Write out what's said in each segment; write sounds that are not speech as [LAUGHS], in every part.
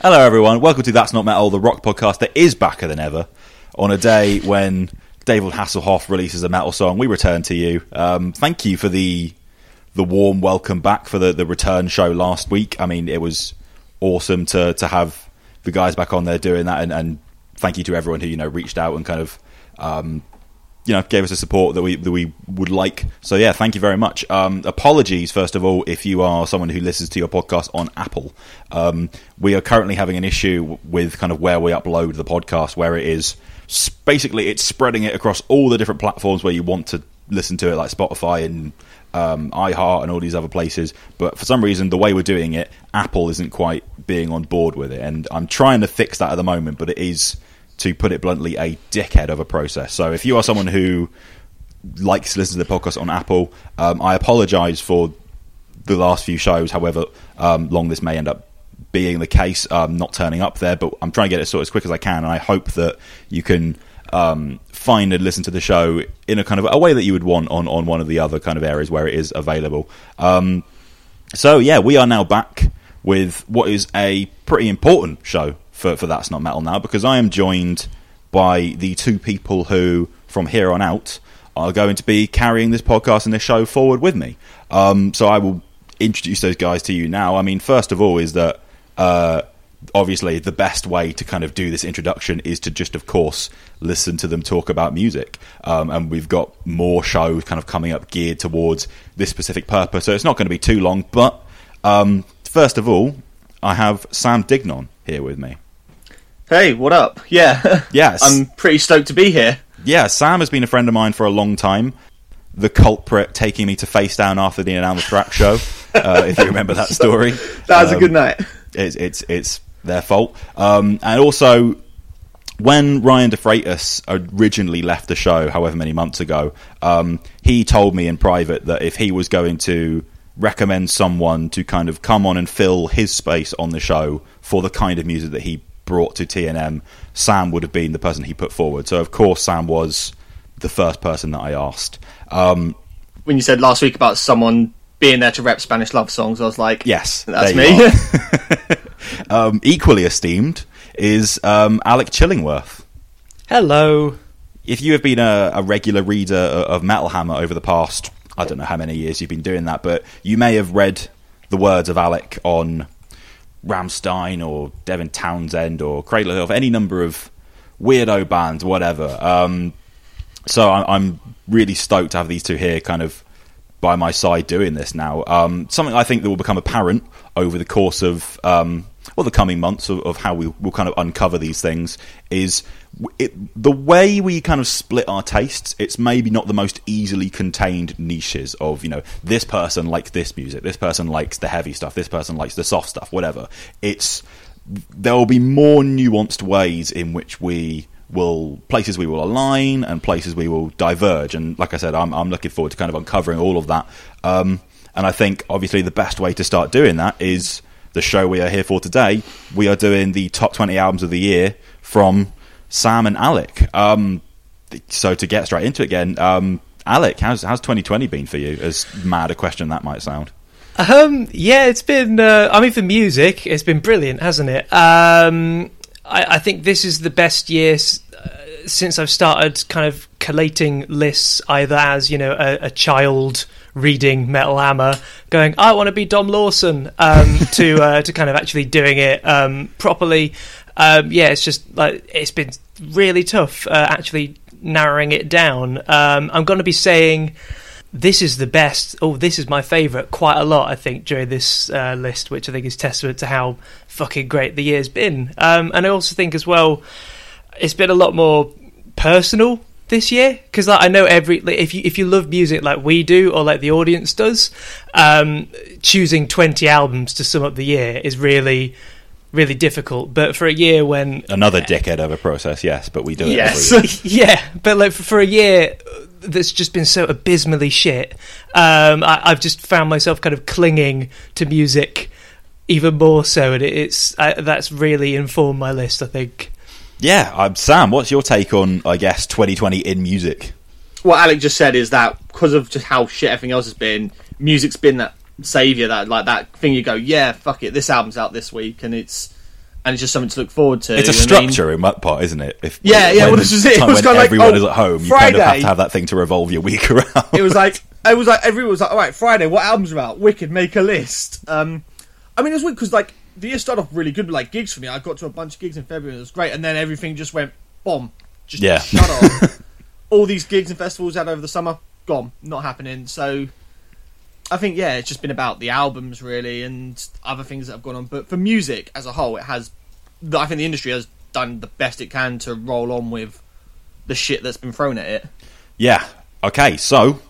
Hello, everyone. Welcome to That's Not Metal, the rock podcast that is backer than ever. On a day when David Hasselhoff releases a metal song, we return to you. Um, thank you for the the warm welcome back for the, the return show last week. I mean, it was awesome to to have the guys back on there doing that, and, and thank you to everyone who you know reached out and kind of um, you know gave us the support that we that we would like. So yeah, thank you very much. Um, apologies first of all if you are someone who listens to your podcast on Apple. Um, we are currently having an issue with kind of where we upload the podcast, where it is basically it's spreading it across all the different platforms where you want to listen to it, like Spotify and um, iHeart and all these other places. But for some reason, the way we're doing it, Apple isn't quite being on board with it, and I'm trying to fix that at the moment. But it is to put it bluntly, a dickhead of a process. So if you are someone who likes to listen to the podcast on Apple, um, I apologise for the last few shows, however um, long this may end up being the case, um, not turning up there, but I'm trying to get it sorted as quick as I can, and I hope that you can um, find and listen to the show in a kind of a way that you would want on, on one of the other kind of areas where it is available. Um, so yeah, we are now back with what is a pretty important show for, for That's Not Metal now because I am joined by the two people who, from here on out, are going to be carrying this podcast and this show forward with me. Um, so I will introduce those guys to you now. I mean, first of all, is that uh, obviously the best way to kind of do this introduction is to just, of course, listen to them talk about music. Um, and we've got more shows kind of coming up geared towards this specific purpose. So it's not going to be too long. But um, first of all, I have Sam Dignon here with me. Hey, what up? Yeah. Yes. I'm pretty stoked to be here. Yeah, Sam has been a friend of mine for a long time. The culprit taking me to face down after the the Track show, uh, if you remember that [LAUGHS] story. That was a Um, good night. It's it's it's their fault. Um, and also, when Ryan DeFreitas originally left the show, however many months ago, um, he told me in private that if he was going to recommend someone to kind of come on and fill his space on the show for the kind of music that he brought to TNM, Sam would have been the person he put forward. So of course, Sam was the first person that I asked. Um, When you said last week about someone being there to rep Spanish love songs, I was like, Yes, that's me. [LAUGHS] [LAUGHS] um, equally esteemed is um, Alec Chillingworth. Hello. If you have been a, a regular reader of Metal Hammer over the past, I don't know how many years you've been doing that, but you may have read the words of Alec on Rammstein or Devin Townsend or Cradle of any number of weirdo bands, whatever. Um, so I- I'm really stoked to have these two here, kind of by my side doing this now. Um, something I think that will become apparent over the course of um, well the coming months of, of how we will kind of uncover these things is it, the way we kind of split our tastes. It's maybe not the most easily contained niches of you know this person likes this music, this person likes the heavy stuff, this person likes the soft stuff, whatever. It's there will be more nuanced ways in which we will places we will align and places we will diverge. And like I said, I'm, I'm looking forward to kind of uncovering all of that. Um, and I think obviously the best way to start doing that is the show we are here for today. We are doing the top 20 albums of the year from Sam and Alec. Um, so to get straight into it again, um, Alec, how's how's 2020 been for you? As mad a question that might sound. Um, yeah, it's been. Uh, I mean, for music, it's been brilliant, hasn't it? Um, I, I think this is the best year s- uh, since I've started kind of collating lists, either as you know a, a child reading Metal Hammer, going, "I want to be Dom Lawson," um, [LAUGHS] to uh, to kind of actually doing it um, properly. um, yeah, it's just like it's been really tough uh, actually narrowing it down. Um, I'm going to be saying this is the best. Oh, this is my favourite quite a lot. I think during this uh, list, which I think is testament to how fucking great the year's been. Um, and I also think as well, it's been a lot more personal this year because like, I know every like, if you if you love music like we do or like the audience does, um, choosing twenty albums to sum up the year is really really difficult. But for a year when Another decade of a process, yes, but we do it. Yes. every year. [LAUGHS] yeah, but like for, for a year that's just been so abysmally shit, um, I, I've just found myself kind of clinging to music even more so, and it, it's I, that's really informed my list. I think. Yeah. Um, Sam, what's your take on, I guess, 2020 in music? what Alec just said is that because of just how shit everything else has been, music's been that savior, that like that thing you go, yeah, fuck it, this album's out this week, and it's and it's just something to look forward to. It's a I mean, structure in that part, isn't it? If, Yeah, yeah, well, this is it. It was when like, everyone oh, is at home, you kind of have to have that thing to revolve your week [LAUGHS] around. it was like it was like everyone was like, all right, Friday, what albums are out? Wicked, make a list. Um, I mean, it was weird because like the year started off really good with like gigs for me. I got to a bunch of gigs in February, it was great, and then everything just went bomb, just Yeah. shut off. [LAUGHS] All these gigs and festivals had over the summer, gone, not happening. So. I think yeah, it's just been about the albums really and other things that have gone on. But for music as a whole, it has. I think the industry has done the best it can to roll on with the shit that's been thrown at it. Yeah. Okay. So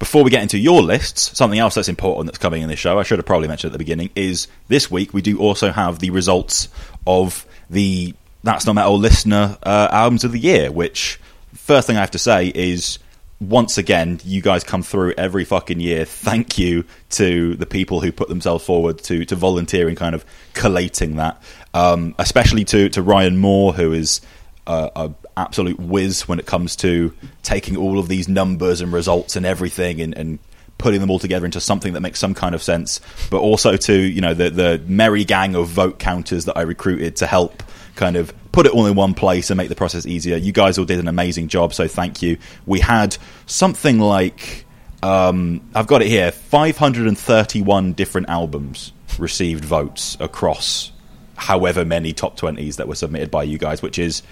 before we get into your lists, something else that's important that's coming in this show, I should have probably mentioned at the beginning, is this week we do also have the results of the That's Not Metal listener uh, albums of the year. Which first thing I have to say is. Once again, you guys come through every fucking year. Thank you to the people who put themselves forward to to volunteer in kind of collating that, um, especially to to Ryan Moore, who is a, a absolute whiz when it comes to taking all of these numbers and results and everything and, and putting them all together into something that makes some kind of sense. But also to you know the the merry gang of vote counters that I recruited to help kind of put it all in one place and make the process easier. You guys all did an amazing job, so thank you. We had something like um, I've got it here: 531 different albums received votes across however many top 20s that were submitted by you guys, which is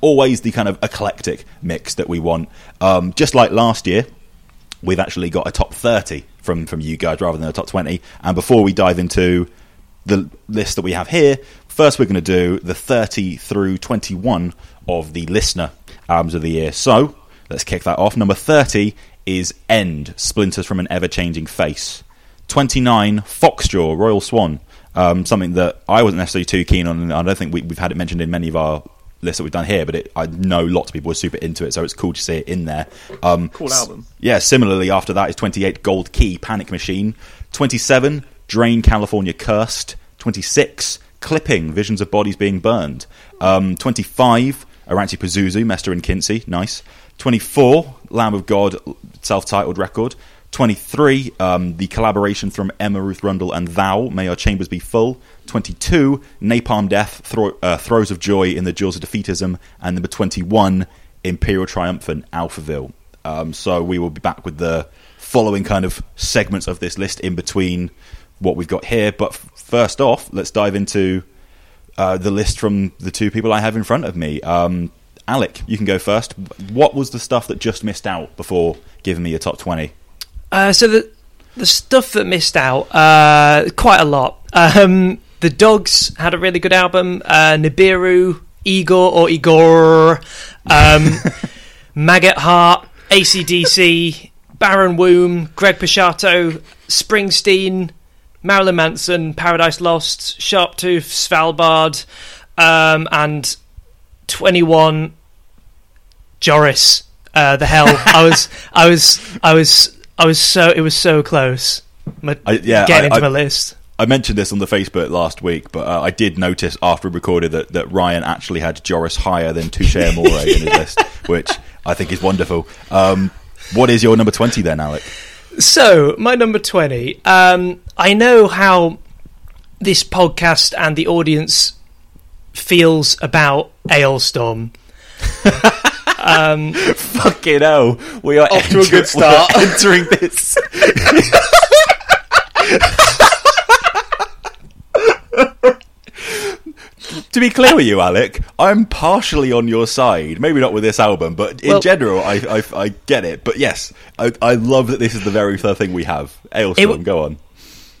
always the kind of eclectic mix that we want. Um, just like last year, we've actually got a top 30 from, from you guys rather than a top 20. And before we dive into the list that we have here, first we're going to do the 30 through 21 of the listener albums of the year. So let's kick that off. Number 30 is End, Splinters from an Ever Changing Face. 29, Foxjaw, Royal Swan. Um, something that I wasn't necessarily too keen on, and I don't think we, we've had it mentioned in many of our lists that we've done here, but it, I know lots of people are super into it, so it's cool to see it in there. Um, Cool album. Yeah, similarly, after that is 28, Gold Key, Panic Machine. 27, Drain, California Cursed. 26, Clipping, Visions of Bodies Being Burned. Um, 25, Oranssi Pazuzu, Mestarin kynsi, nice. 24, Lamb of God, self titled record. 23, um, the collaboration from Emma Ruth Rundle and Thou, May Our Chambers Be Full. 22, Napalm Death, thro- uh, Throes of Joy in the Jaws of Defeatism. And number 21, Imperial Triumphant, Alphaville. Um, so we will be back with the following kind of segments of this list in between what we've got here. But f- first off, let's dive into uh, the list from the two people I have in front of me. Um, Alec, you can go first. What was the stuff that just missed out before giving me your top 20? Uh, so the the stuff that missed out, uh, quite a lot. Um, the Dogs had a really good album. Uh, Nibiru, Igor or Igor, um, [LAUGHS] Maggot Heart, ACDC, Baron Womb, Greg Puciato, Springsteen, Marilyn Manson, Paradise Lost, Sharptooth, Svalbard, um, and 21 Joris. Uh, the hell, I was, I was, I was, I was so, it was so close. My, I- yeah, getting I- into I- my list. I mentioned this on the Facebook last week, but uh, I did notice after we recorded that, that Ryan actually had Joris higher than Touche [LAUGHS] Amore in his list, which I think is wonderful. Um, what is your number 20 then, Alec? So, my number 20. Um, I know how this podcast and the audience feels about Alestorm. [LAUGHS] Um, [LAUGHS] Fucking hell. We are Off to a good start. [LAUGHS] entering this. to be clear with you, Alec, I'm partially on your side. Maybe not with this album, but in Well- general, I, I I get it. But yes, I, I love that this is the very first thing we have. Alestorm, w- go on.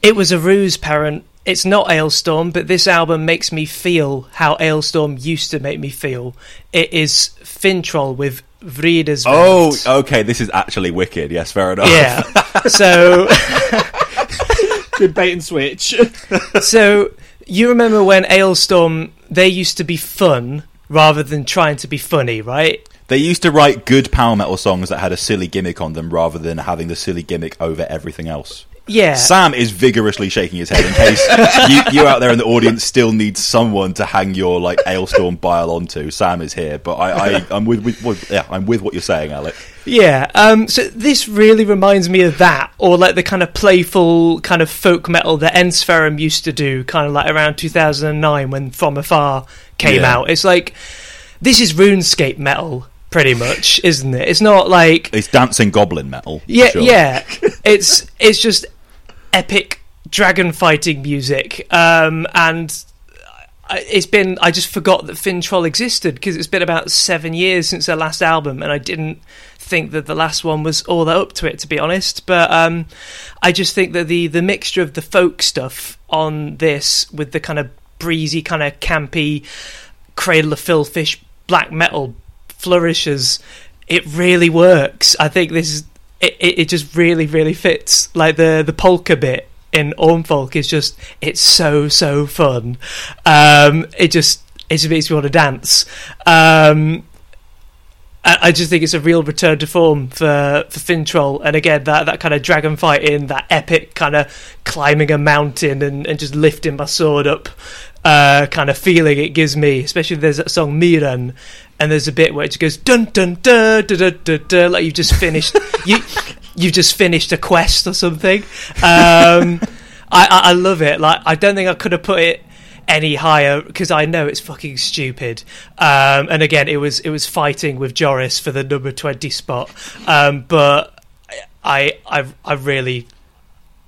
It was a ruse, Perrin. It's not Alestorm, but this album makes me feel how Alestorm used to make me feel. It is Finntroll with Vrides. Oh, okay. This is actually wicked. Yes, fair enough. yeah. [LAUGHS] So, Good bait and switch. [LAUGHS] so you remember when Alestorm they used to be fun rather than trying to be funny, right? They used to write good power metal songs that had a silly gimmick on them, rather than having the silly gimmick over everything else. Yeah. Sam is vigorously shaking his head in case you, you out there in the audience still need someone to hang your like Alestorm bile onto. Sam is here, but I, I I'm with, with, with yeah I'm with what you're saying, Alec. Yeah, um, so this really reminds me of that, or like the kind of playful kind of folk metal that Ensiferum used to do, kind of like around 2009 when From Afar came Yeah. out. It's like, this is RuneScape metal, pretty much, isn't it? It's not like, It's dancing goblin metal. yeah, sure. yeah, it's it's just epic dragon fighting music, um, and it's been I just forgot that Finntroll existed because it's been about seven years since their last album, and I didn't think that the last one was all that up to it, to be honest. But um, I just think that the the mixture of the folk stuff on this with the kind of breezy, kind of campy Cradle of Filthish black metal flourishes, it really works. I think this is it, it, it just really, really fits. Like the the polka bit in Ormfolk is just it's so so fun. Um, it just it just makes me want to dance. Um, I I just think it's a real return to form for for Finntroll, and again that that kind of dragon fighting, that epic kind of climbing a mountain and, and just lifting my sword up, uh, kind of feeling it gives me. Especially there's that song Myren, and there's a bit where it just goes dun dun dun dun dun dun, dun like you've just finished [LAUGHS] you you've just finished a quest or something. Um, I, I I love it. Like I don't think I could have put it any higher because I know it's fucking stupid. Um, and again, it was it was fighting with Joris for the number twenty spot. Um, but I I I really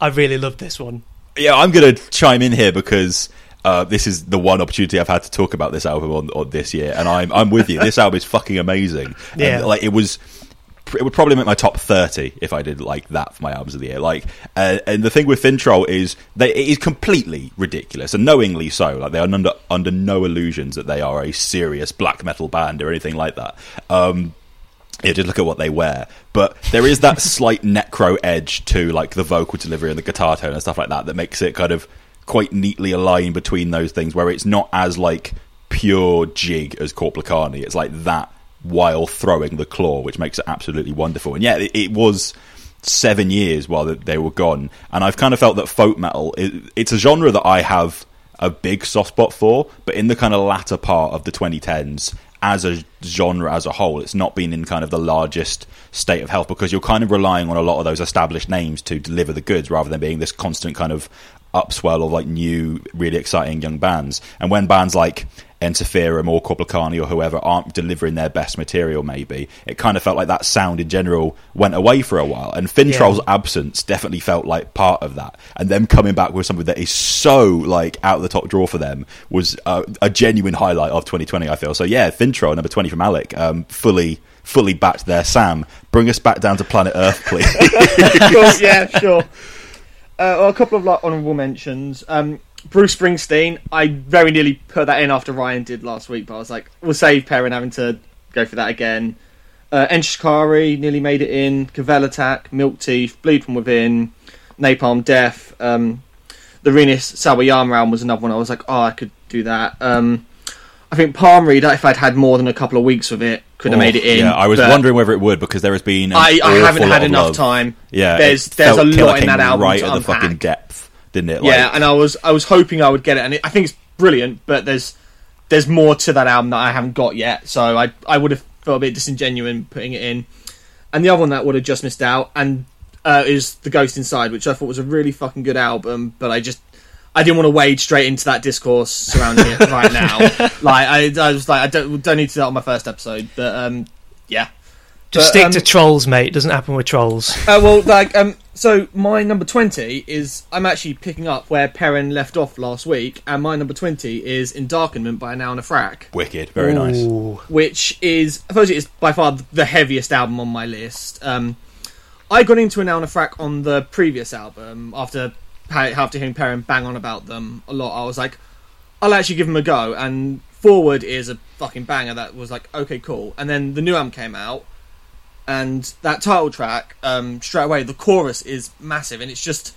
I really love this one. Yeah, I'm going to chime in here because uh, this is the one opportunity I've had to talk about this album on, on this year, and I'm I'm with you. This album is fucking amazing. And, Yeah. like it was. It would probably make my top thirty if I did like that for my albums of the year. Like, uh, and the thing with Finntroll is they it is completely ridiculous and knowingly so. Like they are under under no illusions that they are a serious black metal band or anything like that. Um, yeah, just look at what they wear. But there is that [LAUGHS] slight necro edge to like the vocal delivery and the guitar tone and stuff like that that makes it kind of quite neatly aligned between those things where it's not as like pure jig as Korpiklaani. It's like that while throwing the claw, which makes it absolutely wonderful. And yeah, it, it was seven years while they- they were gone. And I've kind of felt that folk metal, it, it's a genre that I have a big soft spot for, but in the kind of latter part of the 2010s, as a genre as a whole, it's not been in kind of the largest state of health because you're kind of relying on a lot of those established names to deliver the goods rather than being this constant kind of upswell of like new, really exciting young bands. And when bands like Ensiferum or Korpiklaani or whoever aren't delivering their best material, maybe it kind of felt like that sound in general went away for a while. And Finntroll's Yeah. absence definitely felt like part of that. And them coming back with something that is so like out of the top draw for them was uh, a genuine highlight of 2020. I feel so. Yeah, Finntroll number 20 from Alec, um, fully fully backed there. Sam, bring us back down to planet Earth, please. [LAUGHS] Cool, yeah, sure. Uh, well, a couple of like honourable mentions. Um, Bruce Springsteen. I very nearly put that in after Ryan did last week, but I was like, we'll save Perrin having to go for that again. Uh, Enter Shikari nearly made it in. Kvelertak, Milk Teeth, Bleed from Within, Napalm Death. Um, the Renis Sawayama round was another one. I was like, oh, I could do that. Um, I think Palm Reader, if I'd had more than a couple of weeks with it, could have made it in. Yeah, I was wondering whether it would because there has been. I, I haven't had enough love. time. Yeah, there's there's a lot in that album right to at the unpack. fucking depth, didn't it? yeah, and I was I was hoping I would get it, and it, I think it's brilliant. But there's there's more to that album that I haven't got yet, so I I would have felt a bit disingenuous putting it in. And the other one that would have just missed out, and uh, is the Ghost Inside, which I thought was a really fucking good album, but I just I didn't want to wade straight into that discourse surrounding it right now. [LAUGHS] Like I, I was like I don't don't need to do that on my first episode, but um yeah. Just But, stick um, to trolls, mate. It doesn't happen with trolls. [LAUGHS] Uh, well, like, um, so my number twenty is I'm actually picking up where Perrin left off last week, and my number twenty is Endarkenment by Anaal Nathrakh, Wicked, very nice. Which is I suppose it is by far the heaviest album on my list. Um, I got into Anaal Nathrakh on the previous album after after hearing Perrin bang on about them a lot. I was like, I'll actually give them a go, and Forward is a fucking banger. That was like, okay, cool. And then the new album came out, and that title track, um, straight away, the chorus is massive, and it's just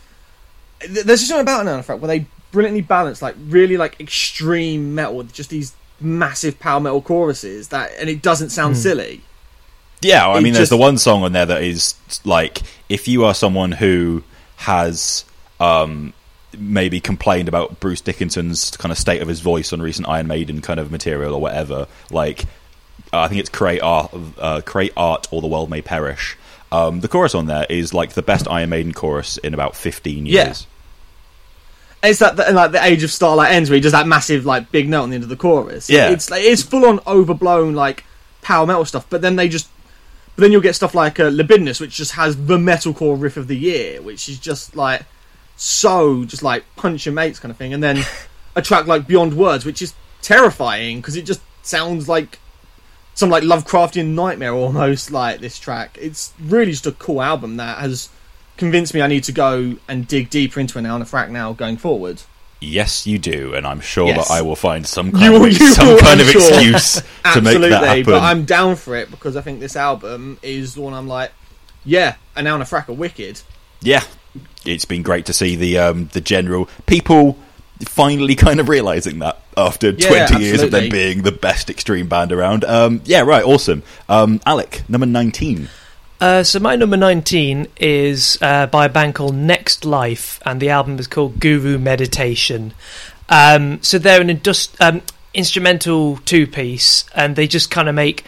there's just something about Anaal Nathrakh where they brilliantly balance like really like extreme metal with just these massive power metal choruses that, and it doesn't sound silly. Yeah, I mean, there's the one song on there that is like, if you are someone who has um, maybe complained about Bruce Dickinson's kind of state of his voice on recent Iron Maiden kind of material or whatever, like uh, I think it's create art, uh, create art, or the world may perish. Um, the chorus on there is like the best Iron Maiden chorus in about 15 Yeah. years. It's that the, like the Age of Starlight ends where he does that massive like big note on the end of the chorus. Yeah. it's like it's full on overblown like power metal stuff. But then they just, but then you'll get stuff like uh, Libidinous, which just has the metalcore riff of the year, which is just like so just like punch your mates kind of thing. And then a track like Beyond Words, which is terrifying because it just sounds like some like Lovecraftian nightmare almost. Like this track, it's really just a cool album that has convinced me I need to go and dig deeper into Anaal Nathrakh now going forward. Yes, you do, and I'm sure Yes. that I will find some kind will- of, you some will, kind I'm of sure. excuse [LAUGHS] to Absolutely, make that happen. but I'm down for it because I think this album is the one I'm like, yeah, Anaal Nathrakh are wicked. yeah, it's been great to see the um, the general people finally kind of realizing that after Yeah, 20 years of them being the best extreme band around. Um, yeah, right, awesome. Um, Alec, number 19. Uh, so my number 19 is uh, by a band called Next Life, and the album is called Guru Meditation. Um, so they're an indus- um, instrumental two-piece, and they just kind of make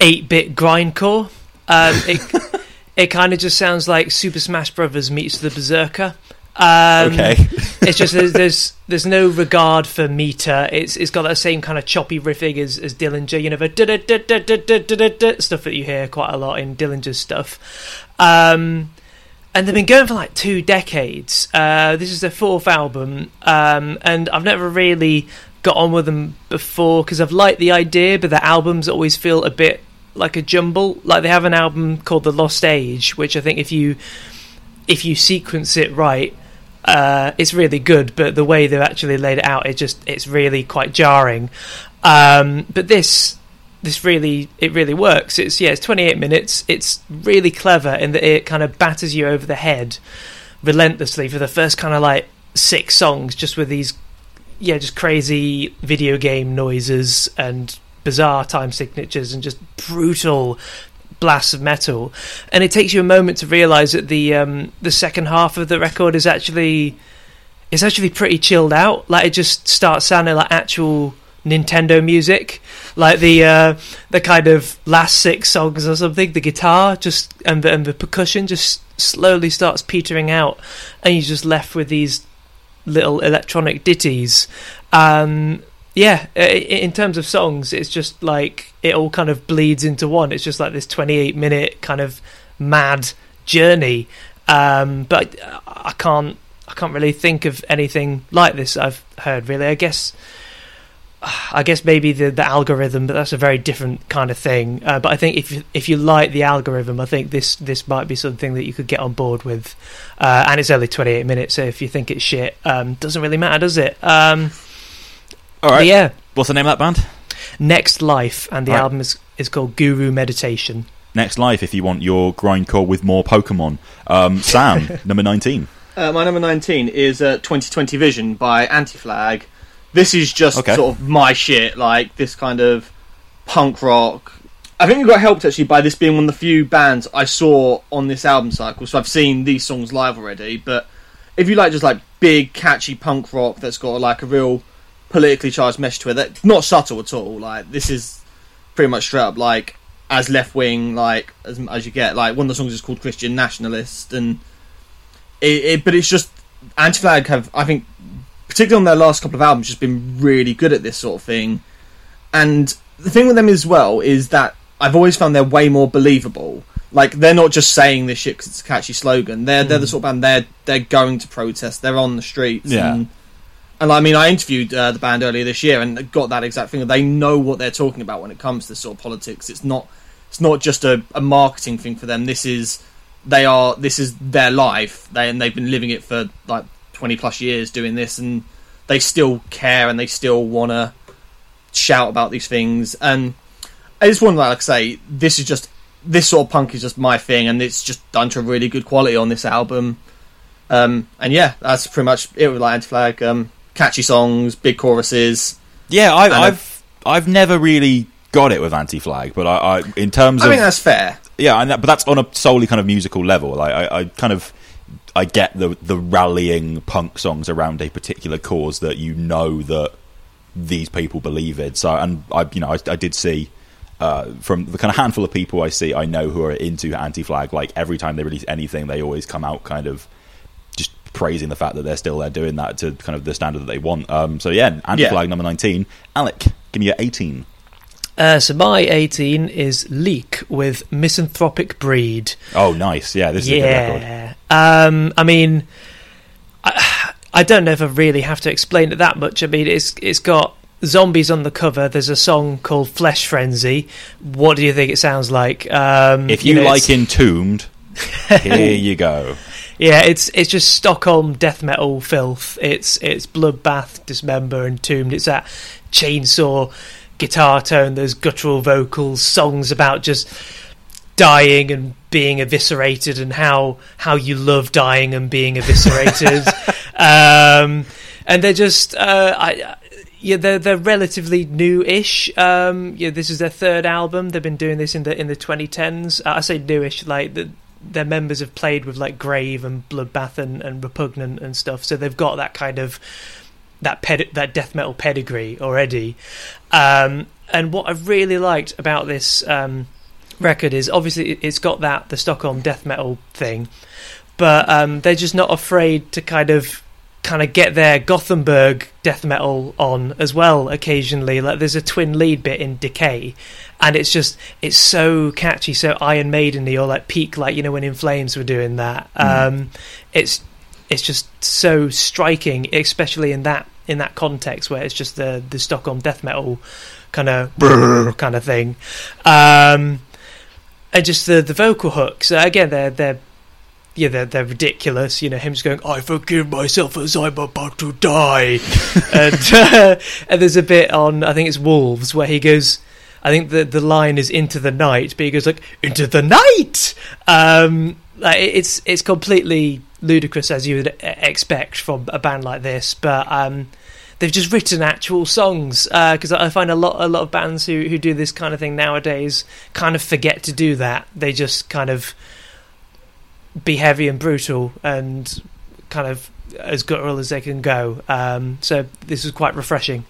8-bit grindcore. Um, it [LAUGHS] it kind of just sounds like Super Smash Brothers meets the Berserker. Um, okay. [LAUGHS] it's just there's, there's, [LAUGHS] there's no regard for meter. It's it's got that same kind of choppy riffing as, as Dillinger. You know the stuff that you hear quite a lot in Dillinger's stuff. Um, and they've been going for like two decades. Uh, this is their fourth album, um, and I've never really got on with them before because I've liked the idea, but the albums always feel a bit like a jumble. Like they have an album called The Lost Age, which I think if you if you sequence it right, uh, it's really good. But the way they've actually laid it out, it just it's really quite jarring. Um, but this this really it really works. It's yeah, it's 28 minutes. It's really clever in that it kind of batters you over the head relentlessly for the first kind of like six songs, just with these yeah, just crazy video game noises and bizarre time signatures and just brutal blasts of metal. And it takes you a moment to realize that the um, the second half of the record is actually is actually pretty chilled out. Like it just starts sounding like actual Nintendo music, like the uh, the kind of last six songs or something. The guitar just and the, and the percussion just slowly starts petering out, and you're just left with these little electronic ditties. Um, yeah, i- in terms of songs, it's just like it all kind of bleeds into one. It's just like this 28 minute kind of mad journey. Um, but I, can't, I can't really think of anything like this I've heard. Really, I guess, I guess maybe the the algorithm, but that's a very different kind of thing. Uh, but I think if if you like the algorithm, I think this this might be something that you could get on board with. Uh, and it's only 28 minutes, so if you think it's shit, um, doesn't really matter, does it? Um, All but yeah. What's the name of that band? Next Life, and the Right. album is, is called Guru Meditation. Next Life, if you want your grindcore with more Pokemon. Um, Sam, [LAUGHS] number 19. Uh, my number 19 is uh, 2020 Vision by Anti Flag. This is just Okay. sort of my shit, like this kind of punk rock. I think we got helped actually by this being one of the few bands I saw on this album cycle. So I've seen these songs live already, but if you like just like big, catchy punk rock that's got like a real politically charged message to it, not subtle at all. Like this is pretty much straight up like as left wing like as, as you get. Like one of the songs is called Christian Nationalist, and it, it but it's just Anti Flag have I think particularly on their last couple of albums just been really good at this sort of thing. And the thing with them as well is that I've always found they're way more believable. Like they're not just saying this shit because it's a catchy slogan. They're they're the hmm. sort of band they're they're going to protest. They're on the streets. Yeah. And, and I mean, I interviewed uh, the band earlier this year and got that exact thing. They know what they're talking about when it comes to sort of politics. It's not it's not just a, a marketing thing for them. This is they are this is their life. They and they've been living it for like twenty plus years doing this, and they still care and they still want to shout about these things. And I just want to like say, this is just this sort of punk is just my thing, and it's just done to a really good quality on this album. Um, and yeah, that's pretty much it with like Anti-Flag. Um, catchy songs, big choruses. Yeah, I, I- I've I've never really got it with Anti-Flag, but I, I in terms of I of think that's fair. yeah, and that, but that's on a solely kind of musical level. Like I, I kind of I get the the rallying punk songs around a particular cause that you know that these people believe in. So, and I, you know, I, I did see uh, from the kind of handful of people I see, I know who are into anti-flag. Like every time they release anything, they always come out kind of praising the fact that they're still there doing that to kind of the standard that they want. Um, so yeah, anti-flag number nineteen. Alec, give me your eighteen. Uh, so my 18 is LIK with Misanthropic Breed. Oh, nice. Yeah, this is a good record. Yeah. Um, I mean, I, [SIGHS] I don't know if I really have to explain it that much. I mean, it's it's got zombies on the cover. There's a song called Flesh Frenzy. What do you think it sounds like? Um, If you, know, like it's- Entombed, [LAUGHS] here you go. Yeah, it's it's just Stockholm death metal filth. It's it's bloodbath, dismember, entombed. It's that chainsaw guitar tone, those guttural vocals, songs about just dying and being eviscerated, and how how you love dying and being eviscerated. [LAUGHS] um, and they're just uh, I. Yeah, they're they're relatively new-ish. Um, yeah, this is their third album. They've been doing this in the in the 2010s. Uh, I say newish, like the, their members have played with like Grave and Bloodbath and, and Repugnant and stuff, so they've got that kind of that ped- that death metal pedigree already. Um, and what I've really liked about this um, record is obviously it- it's got that the Stockholm death metal thing, but um, they're just not afraid to kind of kind of get their Gothenburg death metal on as well occasionally. Like there's a twin lead bit in Decay, and it's just it's so catchy, so Iron Maideny or like peak, like you know when In Flames were doing that. Um, it's it's just so striking, especially in that in that context where it's just the the Stockholm death metal kind of kind of thing. Um, and just the the vocal hooks. Uh, again, they're they're yeah, they're they're ridiculous. You know, him just going, "I forgive myself as I'm about to die," [LAUGHS] and uh, [LAUGHS] and there's a bit on I think it's Wolves where he goes. I think the the line is into the night, but he goes like into the night. Um, like it's it's completely ludicrous as you would expect from a band like this, but um, they've just written actual songs because I find a lot a lot of bands who who do this kind of thing nowadays kind of forget to do that. They just kind of be heavy and brutal and kind of as guttural as they can go. Um, so this was quite refreshing.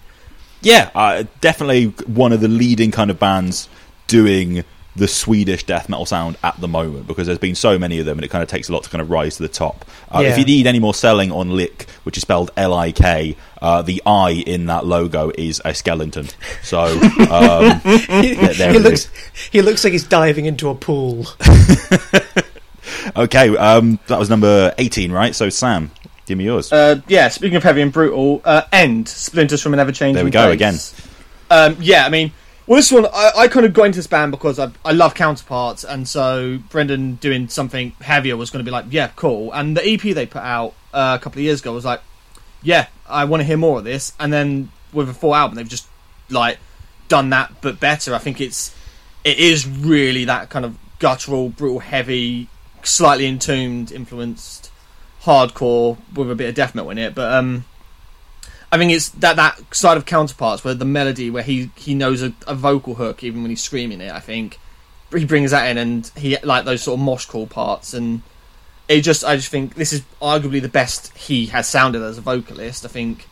Yeah, uh, definitely one of the leading kind of bands doing the Swedish death metal sound at the moment because there's been so many of them and it kind of takes a lot to kind of rise to the top. Uh, Yeah. If you need any more selling on LIK, which is spelled L I K, uh, the I in that logo is a skeleton. So [LAUGHS] um, he, he looks is. he looks like he's diving into a pool. [LAUGHS] okay, um, that was number 18, right? So Sam, give me yours. Uh, yeah, speaking of heavy and brutal, uh, End, Splinters from an Ever Changing There we go, Place. again. Um, yeah, I mean, well, this one, I, I kind of got into this band because I, I love counterparts, and so Brendan doing something heavier was going to be like, yeah, cool. And the EP they put out uh, a couple of years ago was like, yeah, I want to hear more of this. And then with a full album, they've just like done that, but better. I think it's it is really that kind of guttural, brutal, heavy, slightly entombed, influenced hardcore with a bit of death metal in it. But um, I think it's that that side of counterparts where the melody, where he he knows a, a vocal hook even when he's screaming it. I think he brings that in, and he like those sort of mosh call parts, and it just I just think this is arguably the best he has sounded as a vocalist. I think,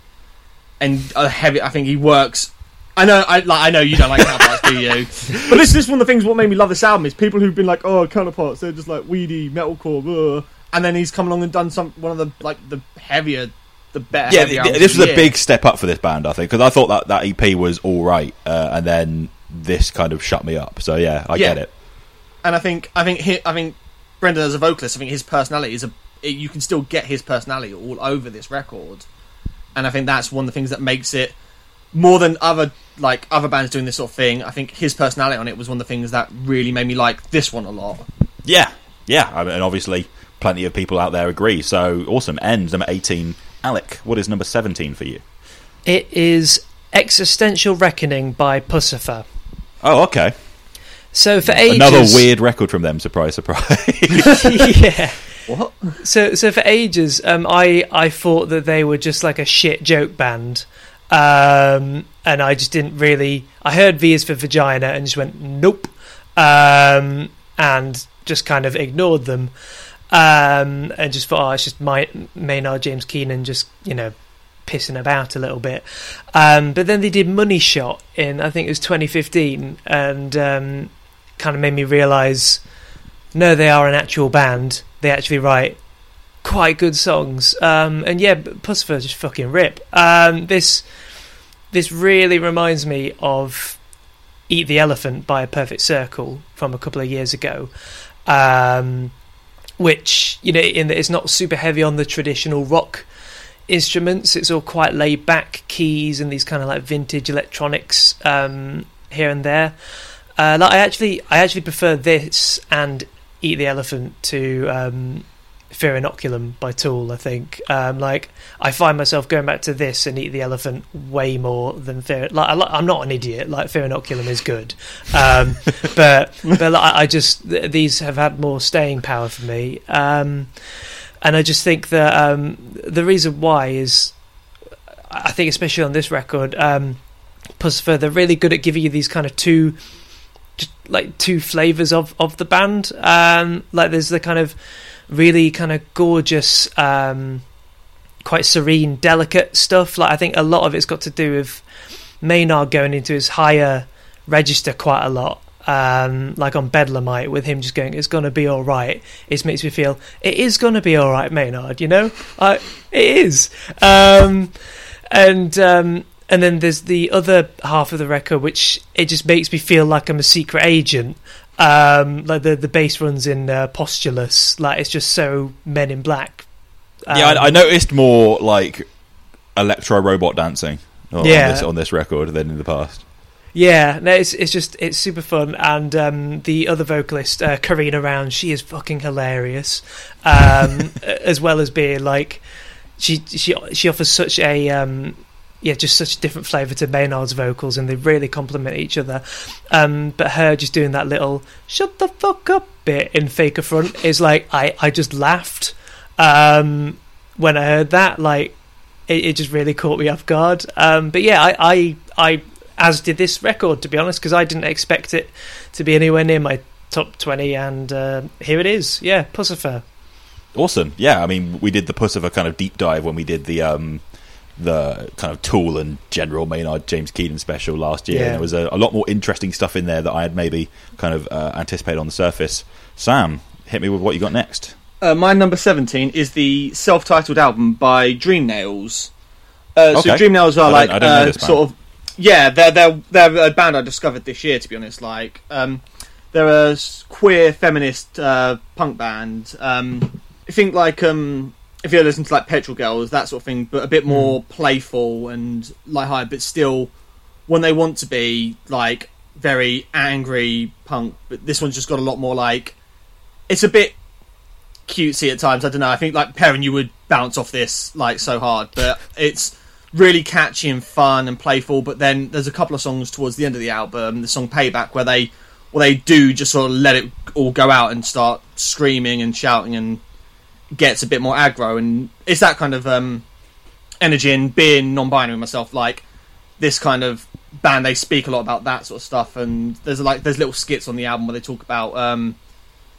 and a heavy. I think he works. I know, I like. I know you don't like counterparts, do you? [LAUGHS] But this, this is one of the things. What made me love this album is people who've been like, "Oh, counterparts, they're just like weedy metalcore," ugh. And then he's come along and done some one of the like the heavier, the better. yeah, th- this was a big step up for this band, I think, because I thought that that EP was all right, uh, and then this kind of shut me up. So yeah, I Yeah. get it. and I think I think he, I think Brendan as a vocalist, I think his personality is a you can still get his personality all over this record, and I think that's one of the things that makes it more than other like other bands doing this sort of thing. I think his personality on it was one of the things that really made me like this one a lot. Yeah, yeah, I mean, and obviously plenty of people out there agree. So awesome. End number eighteen. Alec, what is number seventeen for you? It is Existential Reckoning by Puscifer. Oh, okay. So for ages, Another weird record from them. Surprise, surprise. [LAUGHS] yeah. What? So so for ages, um, I I thought that they were just like a shit joke band, um, and I just didn't really. I heard V is for vagina and just went nope, um, and just kind of ignored them, um, and just thought, oh, it's just my Maynard James Keenan just you know pissing about a little bit. Um, but then they did Money Shot in I think it was 2015, and um, kind of made me realise no, they are an actual band. They actually write quite good songs. Um, and yeah, Puscifer just fucking rip. Um, this this really reminds me of Eat the Elephant by a Perfect Circle from a couple of years ago. Um, which you know, in that it's not super heavy on the traditional rock instruments. It's all quite laid back keys and these kind of like vintage electronics um, here and there. Uh, like I actually, I actually prefer this and Eat the Elephant to um, Fear Inoculum by Tool. I think, um, like, I find myself going back to this and Eat the Elephant way more than Fear. Like, I, I'm not an idiot. Like, Fear Inoculum is good, um, [LAUGHS] but but like, I just th- these have had more staying power for me. Um, and I just think that um, the reason why is, I think especially on this record, um, Puscifer, they're really good at giving you these kind of two, like two flavors of of the band. Um, like there's the kind of really kind of gorgeous, um, quite serene, delicate stuff. Like I think a lot of it's got to do with Maynard going into his higher register quite a lot. Um, like on Bedlamite, with him just going, "It's gonna be all right." It makes me feel it is gonna be all right, Maynard. You know, I, it is. Um, and um, and then there's the other half of the record, which it just makes me feel like I'm a secret agent. Um, like the the bass runs in uh, Postulous, like it's just so Men in Black. yeah, Um, I, I noticed more like electro robot dancing on, Yeah. this, on this record than in the past. Yeah, no, it's it's just it's super fun, and um, the other vocalist, uh, Carina Round, she is fucking hilarious, um, [LAUGHS] as well as being like she she she offers such a um, yeah, just such a different flavour to Maynard's vocals, and they really complement each other. Um, but her just doing that little "shut the fuck up" bit in Fake Affront is like I I just laughed um, when I heard that. Like it, it just really caught me off guard. Um, but yeah, I, I I as did this record to be honest, because I didn't expect it to be anywhere near my top twenty, and uh, here it is. Yeah, Puscifer. Awesome. Yeah, I mean, we did the Puscifer kind of deep dive when we did the um, the kind of Tool and General Maynard James Keenan special last year. Yeah. And there was a, a lot more interesting stuff in there that I had maybe kind of uh, anticipated on the surface. Sam, hit me with what you got next. Uh, my number 17 is the self-titled album by Dream Nails. Uh, Okay. So Dream Nails are like I don't know uh, sort of yeah, they're they're they're a band I discovered this year. To be honest, like um, they're a queer feminist uh, punk band. Um, I think like um, if you listen to like Petrol Girls, that sort of thing, but a bit more mm. playful and light-hearted, but still when they want to be like very angry punk. But this one's just got a lot more like it's a bit cutesy at times. I don't know. I think like Perrin, you would bounce off this like so hard, but it's really catchy and fun and playful. But then there's a couple of songs towards the end of the album, the song Payback, where they well they do just sort of let it all go out and start screaming and shouting and gets a bit more aggro and it's that kind of um energy and being non-binary myself like this kind of band they speak a lot about that sort of stuff and there's like there's little skits on the album where they talk about um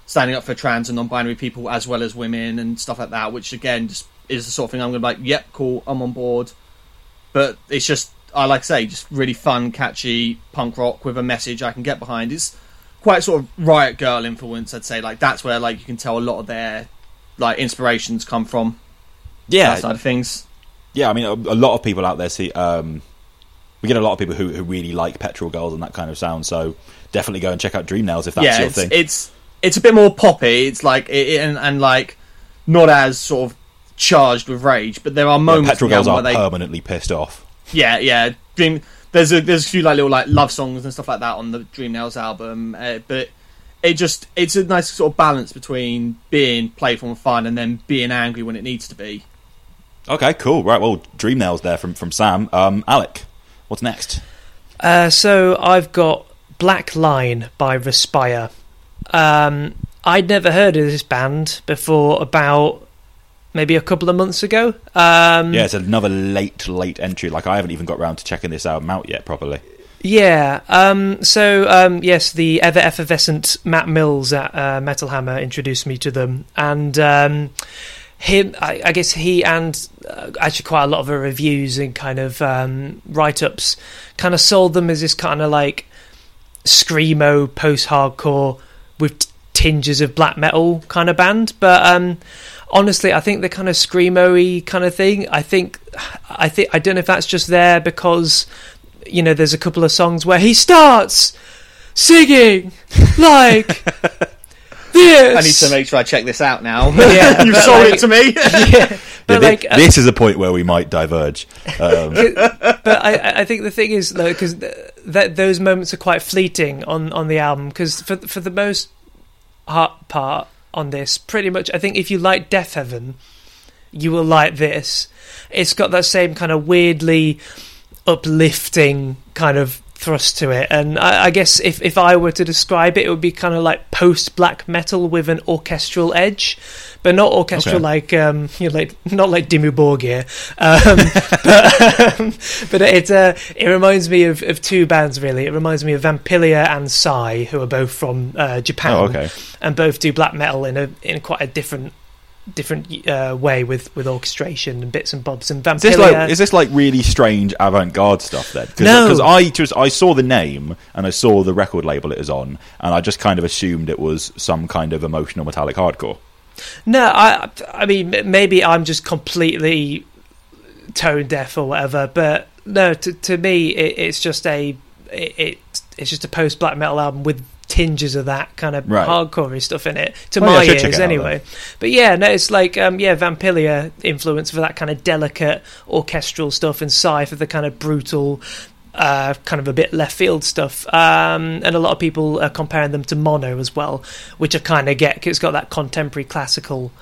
standing up for trans and non-binary people as well as women and stuff like that which again just is the sort of thing i'm gonna be like yep cool i'm on board. But it's just i like to say just really fun catchy punk rock with a message i can get behind. It's quite sort of riot girl influence i'd say. Like that's where like you can tell a lot of their like inspirations come from Yeah, that side of things yeah. I mean, a, a lot of people out there see um, we get a lot of people who, who really like Petrol Girls and that kind of sound. So definitely go and check out Dream Nails if that's yeah, your it's, thing. it's it's a bit more poppy. It's like it, and, and like not as sort of charged with rage, but there are Yeah, moments Petrol Girls are where they permanently pissed off. Yeah, yeah. Dream. There's a there's a few like little like love songs and stuff like that on the Dream Nails album, uh, but it just it's a nice sort of balance between being playful and fun and then being angry when it needs to be. Okay, cool. Right, well, Dream Nails there from from Sam. Um, Alec, what's next? Uh, so I've got Black Line by Respire. Um, I'd never heard of this band before about maybe a couple of months ago. Um, Yeah, it's another late, late entry. Like I haven't even got round to checking this album out yet properly. Yeah. Um, so um, yes, the ever effervescent Matt Mills at uh, Metal Hammer introduced me to them, and um, him. I, I guess he and uh, actually quite a lot of reviews and kind of um, write ups kind of sold them as this kind of like screamo post hardcore with tinges of black metal kind of band, but. Um, Honestly, I think the kind of screamo-y kind of thing. I think, I think, I don't know if that's just there because you know, there's a couple of songs where he starts singing like this. [LAUGHS] I need to make sure I check this out now. [LAUGHS] Yeah. [LAUGHS] You've sold it to me. yeah, but Yeah, thi- like, uh, this is a point where we might diverge. Um, but I, I think the thing is though, because th- that those moments are quite fleeting on on the album. Because for for the most part part on this, pretty much, I think if you like Deafheaven, you will like this. It's got that same kind of weirdly uplifting kind of thrust to it, and I, I guess if if I were to describe it, it would be kind of like post black metal with an orchestral edge, but not orchestral Okay. like um [LAUGHS] you know, like not like Dimmu Borgir, um, [LAUGHS] but um, but it uh, it reminds me of, of two bands really. It reminds me of Vampilia and Sigh, who are both from uh, Japan, Oh, okay. and both do black metal in a in quite a different different uh, way with with orchestration and bits and bobs. And Vampilia, is this like is this like really strange avant-garde stuff then? Cause, No. because I just I saw the name and I saw the record label it was on, and I just kind of assumed it was some kind of emotional metallic hardcore. No, I I mean maybe I'm just completely tone deaf or whatever, but no, to to me it, it's just a it it's just a post black metal album with tinges of that kind of Right. hardcore stuff in it to my check ears it out anyway. But yeah, no, it's like um, yeah, Vampilia influence for that kind of delicate orchestral stuff, and Sigh for the kind of brutal. Uh, kind of a bit left field stuff, um, and a lot of people are comparing them to Mono as well, which I kind of get 'cause it's got that contemporary classical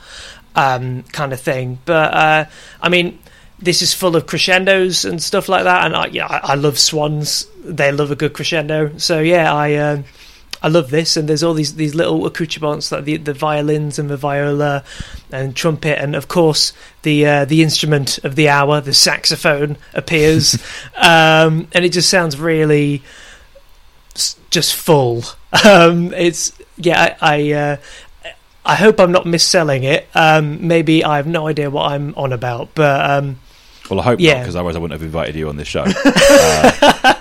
um, kind of thing. But uh, I mean, this is full of crescendos and stuff like that, and I, yeah, I, I love Swans. They love a good crescendo, so yeah, I um I love this. And there's all these these little accoutrements like the the violins and the viola and trumpet, and of course the uh, the instrument of the hour, the saxophone, appears, [LAUGHS] um, and it just sounds really just full. Um, it's yeah, I. I uh, I hope I'm not misselling it. Um, maybe I have no idea what I'm on about, but um, Well, I hope not, Yeah. because otherwise I wouldn't have invited you on this show. [LAUGHS] Uh,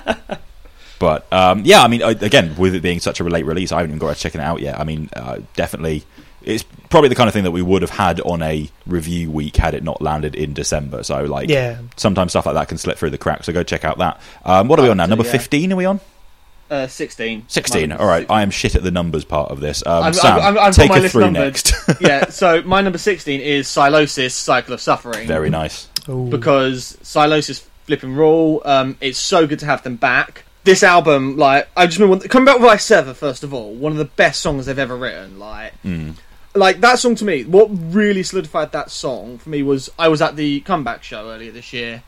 but um, yeah, I mean, again, with it being such a late release, I haven't even got to checking it out yet. I mean, uh, definitely, it's probably the kind of thing that we would have had on a review week had it not landed in December. So, like, Yeah. sometimes stuff like that can slip through the cracks. So go check out that. Um, what are we on now? so, Number yeah. fifteen? Are we on? Uh, Sixteen. Sixteen. Mine- All right, I am shit at the numbers part of this. Um, I've, Sam, I've, I've, I've take my us list through numbered. next. [LAUGHS] yeah, so my number sixteen is Sylosis, Cycle of Suffering. Very nice. because Sylosis flipping rule. Um, it's so good to have them back. This album, like, I just remember coming back with like Sever. First of all, one of the best songs they've ever written. Like, hmm. like that song to me. What really solidified that song for me was I was at the comeback show earlier this year,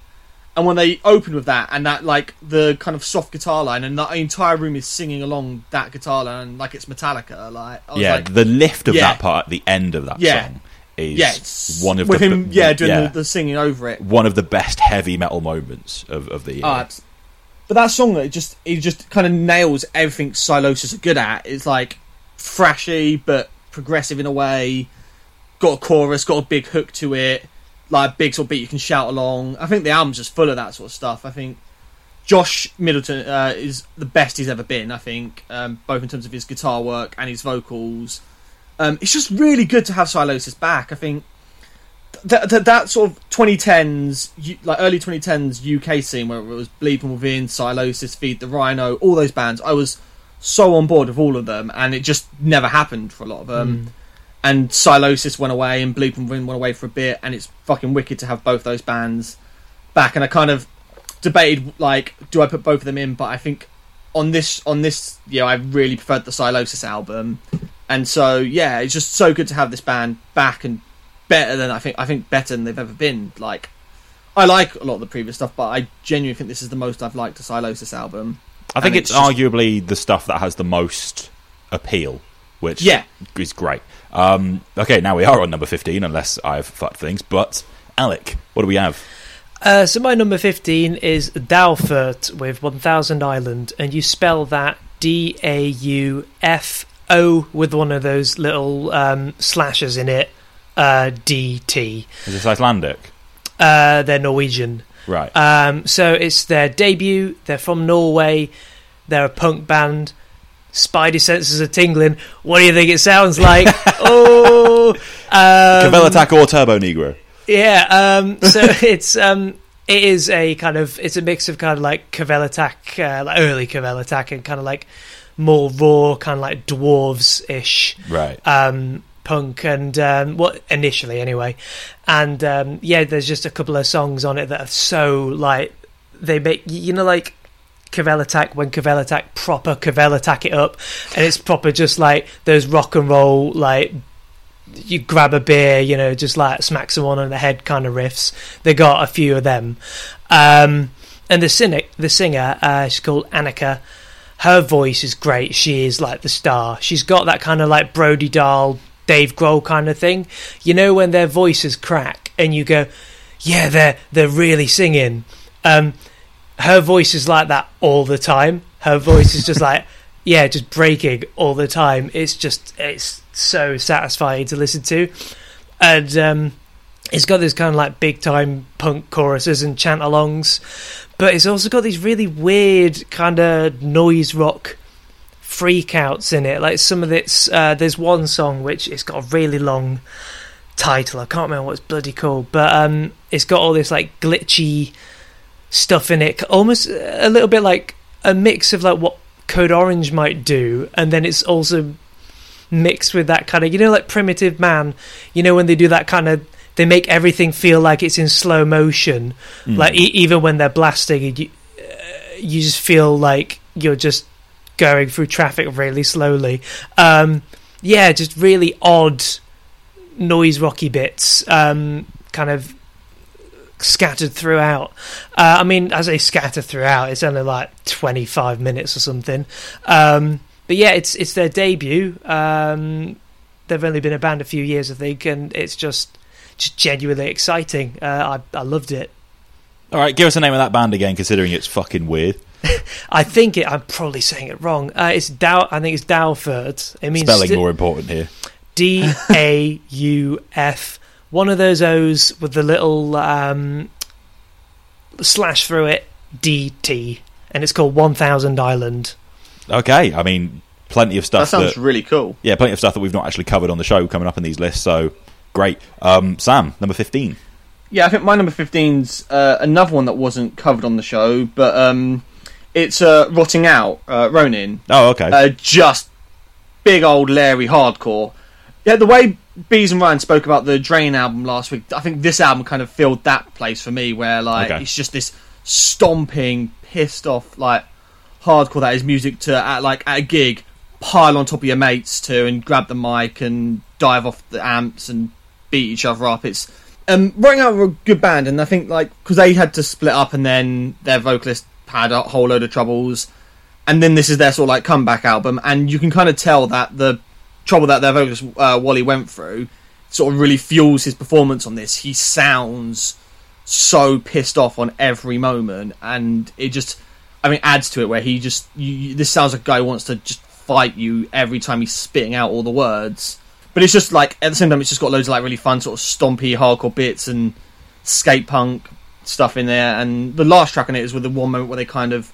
and when they opened with that and that like the kind of soft guitar line and the entire room is singing along that guitar line like it's Metallica. Like, I was Yeah, like, the lift of yeah. that part at the end of that Yeah. song is yeah, one of with the him, yeah, doing yeah. The, the singing over it. one of the best heavy metal moments of, of the year. Oh, but that song, it just it just kind of nails everything Sylosis are good at. It's like thrashy but progressive in a way. Got a chorus, got a big hook to it, like a big sort of beat you can shout along. I think the album's just full of that sort of stuff. I think Josh Middleton uh, is the best he's ever been. I think um, both in terms of his guitar work and his vocals. Um, it's just really good to have Sylosis back. I think th- th- that sort of 2010s, like early 2010s UK scene where it was Bleed From Within, Sylosis, Feed the Rhino, all those bands, I was so on board with all of them, and it just never happened for a lot of them. Hmm. And Sylosis went away, and Bleed From Within went away for a bit, and it's fucking wicked to have both those bands back. And I kind of debated, like, do I put both of them in? But I think on this, on this, you know, I really preferred the Sylosis album, and so yeah, it's just so good to have this band back and better than I think I think better than they've ever been. Like I like a lot of the previous stuff, but I genuinely think this is the most I've liked a Sylosis album. I think And it's, it's just- arguably the stuff that has the most appeal, which Yeah. is great. Um, okay, now we are on number 15, unless I've fucked things. But, Alec, what do we have? Uh, so my number 15 is Daufødt with 1000 Island, and you spell that D A U F O with one of those little um, slashes in it, uh, D T. Is this Icelandic? Uh, they're Norwegian. Right. Um, so it's their debut. They're from Norway. They're a punk band. Spidey senses are tingling. What do you think it sounds like? [LAUGHS] oh, um, Kvelertak or Turbonegro? yeah. Um, so [LAUGHS] it's um, it is a kind of it's a mix of kind of like Kvelertak, uh, like early Kvelertak, and kind of like more raw, kind of like dwarves ish Right. um, punk and um, what initially anyway and um, yeah there's just a couple of songs on it that are so like they make you know like Kvelertak when Kvelertak proper Kvelertak it up and it's proper just like those rock and roll like you grab a beer you know just like smack someone on the head kind of riffs they got a few of them um, and the cynic the singer uh, she's called Annika her voice is great. She is like the star. She's got that kind of like Brody Dalle, Dave Grohl kind of thing. You know when their voices crack and you go, "Yeah, they're they're really singing." Um, her voice is like that all the time. Her voice is just like, [LAUGHS] yeah, just breaking all the time. It's just it's so satisfying to listen to, and um, it's got this kind of like big time punk choruses and chant alongs, but it's also got these really weird kind of noise rock freakouts in it. Like some of its, uh, there's one song which it's got a really long title. I can't remember what it's bloody called, but um, it's got all this like glitchy stuff in it, almost a little bit like a mix of like what Code Orange might do, and then it's also mixed with that kind of you know like Primitive Man. You know when they do that kind of they make everything feel like it's in slow motion, like e- even when they're blasting, you uh, you just feel like you're just going through traffic really slowly. Um, yeah, just really odd noise rocky bits, um, kind of scattered throughout. Uh, I mean, as they scatter throughout, it's only like 25 minutes or something. Um, but yeah, it's it's their debut. Um, they've only been a band a few years, I think, and it's just just genuinely exciting. Uh, I I loved it. All right, give us the name of that band again, considering it's fucking weird. [LAUGHS] I think it. I'm probably saying it wrong. Uh, it's Dow. I think it's Dowford. It means Spelling sti- more important here. D A U F. [LAUGHS] One of those O's with the little um, slash through it. D T, and it's called One Thousand Island. Okay, I mean, plenty of stuff. That sounds that, really cool. yeah, plenty of stuff that we've not actually covered on the show coming up in these lists. So great. Um, Sam, number fifteen. Yeah, I think my number 15's uh, another one that wasn't covered on the show, but um, it's uh, Rotting Out, uh, Ronin. Oh, okay. Uh, just big old Larry hardcore. Yeah, the way Bees and Ryan spoke about the Drain album last week, I think this album kind of filled that place for me, where like Okay. it's just this stomping, pissed off like hardcore that is music to at like at a gig pile on top of your mates to and grab the mic and dive off the amps and beat each other up. It's um, Rotting Out were a good band, and I think like because they had to split up, and then their vocalist had a whole load of troubles and then this is their sort of like comeback album, and you can kind of tell that the trouble that their vocalist uh, Wally went through sort of really fuels his performance on this. He sounds so pissed off on every moment, and it just, I mean, adds to it where he just, you, this sounds like a guy who wants to just fight you every time he's spitting out all the words. But it's just like at the same time, it's just got loads of like really fun sort of stompy hardcore bits and skate punk stuff in there. And the last track on it is with the one moment where they kind of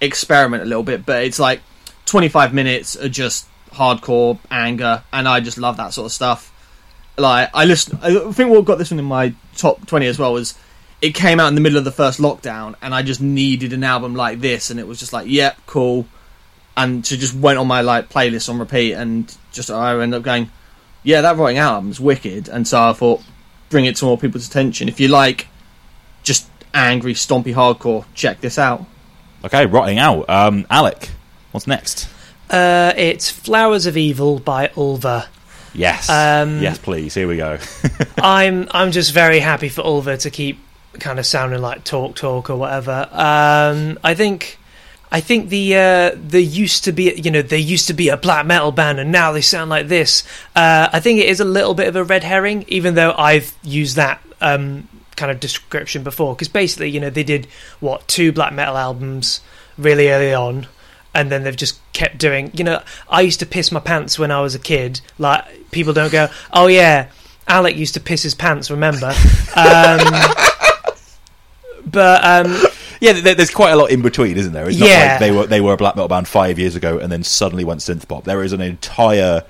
experiment a little bit, but it's like 25 minutes of just hardcore anger, and I just love that sort of stuff. like I listen. I think what got this one in my top twenty as well was it came out in the middle of the first lockdown, and I just needed an album like this, and it was just like, yep, cool, and so just went on my like playlist on repeat, and just I ended up going, yeah, that Rotting album's wicked, and so I thought, bring it to more people's attention. If you like, angry, stompy hardcore, check this out. Okay, rotting out. Um, Alec, what's next? Uh, it's Flowers of Evil by Ulver. Yes, Um, yes, please. Here we go. [LAUGHS] I'm I'm just very happy for Ulver to keep kind of sounding like Talk Talk or whatever. Um, I think I think the uh, there used to be you know there used to be a black metal band and now they sound like this. Uh, I think it is a little bit of a red herring, even though I've used that um, kind of description before. Because basically, you know, they did what two black metal albums really early on. And then they've just kept doing. You know, I used to piss my pants when I was a kid. Like people don't go, "Oh yeah, Alec used to piss his pants." Remember? [LAUGHS] Um, but um, yeah, there's quite a lot in between, isn't there? It's not Yeah. like they were they were a black metal band five years ago and then suddenly went synth pop. There is an entire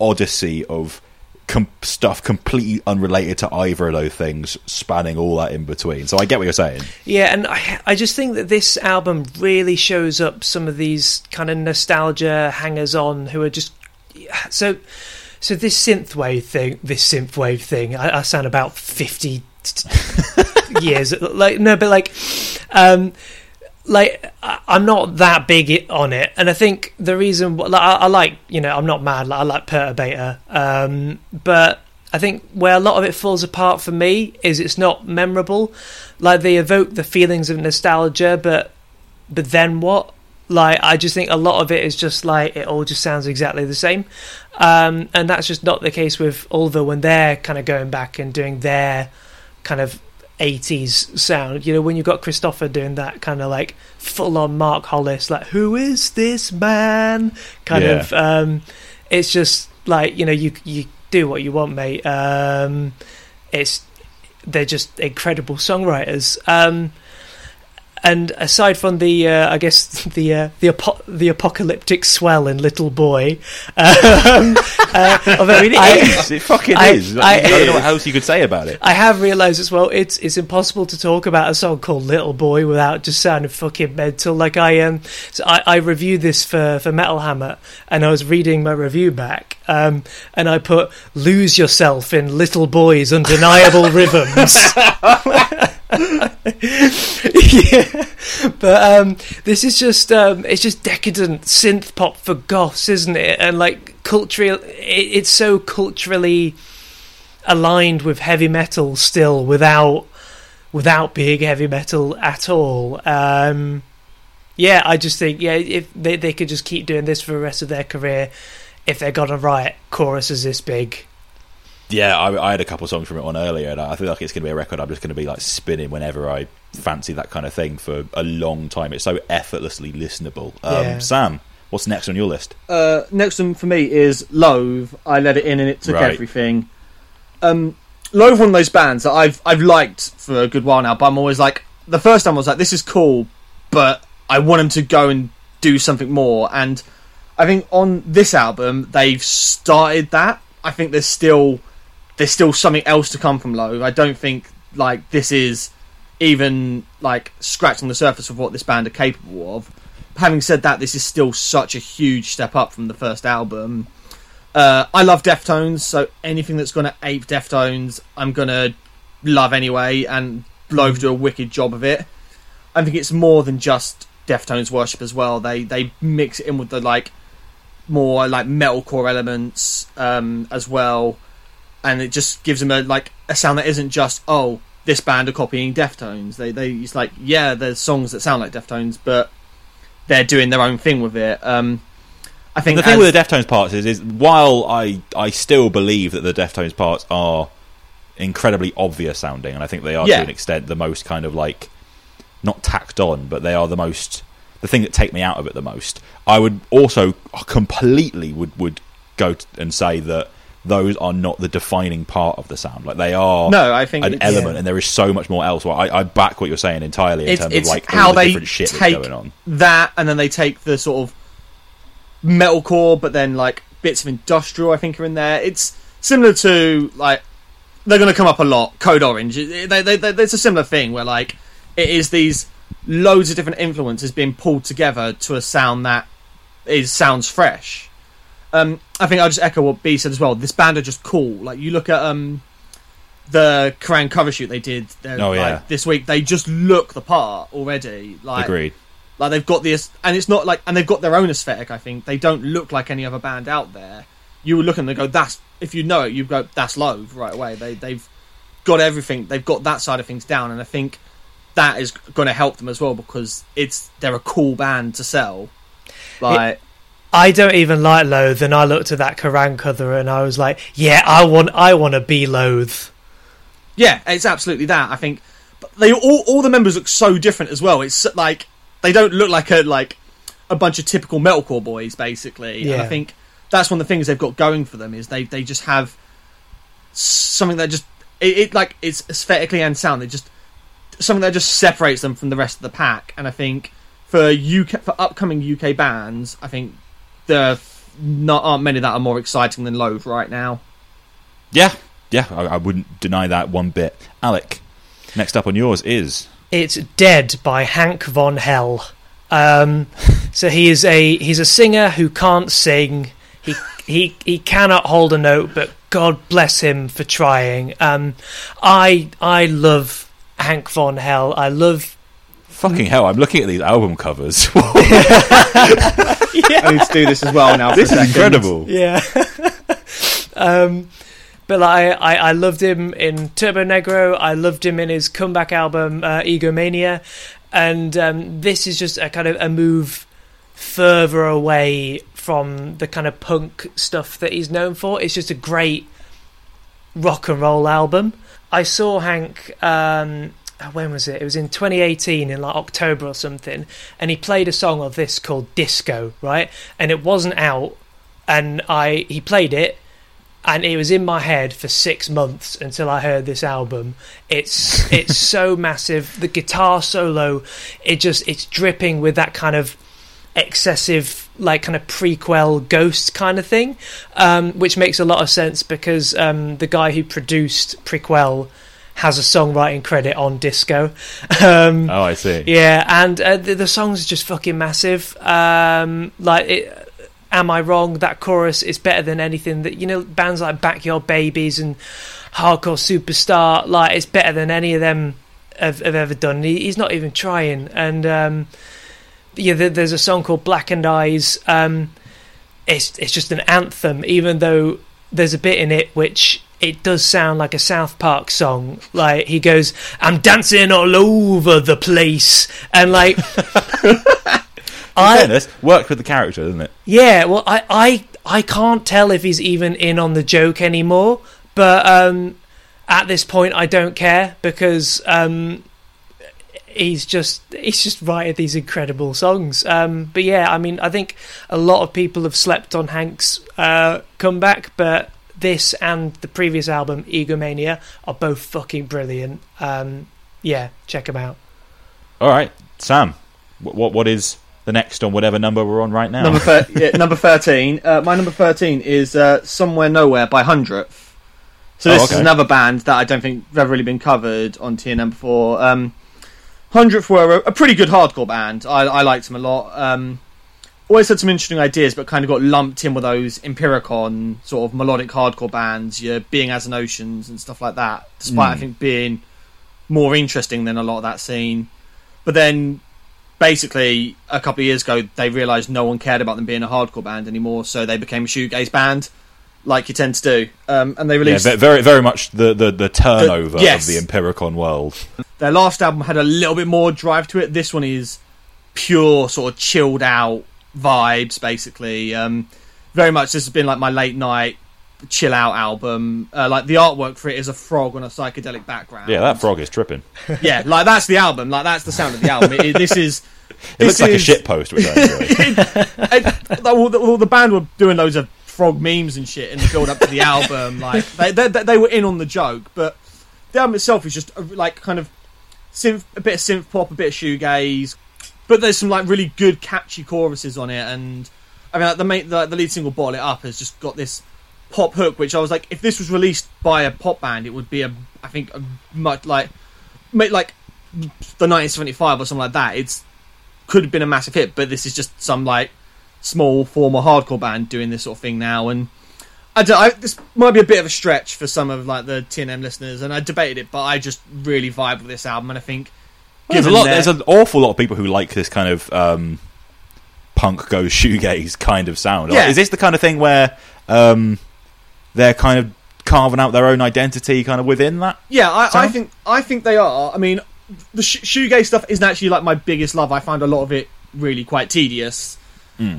odyssey of com- stuff completely unrelated to either of those things, spanning all that in between. So I get what you're saying. Yeah, and I, I just think that this album really shows up some of these kind of nostalgia hangers on who are just so. So this synthwave thing, this synthwave thing, I, I sound about fifty [LAUGHS] years like no, but like, um, like I'm not that big on it, and I think the reason like, I, I like you know I'm not mad, like, I like Perturbator, um, but I think where a lot of it falls apart for me is it's not memorable. Like they evoke the feelings of nostalgia, but but then what? Like I just think a lot of it is just like it all just sounds exactly the same, um, and that's just not the case with Ulver when they're kind of going back and doing their kind of 80s sound. You know, when you've got Christopher doing that kind of like full on Mark Hollis, like, who is this man? Kind Yeah. of, um, it's just like, you know, you, you do what you want, mate. Um, it's, they're just incredible songwriters. Um, and aside from the, uh, I guess [LAUGHS] the uh, the apo- the apocalyptic swell in Little Boy, um, [LAUGHS] uh, although I mean, it [LAUGHS] I- is. It fucking I- is. Like, I- I, don't know what else you could say about it. I have realised as well it's it's impossible to talk about a song called Little Boy without just sounding fucking mental. Like I um, so I, I reviewed this for for Metal Hammer, and I was reading my review back, um, and I put "Lose yourself in Little Boy's undeniable rhythms." [LAUGHS] yeah, but um, this is just um, it's just decadent synth pop for goths, isn't it? And like culturally, it, it's so culturally aligned with heavy metal still without without being heavy metal at all. Um, yeah, I just think yeah, if they they could just keep doing this for the rest of their career, if they're gonna write choruses this big. Yeah, I, I had a couple songs from it on earlier, and I feel like it's going to be a record I'm just going to be like spinning whenever I fancy that kind of thing for a long time. It's so effortlessly listenable. Um, Yeah. Sam, what's next on your list? Uh, next one for me is Loathe. I let it in and it took Right. everything. Um, Loathe, one of those bands that I've I've liked for a good while now, but I'm always like the first time I was like, this is cool, but I want them to go and do something more. And I think on this album they've started that. I think there's still there's still something else to come from Loathe. I don't think like this is even like scratching the surface of what this band are capable of. Having said that, this is still such a huge step up from the first album. Uh, I love Deftones, so anything that's going to ape Deftones, I'm going to love anyway, and Loathe do a wicked job of it. I think it's more than just Deftones worship as well. They they mix it in with the like more like metalcore elements um, as well, and it just gives them a like a sound that isn't just oh this band are copying Deftones. They they it's like yeah, there's songs that sound like Deftones, but they're doing their own thing with it. Um, I think the thing as- with the Deftones parts is, is while I, I still believe that the Deftones parts are incredibly obvious sounding, and I think they are Yeah. to an extent the most kind of like not tacked on, but they are the most the thing that take me out of it the most. I would also completely would would go and say that those are not the defining part of the sound. Like they are No, I think an element, and there is so much more else. I, I back what you're saying entirely in it's, terms it's of like how all the they different shit take going on. that, and then they take the sort of metalcore, but then like bits of industrial. I think are in there. It's similar to like they're going to come up a lot. Code Orange. They, they, they, it's a similar thing where like it is these loads of different influences being pulled together to a sound that is sounds fresh. Um, I think I'll just echo what B said as well. This band are just cool. Like you look at um, the Kerrang cover shoot they did Oh, like, this week, they just look the part already. Like Agreed. like they've got this, and it's not like, and they've got their own aesthetic. I think they don't look like any other band out there. You would look and they go, "That's." If you know it, you go, "That's Loathe" right away. They they've got everything. They've got that side of things down, and I think that is going to help them as well because it's they're a cool band to sell. Like I don't even like Loathe, and I looked at that Kerrang cover and I was like, yeah, I want, I want to be Loathe. Yeah, it's absolutely that. I think but they all all the members look so different as well. It's like they don't look like a like a bunch of typical metalcore boys, basically. And Yeah. I think that's one of the things they've got going for them is they they just have something that just it, it like it's aesthetically and sound. They just something that just separates them from the rest of the pack. And I think for UK for upcoming UK bands, I think there not aren't many that are more exciting than Loathe right now. Yeah, yeah, I, I wouldn't deny that one bit. Alec, next up on yours is It's Dead by Hank von Hell. Um, so he is a he's a singer who can't sing. He he he cannot hold a note, but God bless him for trying. Um, I I love Hank von Hell. I love fucking hell. I'm looking at these album covers. [LAUGHS] I need to do this as well now. this is incredible. Yeah. [LAUGHS] um, but like, I, I loved him in Turbonegro. I loved him in his comeback album uh, Egomania, and um, this is just a kind of a move further away from the kind of punk stuff that he's known for. It's just a great rock and roll album. I saw Hank. Um, when was it? It was in 2018, in like October or something, and he played a song of this called Disco, right? And it wasn't out, and I he played it, and it was in my head for six months until I heard this album. It's [LAUGHS] it's so massive. The guitar solo, it just it's dripping with that kind of excessive like kind of Prequelle ghost kind of thing um, which makes a lot of sense because um, the guy who produced Prequelle has a songwriting credit on disco um, Oh, I see. yeah and uh, the, the song's just fucking massive um, like it, am i wrong that chorus is better than anything that you know bands like backyard babies and hardcore superstar like it's better than any of them have, have ever done he, he's not even trying and um, yeah, there- there's a song called Blackened Eyes. Um, it's it's just an anthem, even though there's a bit in it which it does sound like a South Park song. Like he goes, "I'm dancing all over the place," and like, [LAUGHS] I fairness, worked with the character, doesn't it? yeah, well, I I I can't tell if he's even in on the joke anymore. But um, at this point, I don't care because um, he's just he's just writing these incredible songs. Um, but yeah, I mean, I think a lot of people have slept on Hank's uh, comeback, but this and the previous album, Egomania, are both fucking brilliant. Um, yeah, check them out. All right, Sam, what what, what is the next on whatever number we're on right now? Number thir- [LAUGHS] yeah, number thirteen. Uh, my number thirteen is uh, "Somewhere Nowhere" by Hundredth. So Oh, this okay. is another band that I don't think have ever really been covered on TNM before. Um, Hundredth were a, a pretty good hardcore band. I, I liked them a lot. Um, always had some interesting ideas, but kind of got lumped in with those Empiricon sort of melodic hardcore bands. Your Being as an Oceans and stuff like that. Despite I think being more interesting than a lot of that scene. But then basically a couple of years ago they realised no one cared about them being a hardcore band anymore, so they became a shoegaze band, like you tend to do. Um, and they released ve- very very much the the, the turnover yes. of the Empiricon world. their last album had a little bit more drive to it. This one is pure sort of chilled out vibes, basically. Um, very much this has been like my late night chill out album. Uh, like the artwork for it is a frog on a psychedelic background. Yeah, that frog is tripping. [LAUGHS] yeah, like that's the album. Like that's the sound of the album. It, it- this is. It looks this like a shit post, which I [LAUGHS] enjoy. all, the, the band were doing loads of frog memes and shit in the build up to the album. [LAUGHS] Like they, they they were in on the joke, but the album itself is just a, like kind of synth, a bit of synth pop, a bit of shoegaze, but there's some like really good catchy choruses on it, and I mean like the main the, the lead single "Bottle It Up" has just got this pop hook, which I was like, if this was released by a pop band, it would be a, I think, a much like, ma- like the 1975 or something like that. It's could have been a massive hit, but this is just some like small former hardcore band doing this sort of thing now, and I, don't, I this might be a bit of a stretch for some of like the TNM listeners, and I debated it, but I just really vibe with this album, and I think There's a lot. There's an awful lot of people who like this kind of um, punk goes [LAUGHS] shoegaze kind of sound. Like, is this the kind of thing where um, they're kind of carving out their own identity, kind of within that? Yeah, I, I think I think they are. I mean, the sh- shoegaze stuff isn't actually like my biggest love. I find a lot of it really quite tedious.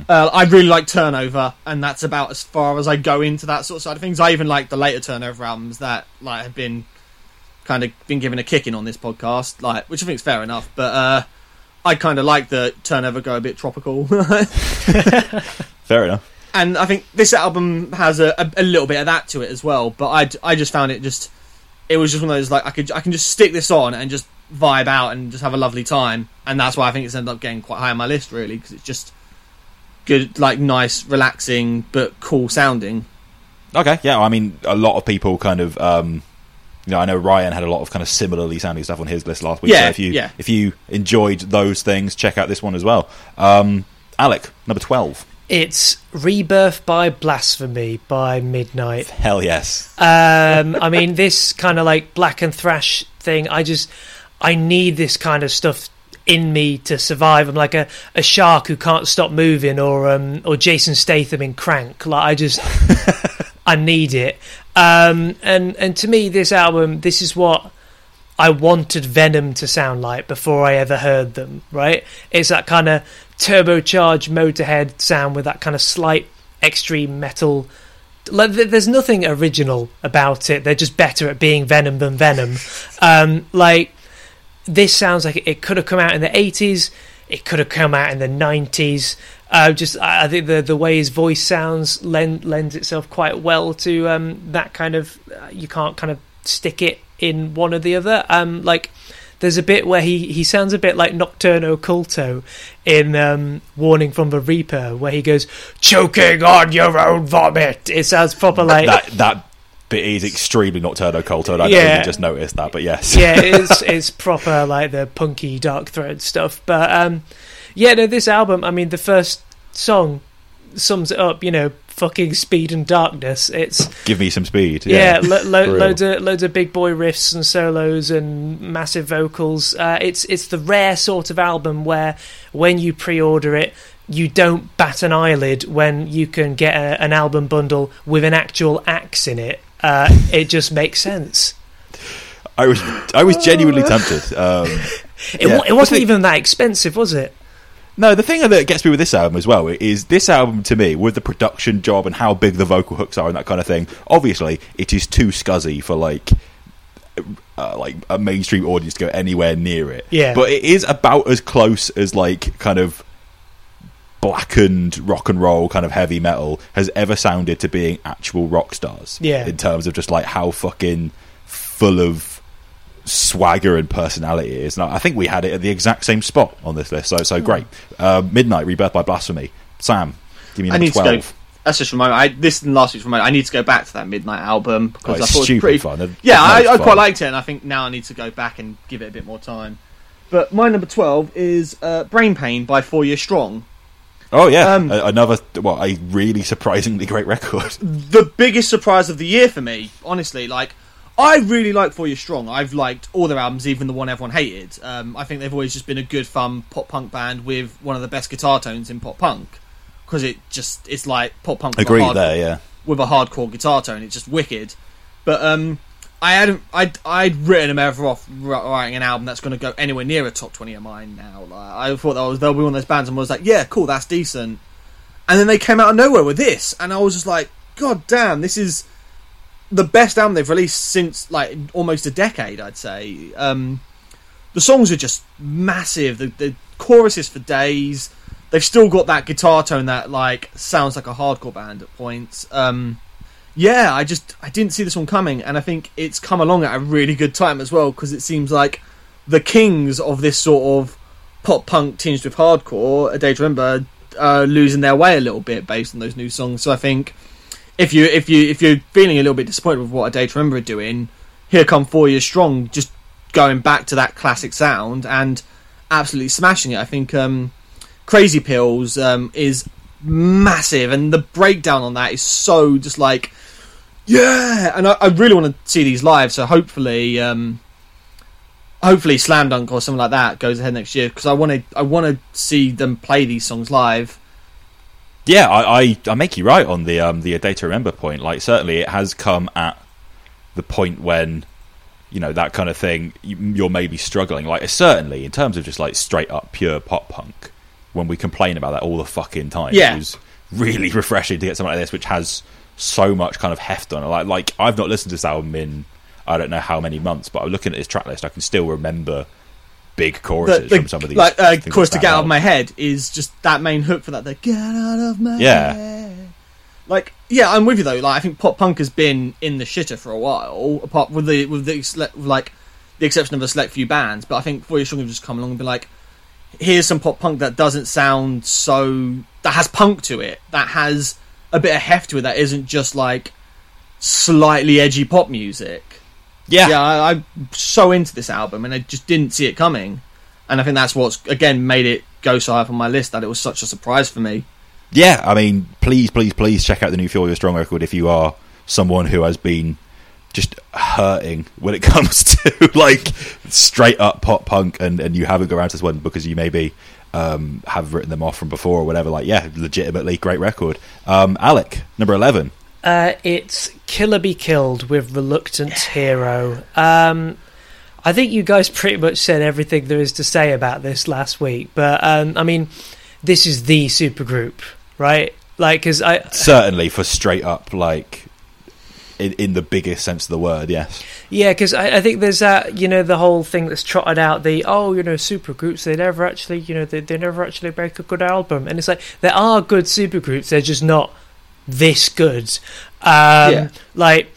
Uh, I really like Turnover, and that's about as far as I go into that sort of side of things. I even like the later Turnover albums that like have been kind of been given a kicking on this podcast, like which I think is fair enough. But uh, I kind of like the Turnover go a bit tropical. [LAUGHS] Fair enough. and I think this album has a, a, a little bit of that to it as well. But I, I just found it just it was just one of those like I could I can just stick this on and just vibe out and just have a lovely time, and that's why I think it's ended up getting quite high on my list really because it's just good, like nice, relaxing but cool sounding. Okay, yeah. I mean, a lot of people kind of. Um, you know, I know Ryan had a lot of kind of similarly sounding stuff on his list last week. Yeah, so if you yeah. if you enjoyed those things, check out this one as well. Um, Alec, number twelve. It's Rebirth by Blasphemy by Midnight. Hell yes. Um, I mean, this kind of like black and thrash thing. I just, I need this kind of stuff in me to survive. I'm like a, a shark who can't stop moving, or um, or Jason Statham in Crank. Like I just, [LAUGHS] I need it. Um, and and to me, this album, this is what I wanted Venom to sound like before I ever heard them. Right? It's that kind of turbocharged Motorhead sound with that kind of slight extreme metal like there's nothing original about it. They're just better at being Venom than Venom. Um, like this sounds like it could have come out in the 80s. It could have come out in the 90s. Uh, just I think the the way his voice sounds lend, lends itself quite well to um, that kind of. Uh, you can't kind of stick it in one or the other. Um, like there's a bit where he, he sounds a bit like Nocturno Culto in um, Warning from the Reaper, where he goes choking on your own vomit. It sounds proper like that that bit is extremely nocturno culto. and I Yeah. don't even just noticed that, but yes. yeah, it's [LAUGHS] it's proper like the punky dark thread stuff. But um, yeah, no, this album. I mean, the first song sums it up. You know, fucking speed and darkness. It's Give me some speed. yeah, lo- lo- loads of loads of big boy riffs and solos and massive vocals. Uh, it's it's the rare sort of album where when you pre-order it. You don't bat an eyelid when you can get a, an album bundle with an actual axe in it. Uh, it just makes sense. I was I was genuinely tempted. Um, [LAUGHS] It, Yeah. it wasn't even that expensive, was it? No, the thing that gets me with this album as well is this album to me with the production job and how big the vocal hooks are and that kind of thing. Obviously, it is too scuzzy for like. Uh, like a mainstream audience to go anywhere near it, Yeah. But it is about as close as like kind of blackened rock and roll kind of heavy metal has ever sounded to being actual rock stars. Yeah. In terms of just like how fucking full of swagger and personality is. And I think we had it at the exact same spot on this list. So so great. Uh, Midnight Rebirth by Blasphemy. Sam, give me I number need twelve. to go. That's just remind I this and last week's reminder. I need to go back to that Midnight album because Oh, I thought it was pretty fun. It- Yeah, it's I, I fun. quite liked it, and I think now I need to go back and give it a bit more time. But my number twelve is uh, "Brain Pain" by Four Year Strong. Oh yeah, Um, A- another well, a really surprisingly great record. the biggest surprise of the year for me, honestly. Like, I really like Four Year Strong. I've liked all their albums, even the one everyone hated. Um, I think they've always just been a good, fun pop punk band with one of the best guitar tones in pop punk. Because it just, it's like pop punk with, a Agreed hardcore, there, yeah. with a hardcore guitar tone. It's just wicked. But um, I hadn't, I'd, I'd written them ever off writing an album that's going to go anywhere near a top 20 of mine now. Like, I thought that was, they'll be one of those bands and I was like, yeah, cool, that's decent. And then they came out of nowhere with this, and I was just like, God damn, this is the best album they've released since like almost a decade, I'd say. Um, the songs are just massive. The, the choruses for days. They've still got that guitar tone that like sounds like a hardcore band at points. Um, yeah, I just I didn't see this one coming, and I think it's come along at a really good time as well because it seems like the kings of this sort of pop punk tinged with hardcore, A Day to Remember, are losing their way a little bit based on those new songs. So I think if you if you if you're feeling a little bit disappointed with what a day to remember are doing, here come four years strong, just going back to that classic sound and absolutely smashing it. I think um, Crazy Pills um, is massive, and the breakdown on that is so just like yeah. And I, I really want to see these live, so hopefully. Um, hopefully slam dunk or something like that goes ahead next year because i want to i want to see them play these songs live Yeah, I, I, I make you right on the um, the Day to Remember point. Like, certainly, it has come at the point when you know that kind of thing. you- You're maybe struggling. Like, certainly in terms of just like straight up pure pop punk, when we complain about that all the fucking time, Yeah. it was really [LAUGHS] refreshing to get something like this, which has so much kind of heft on it. Like, like I've not listened to this album in I don't know how many months, but I'm looking at this track list, I can still remember big the, choruses the- from some of these. like uh, chorus to get out of my head is just that main hook for that the get out of my Yeah. head like yeah i'm with you though like i think pop punk has been in the shitter for a while apart with the with the like the exception of a select few bands but i think Four Years Strong have just come along and be like here's some pop punk that doesn't sound so that has punk to it that has a bit of heft to it that isn't just like slightly edgy pop music Yeah, yeah, I, I'm so into this album, and I just didn't see it coming. And I think that's what's again made it go so high up on my list that it was such a surprise for me. yeah, I mean, please, please, please check out the new Four Year Strong record if you are someone who has been just hurting when it [LAUGHS] comes to like straight up pop punk and, and you haven't got around to this one because you maybe um, have written them off from before or whatever. Like, yeah, legitimately great record. Um, Alec, number 11. Uh, it's Killer Be Killed with Reluctant Hero. Um, I think you guys pretty much said everything there is to say about this last week, but um, I mean, this is the supergroup, right? Like, because I Certainly for straight up, like, in, in the biggest sense of the word, yes. Yeah, because I, I think there's that, you know, the whole thing that's trotted out the, oh, you know, supergroups, they never actually, you know, they, they never actually make a good album. And it's like, there are good supergroups, they're just not this good. Um, Yeah. Like,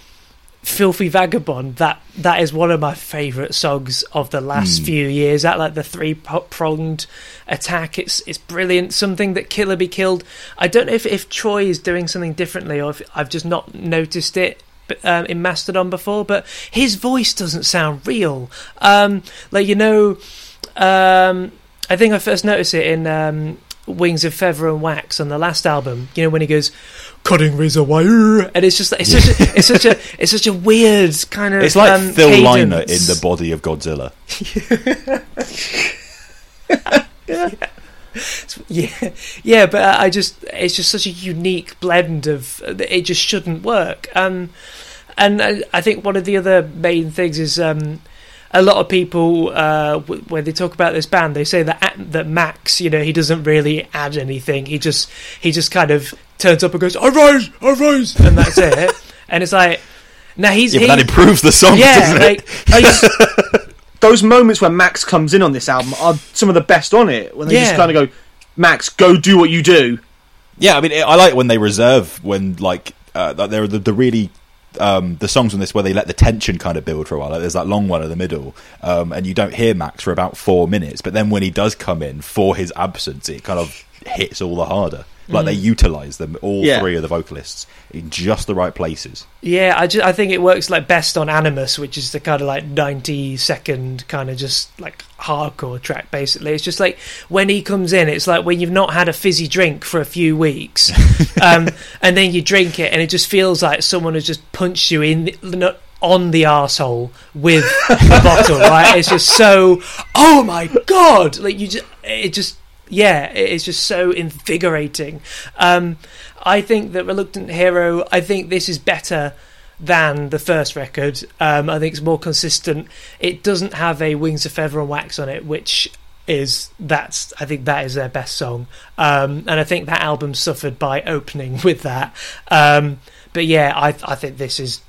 Filthy Vagabond, that that is one of my favourite songs of the last few years. That like the three pronged attack, it's it's brilliant. Something that Killer Be Killed. I don't know if if Troy is doing something differently or if I've just not noticed it um, in Mastodon before, but his voice doesn't sound real. Um, like you know, um, I think I first noticed it in um, Wings of Feather and Wax on the last album. You know when he goes cutting razor wire, and it's just like- it's such a, it's such a it's such a weird kind of It's like um, Phil cadence. Liner in the body of Godzilla. [LAUGHS] Yeah, yeah, but I just it's just such a unique blend of it just shouldn't work. Um, and I, I think one of the other main things is um, a lot of people uh, w- when they talk about this band, they say that that Max, you know, he doesn't really add anything. He just he just kind of turns up and goes, "I rise, I rise," and that's it. [LAUGHS] and it's like, now he's Yeah, he, but that improves the song, yeah, doesn't like I just, [LAUGHS] Those moments when Max comes in on this album are some of the best on it. When they just kind of go, "Max, go do what you do." Yeah, I mean, I like when they reserve when like uh, that there are the, the really um, the songs on this where they let the tension kind of build for a while. Like there's that long one in the middle, um, and you don't hear Max for about four minutes. But then when he does come in for his absence, it kind of hits all the harder. Like they utilize them all Yeah. three of the vocalists in just the right places. Yeah, I, just, I think it works like best on Animus, which is the kind of like 90 second kind of just like hardcore track, basically. It's just like when he comes in, it's like when you've not had a fizzy drink for a few weeks, [LAUGHS] um, and then you drink it, and it just feels like someone has just punched you in. The, on the asshole with [LAUGHS] a bottle, right? It's just so, oh my god! Like you just, it just, yeah, it's just so invigorating. Um, I think that Reluctant Hero, I think this is better than the first record. Um, I think it's more consistent. It doesn't have a Wings of Feather and Wax on it, which is that's I think that is their best song. Um, and I think that album suffered by opening [LAUGHS] with that. Um, but yeah, I I think this is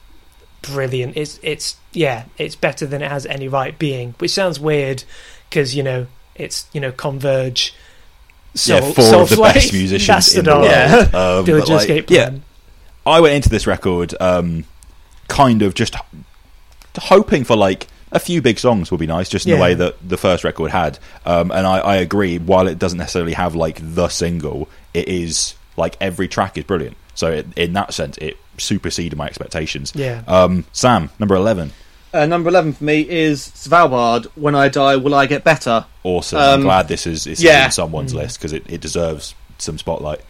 brilliant. It's it's yeah, it's better than it has any right being, which sounds weird because you know it's you know Converge. Yeah, Soul- four of the Soulfly, best musicians in the world. Yeah. Um, like, Escape yeah, I went into this record um, kind of just hoping for like a few big songs would be nice, just in Yeah. the way that the first record had. Um, and I, I agree. While it doesn't necessarily have like the single, it is like every track is brilliant. So it, in that sense, it superseded my expectations. Yeah. Um, Sam, number eleven, Uh, number eleven for me is Svalbard. When I die, will I get better? awesome. I'm Um, glad this is, is yeah. in someone's list because it, it deserves some spotlight.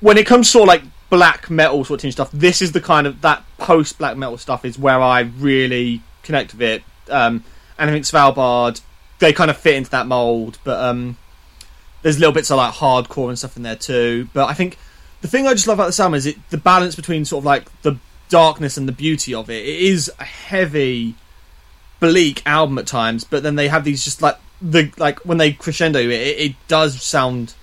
when it comes to sort of like black metal sort of stuff, this is the kind of that post black metal stuff is where I really connect with it. Um, and I think Svalbard they kind of fit into that mold, but um, there's little bits of like hardcore and stuff in there too. But I think the thing I just love about the Sam is it the balance between sort of like the darkness and the beauty of it. It is a heavy, bleak album at times, but then they have these just like the like when they crescendo it, it, it does sound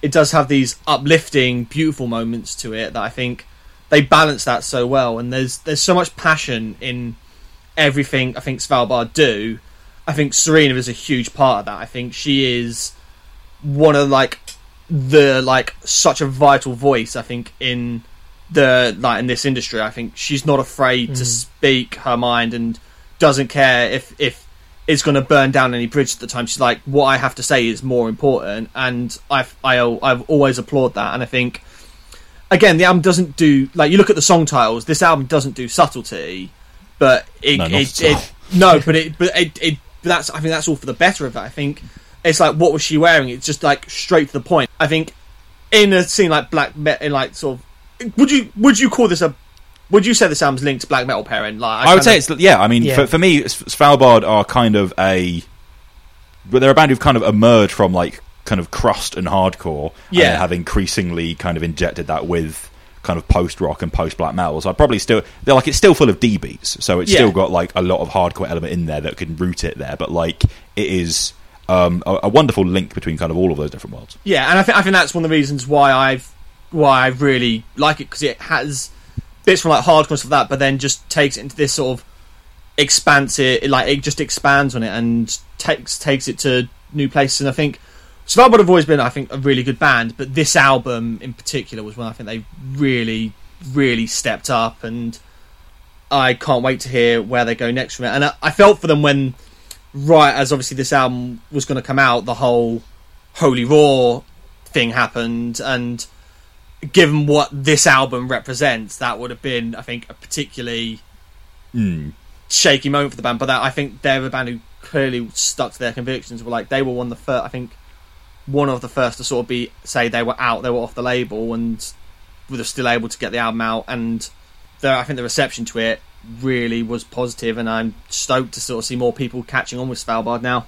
it does have these uplifting, beautiful moments to it that I think they balance that so well. And there's there's so much passion in everything I think Svalbard do. I think Serena is a huge part of that. I think she is one of like the like such a vital voice. I think in the like in this industry. I think she's not afraid to mm. speak her mind and doesn't care if if it's going to burn down any bridge at the time. She's like, what I have to say is more important, and I've I, I've always applaud that. And I think again, the album doesn't do like you look at the song titles. This album doesn't do subtlety, but it, No, it, it [LAUGHS] no, but it but it, it but that's I think that's all for the better of it. I think it's like what was she wearing? It's just like straight to the point. I think in a scene like black metal, in like sort of would you would you call this a would you say this album's linked to black metal pairing? Like I would kinda- say it's yeah. I mean, Yeah. for, for me, S- Svalbard are kind of a, but they're a band who've kind of emerged from like kind of crust and hardcore, Yeah. and have increasingly kind of injected that with kind of post rock and post black metal. So I probably still they're like it's still full of D beats, so it's Yeah. still got like a lot of hardcore element in there that can root it there. But like it is um, a, a wonderful link between kind of all of those different worlds. Yeah, and I think I think that's one of the reasons why I've why I really like it because it has bits from like hardcore stuff like that, but then just takes it into this sort of expansive, like it just expands on it and takes takes it to new places. And I think Svalbard have always been, I think, a really good band, but this album in particular was when I think they really, really stepped up, and I can't wait to hear where they go next from it. And I, I felt for them when, right as obviously this album was going to come out, the whole Holy Roar thing happened, and given what this album represents, that would have been, I think, a particularly hmm. shaky moment for the band. But that I think they're a band who clearly stuck to their convictions. Were like they were one of the first, I think, one of the first to sort of be say they were out, they were off the label, and were still able to get the album out. And the, I think the reception to it really was positive, and I'm stoked to sort of see more people catching on with Svalbard now.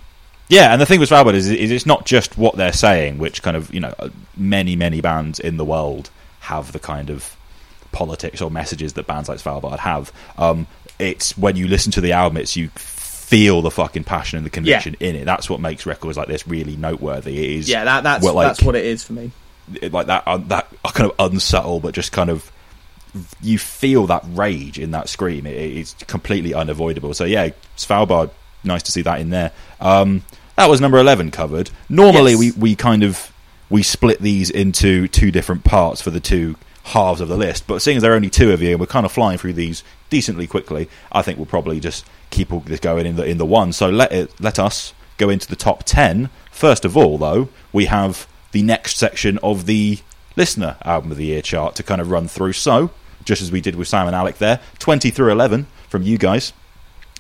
Yeah, and the thing with Svalbard is, is it's not just what they're saying, which kind of you know many many bands in the world have the kind of politics or messages that bands like Svalbard have. Um, it's when you listen to the album, it's you feel the fucking passion and the conviction in it. That's what makes records like this really noteworthy. It is Yeah, that, that's well, like, that's what it is for me. like that uh, that kind of unsubtle but just kind of you feel that rage in that scream. It, it's completely unavoidable. So yeah, Svalbard, nice to see that in there. Um, that was number eleven covered. Normally Yes. we we kind of we split these into two different parts for the two halves of the list. But seeing as there are only two of you and we're kind of flying through these decently quickly, I think we'll probably just keep all this going in the in the one. So let it let us go into the top ten. First of all, though, we have the next section of the listener album of the year chart to kind of run through. So, just as we did with Simon and Alec there, 20 through 11 from you guys.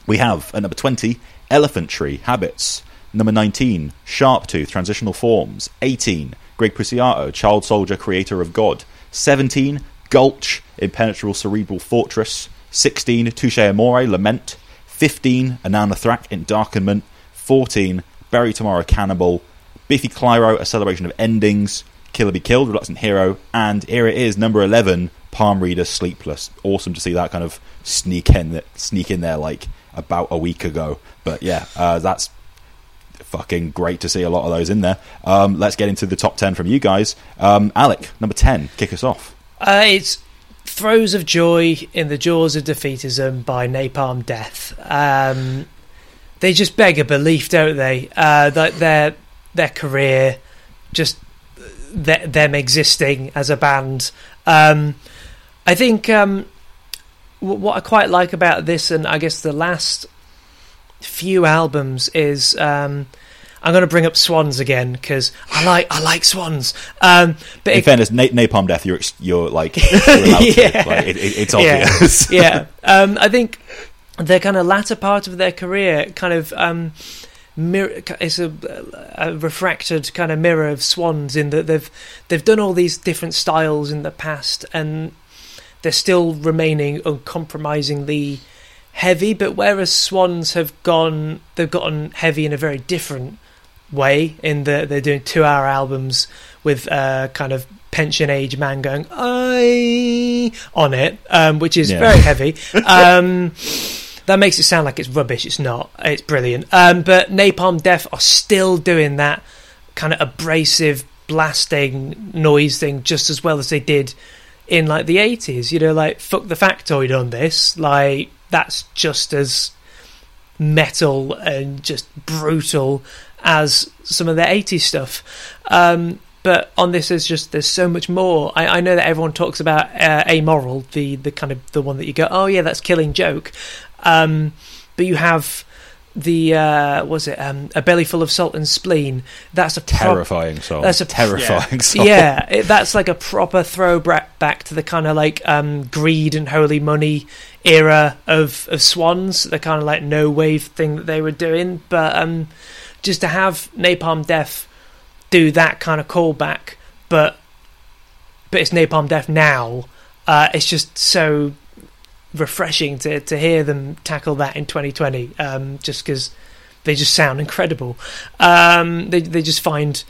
We have at number 20, Elephant Tree, Habits. Number 19, Sharptooth, Transitional Forms. 18, Greg Puciato, Child Soldier, Creator of God. 17, Gulch, Impenetrable Cerebral Fortress. 16, Touche Amore, Lament. 15, Anaal Nathrakh, Endarkenment. 14, Bury Tomorrow, Cannibal. Biffy Clyro, A Celebration of Endings. Killer Be Killed, Reluctant Hero. And here it is, number 11, Palm Reader, Sleepless. Awesome to see that kind of sneak in, sneak in there like about a week ago. But yeah, uh, that's fucking great to see a lot of those in there. Um, let's get into the top 10 from you guys. Um, Alec, number 10, kick us off. Uh, it's Throes of Joy in the Jaws of Defeatism by Napalm Death. Um, they just beg a belief, don't they? Uh, that their their career, just th- them existing as a band. Um, I think um, w- what I quite like about this, and I guess the last few albums, is um, I'm going to bring up Swans again because I like I like Swans. Um, but In it, fairness, Na- Napalm Death, you're you're like, [LAUGHS] you're allowed to. Yeah. Like, it, it, it's yeah, obvious. [LAUGHS] yeah. [LAUGHS] Um, I think the kind of latter part of their career kind of um, mirror. It's a, a refracted kind of mirror of Swans in that they've they've done all these different styles in the past and they're still remaining uncompromisingly heavy. But whereas Swans have gone, they've gotten heavy in a very different way. In that they're doing two-hour albums with uh, kind of pension age man going I on it, um, which is Yeah. very heavy. [LAUGHS] Um, that makes it sound like it's rubbish. It's not. It's brilliant. Um, but Napalm Death are still doing that kind of abrasive blasting noise thing just as well as they did in like the 80s you know like fuck the factoid on this like that's just as metal and just brutal as some of the 80s stuff. Um but on this there's just there's so much more. I, I know that everyone talks about uh, amoral the the kind of the one that you go oh yeah that's killing joke. Um but you have the uh was it um a belly full of salt and spleen that's a Terrifying song. That's a- terrifying song. yeah, it, that's like a proper throwback back to the kind of like um, greed and holy money era of of Swans, the kind of like no wave thing that they were doing. But um, just to have Napalm Death do that kind of callback, but but it's Napalm Death now. Uh, it's just so refreshing to to hear them tackle that in 2020. Um, just because they just sound incredible. Um, they they just find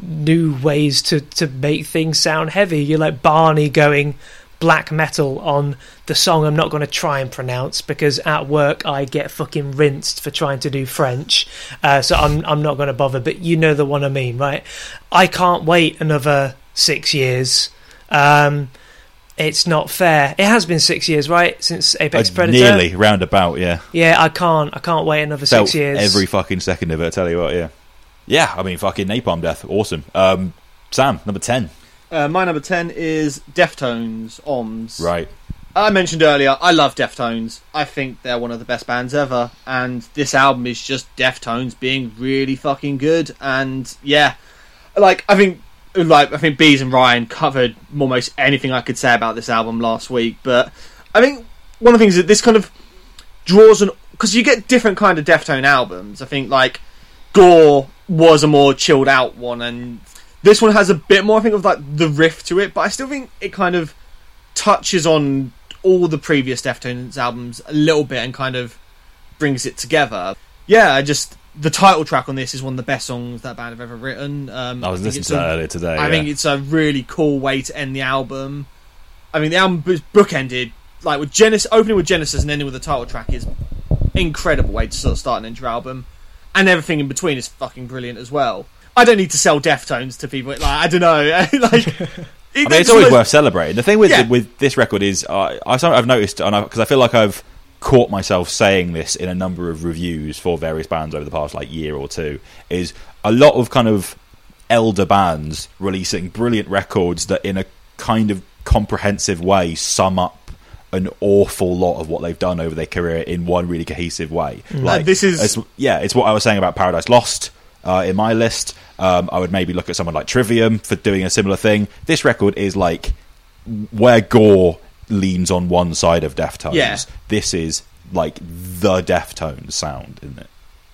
new ways to to make things sound heavy. You're like Barney going black metal on the song I'm not going to try and pronounce because at work I get fucking rinsed for trying to do French. Uh, so I'm I'm not going to bother. But you know the one I mean, right? I can't wait another six years. Um, it's not fair. It has been six years, right, since Apex Uh, Predator. Nearly roundabout, yeah. Yeah, I can't. I can't wait another Felt six years. every fucking second of it. I tell you what, yeah, yeah. I mean, fucking Napalm Death, awesome. Um, Sam, number ten, Uh, my number 10 is Deftones, Ohms. right? I mentioned earlier, I love Deftones. I think they're one of the best bands ever, and this album is just Deftones being really fucking good. And yeah, like I think, like I think Bees and Ryan covered almost anything I could say about this album last week. But I think one of the things that this kind of draws on because you get different kind of Deftone albums. I think like Gore was a more chilled out one, and this one has a bit more. I think of like the riff to it, but I still think it kind of touches on all the previous Deftones albums a little bit and kind of brings it together. Yeah, I just the title track on this is one of the best songs that band have ever written. Um, I was think listening to that a- earlier today. I yeah. think it's a really cool way to end the album. I mean, the album is bookended like with Genesis, opening with Genesis and ending with the title track is incredible way to sort of start an your album, and everything in between is fucking brilliant as well. I don't need to sell Deftones to people. Like I don't know, [LAUGHS] like. [LAUGHS] I mean, it's always worth celebrating. The thing with Yeah. with this record is, uh, I, I've noticed, and because I feel like I've caught myself saying this in a number of reviews for various bands over the past like year or two, is a lot of kind of elder bands releasing brilliant records that, in a kind of comprehensive way, sum up an awful lot of what they've done over their career in one really cohesive way. Like Uh, this is- it's- yeah, it's what I was saying about Paradise Lost uh, in my list. Um, I would maybe look at someone like Trivium for doing a similar thing. This record is like where Gore leans on one side of Deftones. Yeah. This is like the Deftones sound, isn't it?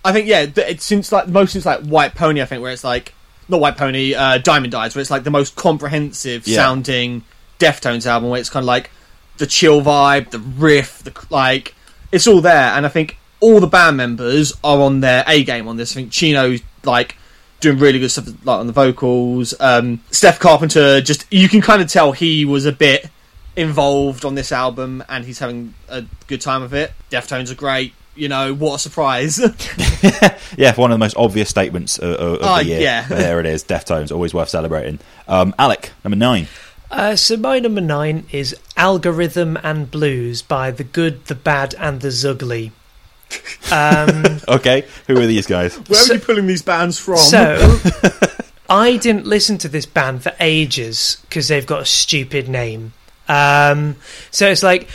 I think yeah, it's since like most since like White Pony. I think where it's like not White Pony, uh, Diamond Eyes, where it's like the most comprehensive Yeah. sounding Deftones album, where it's kind of like the chill vibe, the riff, the like it's all there. And I think all the band members are on their A game on this. I think Chino's like doing really good stuff like on the vocals. Um, Steph Carpenter just you can kind of tell he was a bit involved on this album and he's having a good time of it. Deftones are great. You know what a surprise. [LAUGHS] [LAUGHS] Yeah, one of the most obvious statements of, of Oh, the year. yeah. there it is. Deftones, always worth celebrating. Um, Alec, number nine. Uh, so my number nine is Algorithm and Blues by The Good, The Bad, and The Zugly. Um, [LAUGHS] Okay, who are these guys? Where So- are you pulling these bands from? so I didn't listen to this band for ages because they've got a stupid name. Um, so it's like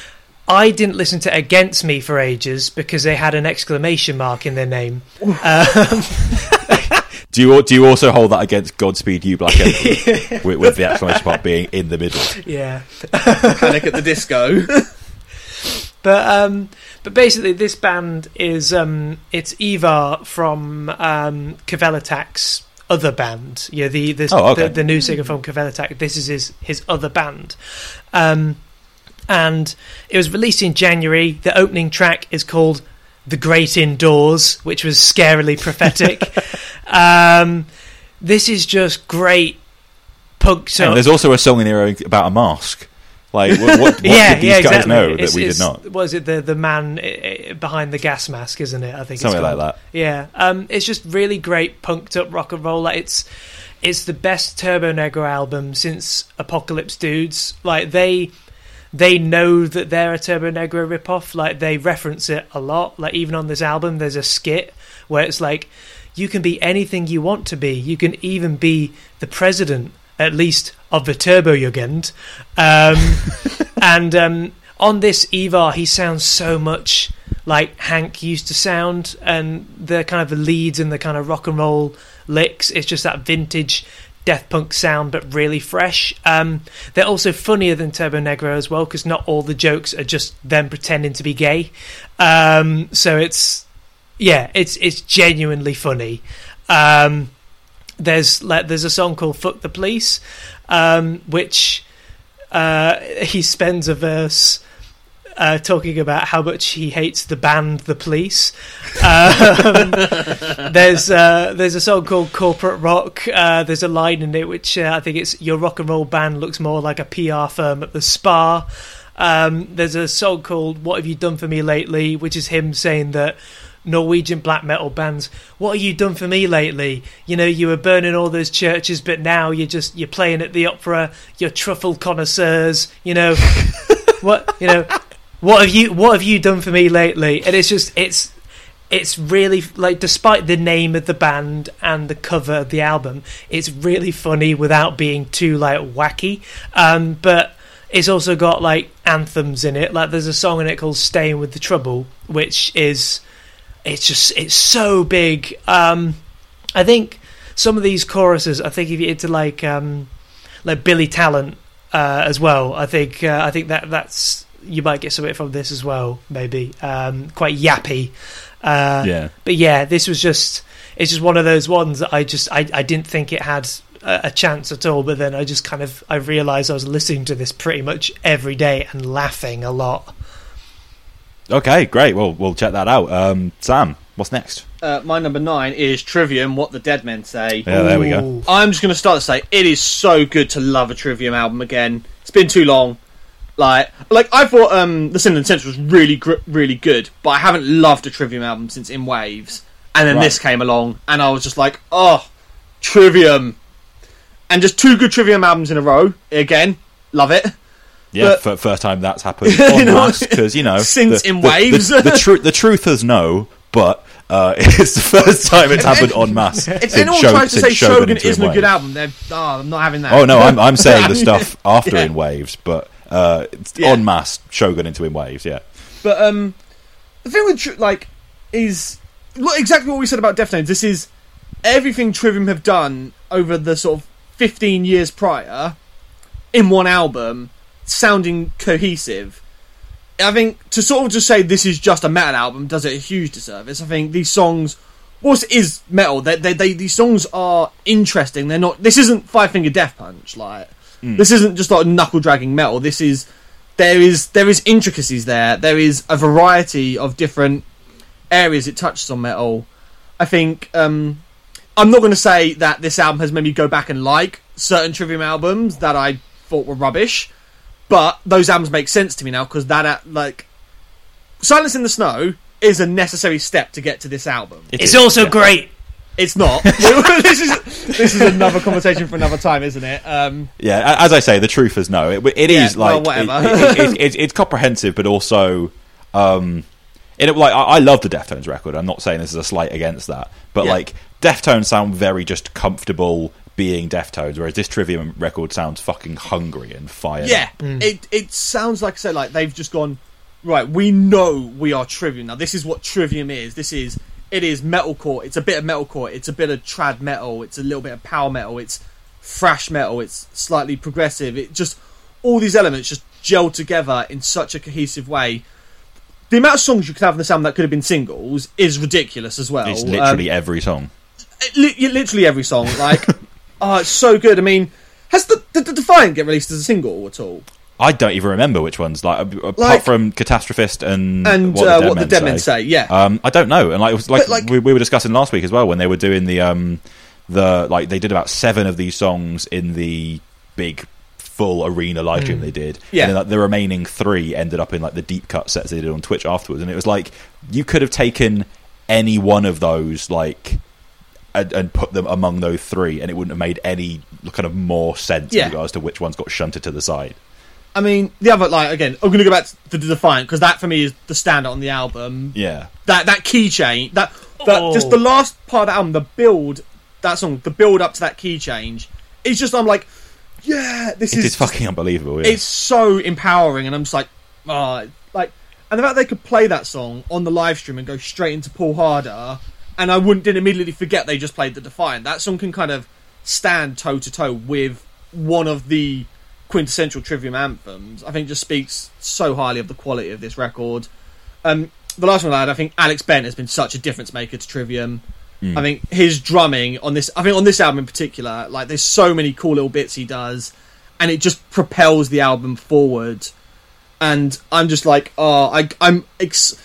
I didn't listen to Against Me for ages because they had an exclamation mark in their name. Um, [LAUGHS] Do you do you also hold that against Godspeed You Black Emperor with, with the exclamation mark being in the middle? Yeah. Panic at the Disco. [LAUGHS] But um, but basically, this band is um, it's Ivar from um, Kvelertak's other band. Yeah, the the, Oh, okay. the the new singer from Kvelertak. This is his his other band, um, and it was released in January. The opening track is called "The Great Indoors," which was scarily prophetic. [LAUGHS] um, this is just great punk. So And there's also a song in here about a mask. Like, what, what, what [LAUGHS] yeah, did these yeah, guys exactly. know It's- that we did not? Was it the the man uh, uh, behind the gas mask? Isn't it? I think Something it's like that. Yeah, um, it's just really great punked up rock and roll. Like it's it's the best Turbonegro album since Apocalypse Dudes. Like they they know that they're a Turbonegro ripoff. Like they reference it a lot. Like even on this album, there's a skit where it's like you can be anything you want to be. You can even be the president, at least of the Turbojugend. Um, [LAUGHS] and um, on this Ivar, he sounds so much like Hank used to sound, and the kind of the leads and the kind of rock and roll licks. It's just that vintage death punk sound, but really fresh. Um, they're also funnier than Turbonegro as well, because not all the jokes are just them pretending to be gay. Um, so it's yeah, it's it's genuinely funny. Um, there's like there's a song called "Fuck the Police," um, which uh, he spends a verse uh, talking about how much he hates the band The Police. Um, [LAUGHS] there's uh, there's a song called Corporate Rock. Uh, there's a line in it which uh, I think it's your rock and roll band looks more like a PR firm at the spa. Um, there's a song called "What Have You Done for Me Lately," which is him saying that. Norwegian black metal bands. What have you done for me lately? You know, you were burning all those churches, but now you're just you're playing at the opera. You're truffle connoisseurs. You know, [LAUGHS] what you know, what have you what have you done for me lately? And it's just it's it's really like despite the name of the band and the cover of the album, it's really funny without being too like wacky. Um, but it's also got like anthems in it. Like there's a song in it called "Staying with the Trouble," which is it's just it's so big. Um, I think some of these choruses. I think if you're into like um, like Billy Talent uh, as well, I think uh, I think that that's you might get some something from this as well. Maybe um, quite yappy. Uh, Yeah. but yeah, this was just it's just one of those ones that I just I, I didn't think it had a, a chance at all. But then I just kind of I realised I was listening to this pretty much every day and laughing a lot. Okay, great. Well, we'll check that out. Um, Sam, what's next? Uh, my number nine is Trivium, What the Dead Men Say. Yeah, there we go. I'm just going to start to say it is so good to love a Trivium album again. It's been too long. Like, like I thought um, the Sin and Sense was really, gr- really good, but I haven't loved a Trivium album since In Waves. And then Right. this came along, and I was just like, oh, Trivium, and just two good Trivium albums in a row. Again, love it. Yeah, But- for first time that's happened [LAUGHS] en know, masse because you know since the, in the- waves. The, the, tru- the truthers know, but uh, [LAUGHS] it's the first time it's happened on mass. If anyone Shog- tries to say Shogun into isn't a good album, they're oh, I'm not having that. Oh no, I'm I'm saying the [LAUGHS] stuff after Yeah. in waves, but uh, Yeah. en masse Shogun into in waves. Yeah, But um, the thing with like is look exactly what we said about Deftones. This is everything Trivium have done over the sort of 15 years prior in one album, sounding cohesive. I think to sort of just say this is just a metal album does it a huge disservice. I think these songs, whilst it is metal, they, they, they these songs are interesting. They're not. This isn't Five Finger Death Punch. Like this isn't just like knuckle dragging metal. This is there is there is intricacies there. There is a variety of different areas it touches on metal. I think um, I'm not going to say that this album has made me go back and like certain Trivium albums that I thought were rubbish, but those albums make sense to me now because that uh, like Silence in the Snow is a necessary step to get to this album. It It's is, also yeah. great. It's not. [LAUGHS] this is this is another conversation for another time, isn't it? Um, Yeah, as I say, the truthers know it. It Yeah, is well, like it- whatever. it- it- [LAUGHS] it's, it's comprehensive, but also, um, in it, like I, I love the Deftones record. I'm not saying this is a slight against that, but Yeah. like Deftones sound very just comfortable being Deftones, whereas this Trivium record sounds fucking hungry and fired. Yeah, up. it it sounds like I said like they've just gone right. We know we are Trivium now. This is what Trivium is. This is it is metalcore. It's a bit of metalcore. It's a bit of trad metal. It's a little bit of power metal. It's thrash metal. It's slightly progressive. It just all these elements just gel together in such a cohesive way. The amount of songs you could have in this album that could have been singles is ridiculous as well. It's Um, literally every song. li- li- literally every song. Like, [LAUGHS] oh, it's so good. I mean, has the, the, the Defiant get released as a single at all? I don't even remember which ones. Like apart Like- from Catastrophist and And what uh, the Dead, what men, the Dead say. Men say, yeah. Um, I don't know. And like it was like, like- we, we were discussing last week as well when they were doing the um the like they did about seven of these songs in the big full arena live stream they did. Yeah. And then like, the remaining three ended up in like the deep cut sets they did on Twitch afterwards. And it was like you could have taken any one of those like and, and put them among those three, and it wouldn't have made any kind of more sense Yeah. in regards to which ones got shunted to the side. I mean, the other, like, again, I'm going to go back to the Defiant because that for me is the standout on the album. Yeah. That that keychain, that, that Oh. just the last part of the album, the build, that song, the build up to that key change, it's just, I'm like, yeah, this It is is fucking unbelievable. Yeah. it's so empowering, and I'm just like, oh, like, and the fact they could play that song on the live stream and go straight into Pull Harder, and I wouldn't didn't immediately forget they just played the Defiant. That song can kind of stand toe to toe with one of the quintessential Trivium anthems. I think just speaks so highly of the quality of this record. Um, the last one I had, I think Alex Bent has been such a difference maker to Trivium. I think his drumming on this, I think on this album in particular, like there's so many cool little bits he does, and it just propels the album forward. And I'm just like, oh, I, I'm. Ex-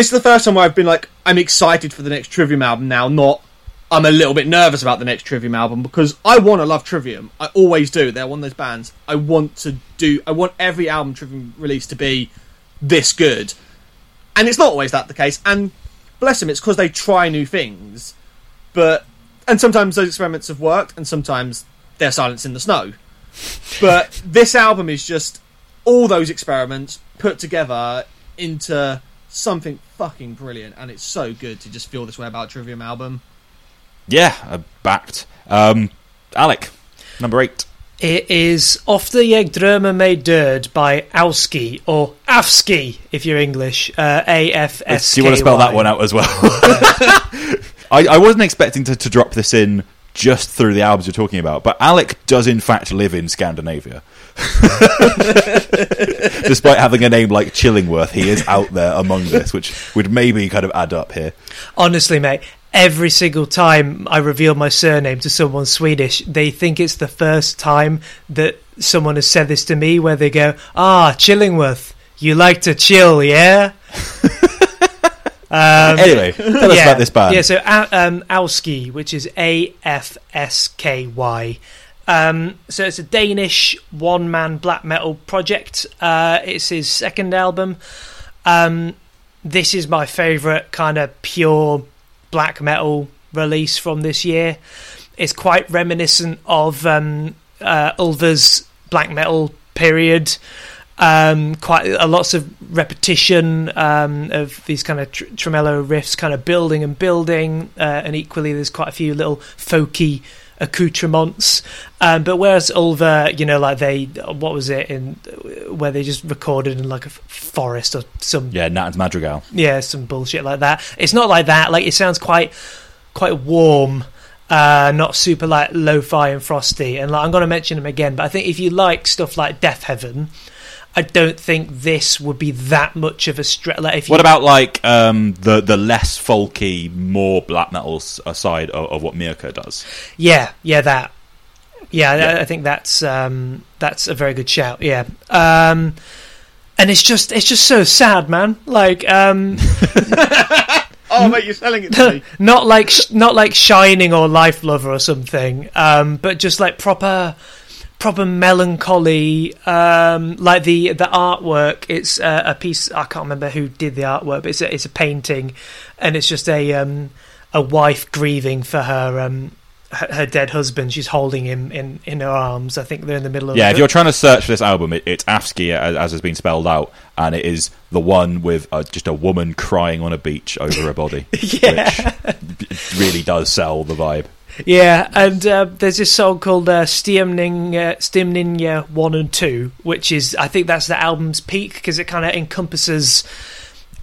this is the first time where I've been like, I'm excited for the next Trivium album now, not I'm a little bit nervous about the next Trivium album because I want to love Trivium. I always do. They're one of those bands. I want to do. I want every album Trivium release to be this good, and it's not always that the case. And bless them, it's because they try new things, but and sometimes those experiments have worked, and sometimes they're silence in the snow. But this album is just all those experiments put together into something fucking brilliant, and it's so good to just feel this way about Trivium album. Yeah, uh, backed. Um, Alec, number eight. It is Ofte Jeg Drømmer Mig Død by Auski, or Afsky if you're English. Uh, A F S. Do you want to spell that one out as well? [LAUGHS] I, I wasn't expecting to, to drop this in just through the albums you're talking about, but Alec does in fact live in Scandinavia. [LAUGHS] Despite having a name like Chillingworth, he is out there among this, which would maybe kind of add up here. Honestly, mate, every single time I reveal my surname to someone Swedish, they think it's the first time that someone has said this to me, where they go, "Ah, Chillingworth, you like to chill, yeah." [LAUGHS] anyway, tell us about this band. Yeah, so um, Auski, which is A F S K Y. Um, so it's a Danish one-man black metal project. Uh, it's his second album. Um, this is my favourite kind of pure black metal release from this year. It's quite reminiscent of um, uh, Ulver's black metal period. Um, quite a lots of repetition um, of these kind of tr- tremolo riffs, kind of building and building, uh, and equally there's quite a few little folky accoutrements. Um, but whereas Ulver, you know, like they, what was it in where they just recorded in like a forest or some Yeah, Nattens Madrigal. yeah, some bullshit like that. It's not like that. Like it sounds quite quite warm, uh, not super like lo-fi and frosty. And like, I'm going to mention them again, but I think if you like stuff like Deafheaven, I don't think this would be that much of a stretch. Like if you, What about like um, the the less folky, more black metal side of, of what Myrkur does? Yeah, yeah, that. Yeah, Yeah. I, I think that's um, that's a very good shout. Yeah, um, and it's just it's just so sad, man. Like, um, [LAUGHS] Oh, mate, you're selling it to me. [LAUGHS] not like not like Shining or Lifelover or something, um, but just like proper proper melancholy. Um, like the the artwork, it's uh, a piece. I can't remember who did the artwork, but it's a, it's a painting, and it's just a um, a wife grieving for her. Um, her her dead husband. She's holding him in, in her arms. I think they're in the middle of. Yeah, if you're trying to search for this album, it, it's Afsky as, as has been spelled out, and it is the one with uh, just a woman crying on a beach over a body, [LAUGHS] Yeah. which really does sell the vibe. Yeah, and uh, there's this song called uh, Stimning uh, Stimninja One and Two, which is I think that's the album's peak because it kind of encompasses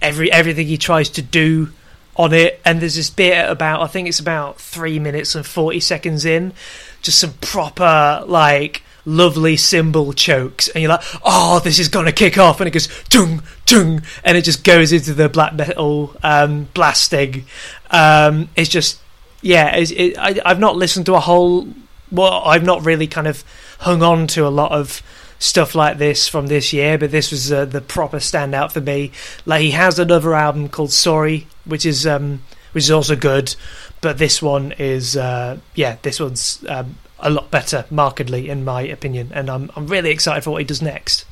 every everything he tries to do on it, and there's this bit about I think it's about three minutes and forty seconds in, just some proper like lovely cymbal chokes, and you're like, oh, this is gonna kick off, and it goes dung dung, and it just goes into the black metal um, blasting. Um, it's just yeah, it, I, I've not listened to a whole. Well, I've not really kind of hung on to a lot of stuff like this from this year, but this was uh, the proper standout for me. Like he has another album called Sorg, which is um, which is also good, but this one is uh, yeah, this one's um, a lot better, markedly in my opinion, and I'm I'm really excited for what he does next.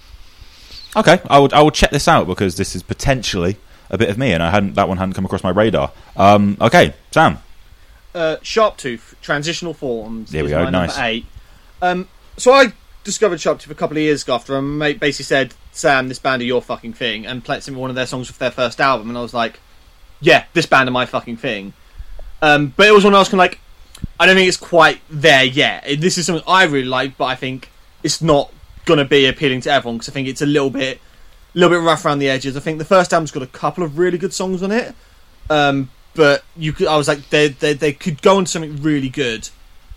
Okay, I would I will check this out because this is potentially a bit of me, and I hadn't that one hadn't come across my radar. Um, okay, Sam. Uh, Sharptooth, Transitional Forms. There we go, nice. Number eight. Um, so I discovered Sharptooth a couple of years ago after a mate basically said, "Sam, this band are your fucking thing," and played some one of their songs off their first album, and I was like, "Yeah, this band are my fucking thing." Um, but it was when I was kind of like, I don't think it's quite there yet. This is something I really like, but I think it's not going to be appealing to everyone because I think it's a little bit, a little bit rough around the edges. I think the first album's got a couple of really good songs on it, um, but you could, I was like, they, they they could go on something really good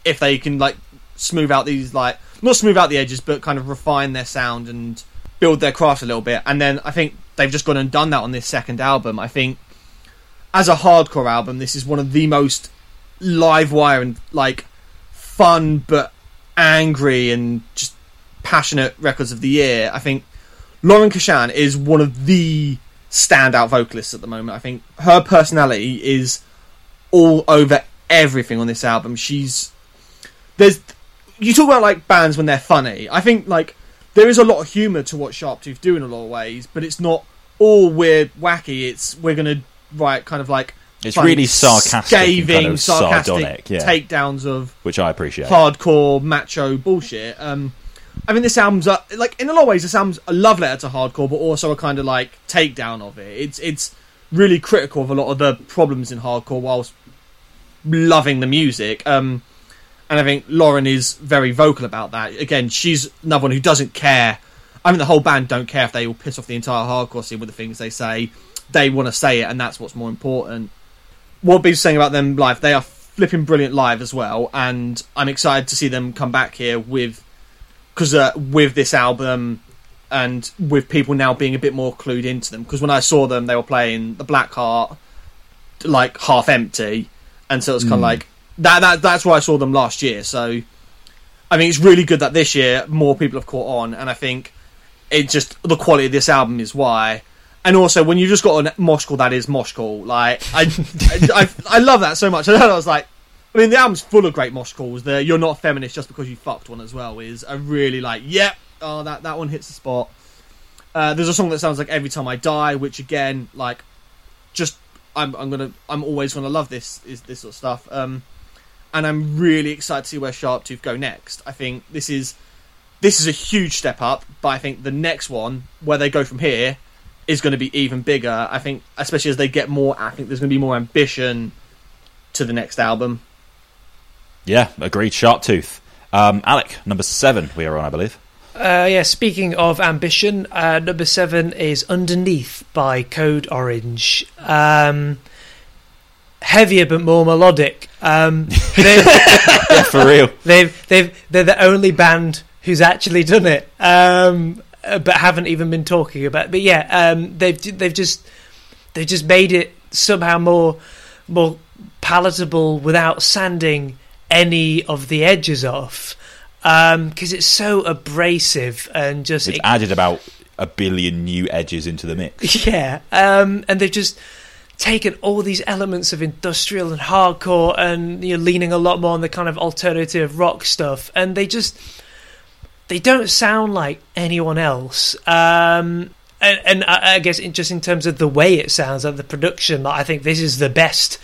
if they can like smooth out these like not smooth out the edges, but kind of refine their sound and build their craft a little bit. And then I think they've just gone and done that on this second album. I think as a hardcore album, this is one of the most live wire and like fun but angry and just passionate records of the year. I think Lauren Kashan is one of the standout vocalists at the moment. I think her personality is all over everything on this album. She's there's you talk about like bands when they're funny. I think like there is a lot of humour to what Sharptooth do in a lot of ways, but it's not all weird wacky. It's we're gonna write kind of like It's funny, really sarcastic scathing, kind of sarcastic sardonic, yeah. takedowns of which I appreciate. hardcore macho bullshit. Um, I mean, this album's a, like in a lot of ways, this album's a love letter to hardcore, but also a kind of like takedown of it. It's it's really critical of a lot of the problems in hardcore, whilst loving the music. Um, and I think Lauren is very vocal about that. Again, she's another one who doesn't care. I mean, the whole band don't care if they all piss off the entire hardcore scene with the things they say. They want to say it, and that's what's more important. What B's saying about them live, they are flipping brilliant live as well, and I'm excited to see them come back here with because uh, with this album and with people now being a bit more clued into them. Because when I saw them, they were playing the Black Heart like half empty, and so it's kind of like that. That that's why I saw them last year. So I mean, it's really good that this year more people have caught on, and I think it just the quality of this album is why. And also, when you just got a mosh call that is mosh call, like I, [LAUGHS] I, I, I love that so much. [LAUGHS] And then I was like, I mean, the album's full of great mosh calls. The "You're not a feminist just because you fucked" one as well is a really like, yep, oh that that one hits the spot. Uh, there's a song that sounds like "Every Time I Die," which again, like, just I'm I'm gonna I'm always gonna love this is this sort of stuff. Um, and I'm really excited to see where Sharptooth go next. I think this is this is a huge step up, but I think the next one where they go from here is going to be even bigger. I think, especially as they get more, I think there's going to be more ambition to the next album. Yeah, agreed. Sharptooth. Um, Alec, number seven, we are on, I believe. Uh, yeah, speaking of ambition, uh, number seven is Underneath by Code Orange. Um, heavier but more melodic. Um, [LAUGHS] Yeah, for real. [LAUGHS] they've, they've, they're the only band who's actually done it, um, uh, but haven't even been talking about. It. But yeah, um, they've they've just they've just made it somehow more more palatable without sanding any of the edges off because it's so abrasive and just It's added about a billion new edges into the mix. [LAUGHS] yeah, um, and they've just taken all these elements of industrial and hardcore, and you're leaning a lot more on the kind of alternative rock stuff, and they just they don't sound like anyone else. Um, and, and I, I guess in, just in terms of the way it sounds, like the production, like, I think this is the best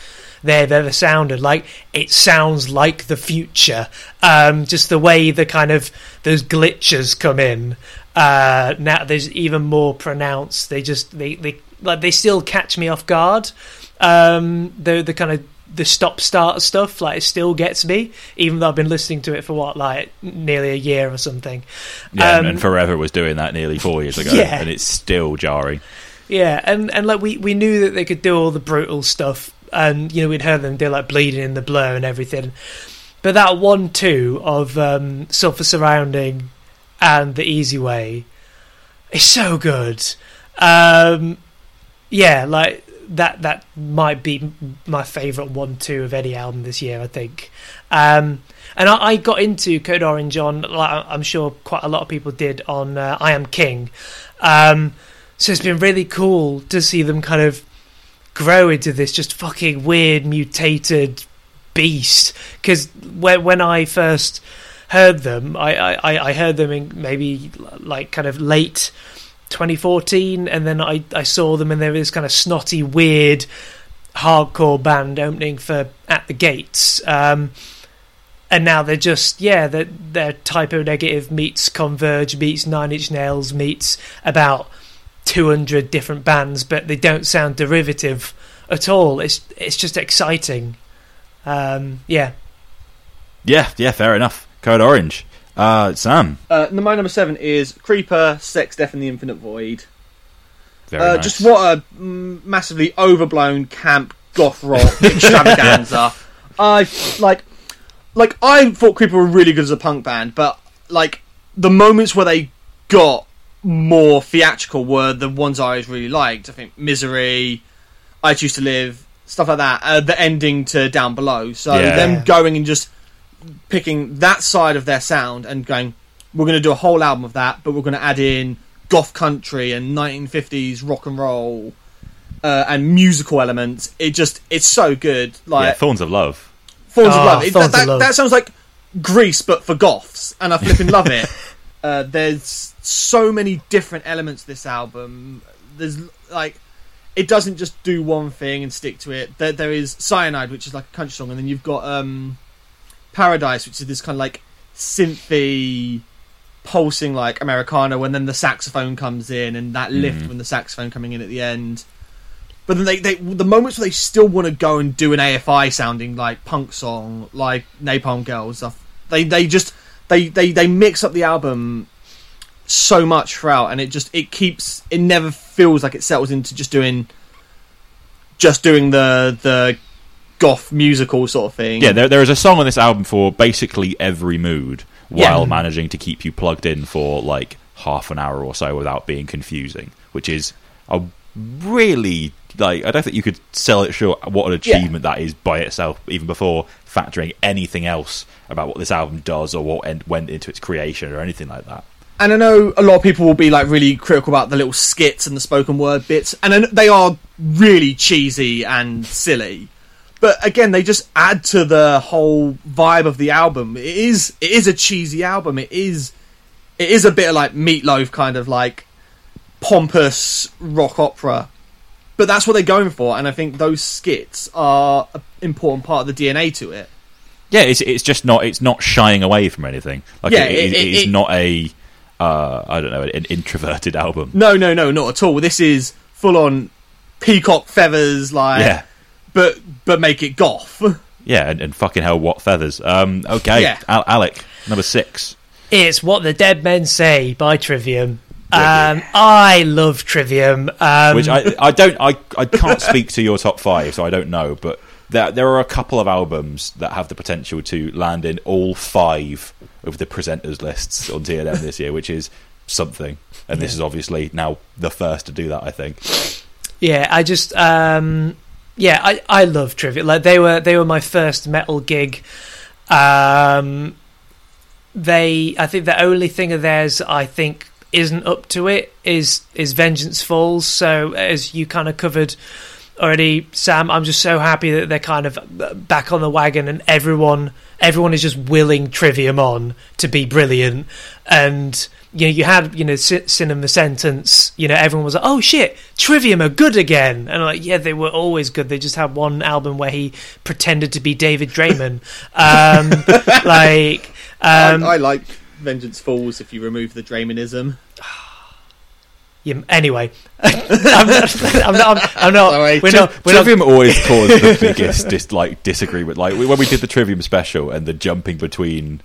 they've ever sounded. Like it sounds like the future. Um, just the way the kind of those glitches come in. Uh, now there's even more pronounced. They just they they like they still catch me off guard. Um, the the kind of the stop start stuff like it still gets me, even though I've been listening to it for what like nearly a year or something. Yeah, Um, and Forever was doing that nearly four years ago, Yeah. and it's still jarring. Yeah, and and like we we knew that they could do all the brutal stuff and you know we'd heard them do like bleeding in the blur and everything. But that one two of um, Sulphur Surrounding and the Easy Way is so good. Um, yeah, like that that might be my favourite one two of any album this year. I think. Um, and I, I, got into Code Orange on, like I'm sure quite a lot of people did on uh, I Am King. Um, so it's been really cool to see them kind of grow into this just fucking weird mutated beast. Because when when I first heard them, I, I, I heard them in maybe like kind of late 2014, and then I, I saw them and they were this kind of snotty, weird, hardcore band opening for At the Gates. Um, and now they're just yeah they're, they're Type O Negative meets converge meets nine inch nails meets about 200 different bands but they don't sound derivative at all. It's it's just exciting. Um, yeah. Yeah yeah fair enough. Code orange. Uh, sam? Uh, my number seven is creeper sex death and the infinite void. Very uh, nice. just what a massively overblown camp goth rock [LAUGHS] extravaganza. I like like I thought Creeper were really good as a punk band, but like the moments where they got more theatrical were the ones I always really liked. I think Misery, I Choose to Live, stuff like that. Uh, the ending to Down Below. So Yeah. them going and just picking that side of their sound and going, we're going to do a whole album of that, but we're going to add in goth country and 1950s rock and roll uh, and musical elements. It just it's so good. Like yeah thorns of love Thorns Oh, of Love. It- Thorns that, of Love. that sounds like Grease, but for goths, and I flipping love it. [LAUGHS] Uh, there's so many different elements to this album. There's like, it doesn't just do one thing and stick to it. There, there is Cyanide, which is like a country song, and then you've got um, Paradise, which is this kind of like synthy, pulsing like Americana, when then the saxophone comes in, and that lift when the saxophone coming in at the end. But then they, they the moments where they still want to go and do an AFI sounding like punk song, like Napalm Girls stuff. They they just they, they they mix up the album so much throughout, and it just it keeps it never feels like it settles into just doing just doing the the goth musical sort of thing. Yeah, there, there is a song on this album for basically every mood Yeah. while managing to keep you plugged in for like half an hour or so without being confusing, which is a really like I don't think you could sell it short what an Yeah. achievement that is by itself, even before factoring anything else about what this album does or what en- went into its creation or anything like that. and I know a lot of people will be like really critical about the little skits and the spoken word bits, and they are really cheesy and silly. But again, they just add to the whole vibe of the album. It is it is a cheesy album. It is it is a bit of like Meatloaf kind of like pompous rock opera. But that's what they're going for, and I think those skits are an important part of the DNA to it. Yeah, it's it's just not it's not shying away from anything. Like Yeah, it, it- it, it- it is it- not a uh, I don't know an introverted album. No, no, no, not at all. This is full on peacock feathers, like Yeah. but but make it goth. Yeah, and, and fucking hell, what feathers? Um, okay, Yeah. Al- Alec, number six. It's What the Dead Men Say by Trivium. Um, I love Trivium. Um, Which I, I don't, I, I can't speak to your top five, so I don't know. But there, there are a couple of albums that have the potential to land in all five of the presenters lists on TNM this year, which is something. And this is obviously now the first to do that. I think. Yeah, I just um yeah, I I love Trivia. Like they were they were my first metal gig. Um they I think the only thing of theirs I think isn't up to it is is Vengeance Falls. So as you kind of covered already, Sam, I'm just so happy that they're kind of back on the wagon and everyone everyone is just willing Trivium on to be brilliant and you know, you had, you know, Cinema Sentence, you know, everyone was like, oh shit, Trivium are good again. And I'm like, yeah, they were always good. They just had one album where he pretended to be David Draiman. [LAUGHS] um, like, um, I, I like Vengeance Falls if you remove the Draymanism. Yeah, anyway, [LAUGHS] I'm not, I'm not, I'm not, Sorry. we're not, we're not, Trivium always [LAUGHS] caused the biggest dis- like disagreement. Like when we did the Trivium special and the jumping between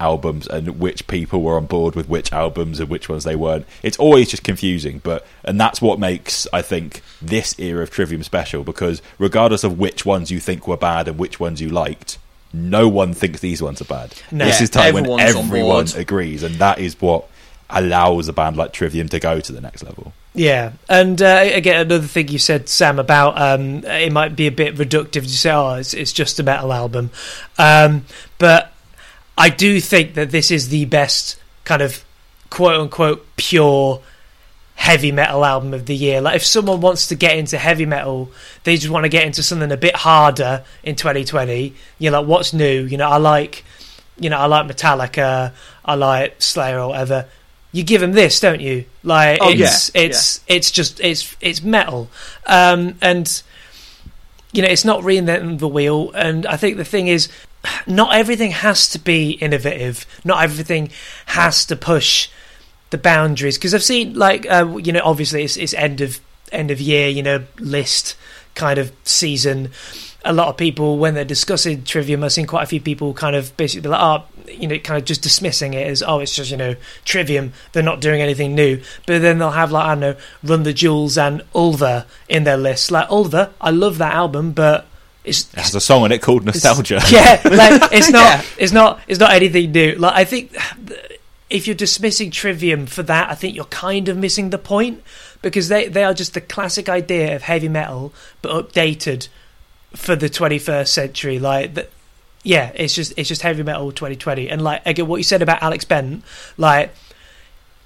albums and which people were on board with which albums and which ones they weren't. It's always just confusing, but and that's what makes I think this era of Trivium special because regardless of which ones you think were bad and which ones you liked, no one thinks these ones are bad. No. This is time when everyone agrees, and that is what allows a band like Trivium to go to the next level. Yeah, and uh, again, another thing you said, Sam, about um, it might be a bit reductive to say, "Oh, it's, it's just a metal album," um, but I do think that this is the best kind of quote unquote pure heavy metal album of the year. Like, if someone wants to get into heavy metal, they just want to get into something a bit harder in 2020. You're like what's new? You know, I like, you know, I like Metallica, I like Slayer or whatever. You give them this, don't you? Like, Oh, it's yeah, it's it's just it's it's metal, um, and you know, it's not reinventing the wheel. And I think the thing is, not everything has to be innovative. Not everything has to push the boundaries. Because I've seen, like, uh, you know, obviously it's, it's end of end of year, you know, list kind of season. A lot of people, when they're discussing Trivium, I've seen quite a few people kind of basically like, oh, you know, kind of just dismissing it as, oh, it's just, you know, Trivium. They're not doing anything new. But then they'll have, like, I don't know, Run the Jewels and Ulver in their list. Like, Ulver, I love that album, but it's, It has a song on it called Nostalgia. [LAUGHS] yeah, like [LAUGHS] it's not, it's not, it's not anything new. Like I think if you're dismissing Trivium for that, I think you're kind of missing the point because they they are just the classic idea of heavy metal but updated for the 21st century. Like yeah, it's just it's just heavy metal 2020. And like again, what you said about Alex Bent, like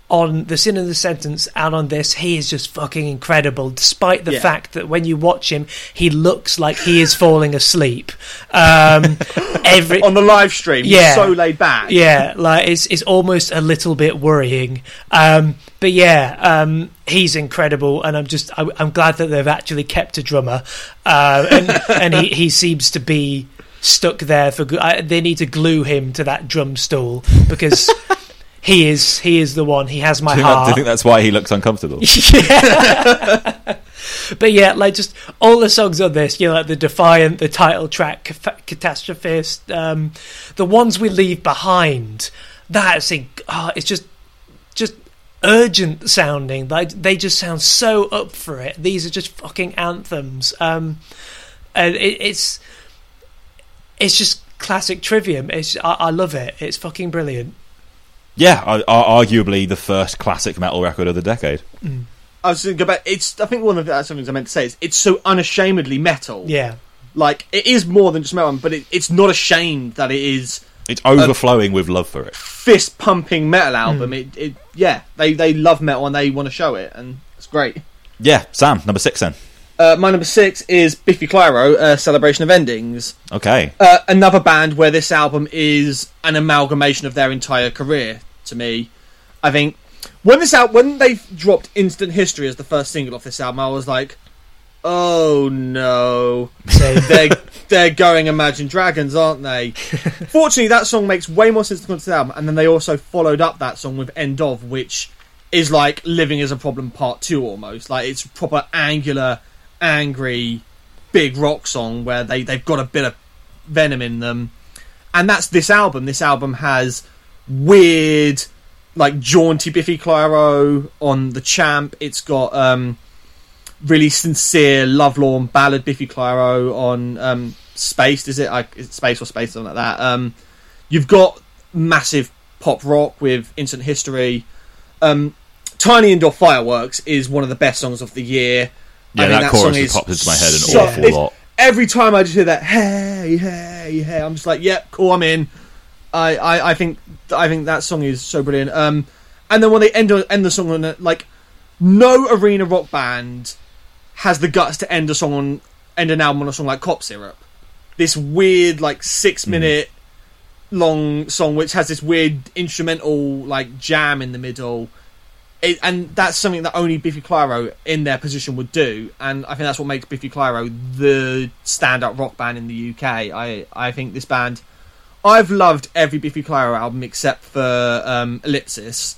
on the Sin and the Sentence and on this he is just fucking incredible despite the Yeah. fact that when you watch him he looks like he is falling asleep um [LAUGHS] every on the live stream. he's Yeah. so laid back. yeah like it's it's almost a little bit worrying um but yeah um he's incredible and i'm just I, i'm glad that they've actually kept a drummer uh, and [LAUGHS] and he he seems to be stuck there for good I, they need to glue him to that drum stool because he is he is the one he has my Do think that- do heart you think that's why he looks uncomfortable? [LAUGHS] yeah. [LAUGHS] but yeah, like just all the songs on this, you know, like the Defiant, the title track, Ca- Catastrophist, um, the ones we leave behind. That's oh, it's just just urgent sounding. Like they just sound so up for it. These are just fucking anthems. Um, and it, it's it's just classic Trivium. It's I, I love it. It's fucking brilliant. Yeah, ar- ar- arguably the first classic metal record of the decade. Mm. I was going to go back. It's. I think one of the uh, other things I meant to say is it's so unashamedly metal. Yeah. Like it is more than just metal, but it, it's not ashamed that it is It's overflowing with love for it. fist pumping metal album. Mm. It, it. Yeah, they they love metal and they want to show it, and it's great. Yeah, Sam, number six then. Uh, my number six is Biffy Clyro, uh, Celebration of Endings. Okay. Uh, another band where this album is an amalgamation of their entire career. To me, I think when this out when they dropped Instant History as the first single off this album, I was like, "Oh no, [LAUGHS] they're they're going Imagine Dragons, aren't they?" [LAUGHS] Fortunately, that song makes way more sense to come to the album, and then they also followed up that song with End of, which is like Living Is a Problem Part Two almost. Like it's proper angular, angry, big rock song where they they've got a bit of venom in them, and that's this album. This album has weird, like jaunty Biffy Clyro on the Champ. It's got um, really sincere, lovelorn ballad Biffy Clyro on um, Spaced. Is it? I, is it Space or Space? Something like that. Um, you've got massive pop rock with Instant History. Um, Tiny Indoor Fireworks is one of the best songs of the year. Yeah, I think that, song chorus is popped into my head an so- awful lot. Every time I just hear that, hey, hey, hey, I'm just like, yep, cool, I'm in. I, I, I think, I think that song is so brilliant. Um, and then when they end end the song on a, like, no arena rock band has the guts to end a song on end an album on a song like Cop Syrup. This weird, like, six minute long song which has this weird instrumental like jam in the middle. It, and that's something that only Biffy Clyro in their position would do, and I think that's what makes Biffy Clyro the stand-up rock band in the UK. I I think this band, I've loved every Biffy Clyro album except for um, Ellipsis,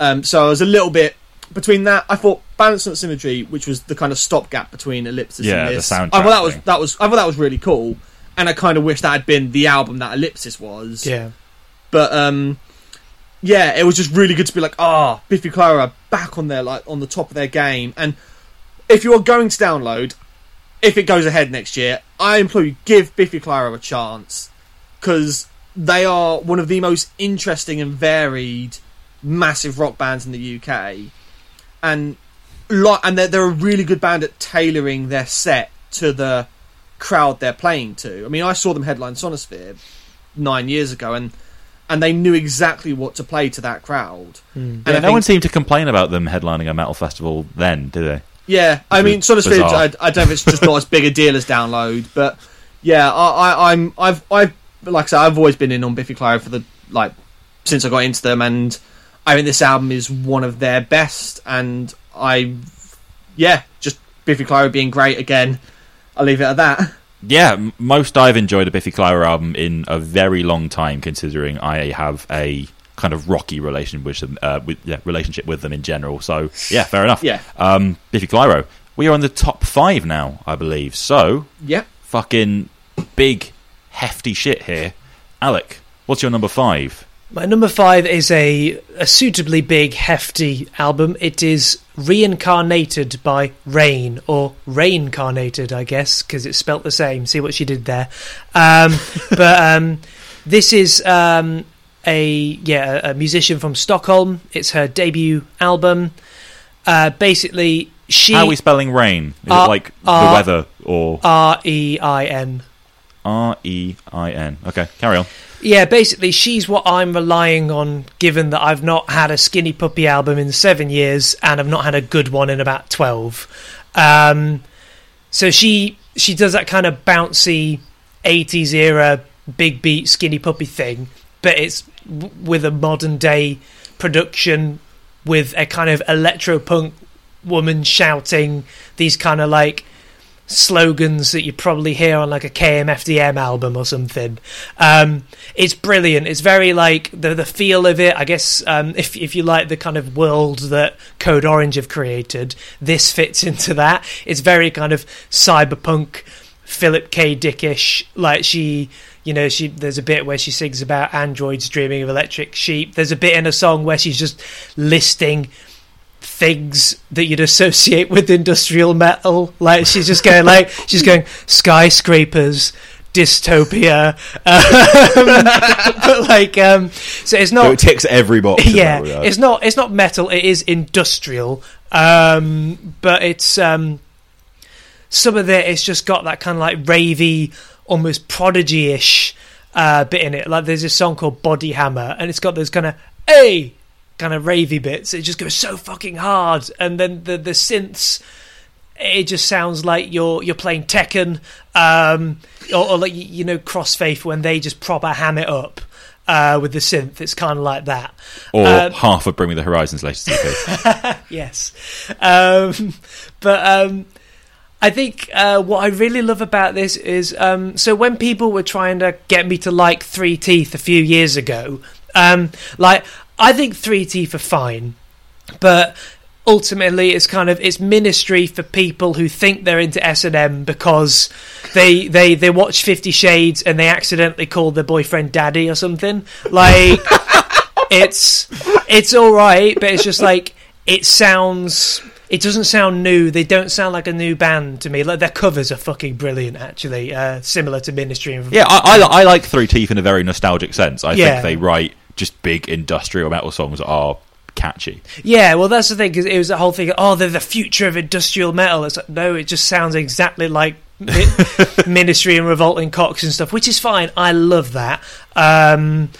um, so I was a little bit between that. I thought Balance and Symmetry, which was the kind of stopgap between Ellipsis Yeah, and the this, soundtrack I thought that was that was I thought that was really cool, and I kind of wish that had been the album that Ellipsis was Yeah. But um, yeah, it was just really good to be like, ah, Biffy Clyro back on their like on the top of their game. And if you are going to download, if it goes ahead next year, I implore you give Biffy Clyro a chance because they are one of the most interesting and varied massive rock bands in the UK, and lot and they're, they're a really good band at tailoring their set to the crowd they're playing to. I mean, I saw them headline Sonisphere nine years ago, and and they knew exactly what to play to that crowd. Hmm. And Yeah, I no one seemed to complain about them headlining a metal festival then, did they? Yeah, I mean, sort of. I, I don't know if it's just not as big a deal as Download, but yeah, I, I, I'm I've I've like I said, I've always been in on Biffy Clyro for the like since I got into them, and I think this album is one of their best, and I yeah, just Biffy Clyro being great again. I'll leave it at that. Yeah, most I've enjoyed a Biffy Clyro album in a very long time, considering I have a kind of rocky relation with them, uh, with, yeah, relationship with them in general. So yeah, fair enough. Yeah. um, Biffy Clyro. We are on the top five now, I believe. So Yep. fucking big, hefty shit here. Alec, what's your number five? My number five is a, a suitably big, hefty album. It is Reincarnated by Rain, or Reincarnated, I guess, because it's spelt the same. See what she did there. Um, [LAUGHS] but um, this is um, a yeah a musician from Stockholm. It's her debut album. Uh, basically, she How are we spelling rain? Is Uh, it like uh, the weather or R E I N. R E I N? Okay, carry on. Yeah, basically, she's what I'm relying on, given that I've not had a Skinny Puppy album in seven years, and I've not had a good one in about twelve. Um, so she she does that kind of bouncy '80s era big beat Skinny Puppy thing, but it's w- with a modern day production with a kind of electro punk woman shouting these kind of like slogans that you probably hear on like a KMFDM album or something. Um, it's brilliant. It's very like the the feel of it. I guess um, if if you like the kind of world that Code Orange have created, this fits into that. It's very kind of cyberpunk, Philip K. Dickish. Like she. You know, she there's a bit where she sings about androids dreaming of electric sheep. There's a bit in a song where she's just listing things that you'd associate with industrial metal. Like she's just going like she's going skyscrapers, dystopia, um, [LAUGHS] but like um, so it's So not it ticks every box. yeah it's not it's not metal it is industrial um, but it's um, some of it it's just got that kind of like ravey almost prodigy-ish uh, bit in it like there's this song called body hammer and it's got those kind of hey kind of ravey bits it just goes so fucking hard and then the the synths it just sounds like you're you're playing Tekken, um, or, or like you- know Crossfaith when they just proper ham it up uh, with the synth. It's kind of like that. or Um, half of Bring Me the Horizons latest EP. [LAUGHS] yes, um, but um, I think uh, what I really love about this is um, so when people were trying to get me to like Three Teeth a few years ago, um, like I think Three Teeth for fine, but ultimately it's kind of it's ministry for people who think they're into S&M because they they they watch 50 shades and they accidentally call their boyfriend daddy or something like [LAUGHS] it's it's all right but it's just like it sounds it doesn't sound new they don't sound like a new band to me like their covers are fucking brilliant actually uh, similar to ministry and yeah, I, I, I like Three Teeth in a very nostalgic sense. I Yeah. think they write just big industrial metal songs are catchy. Yeah, well, that's the thing because it was the whole thing. Oh, they're the future of industrial metal. It's like no, it just sounds exactly like [LAUGHS] Ministry and Revolting Cocks and stuff, which is fine. I love that. Um,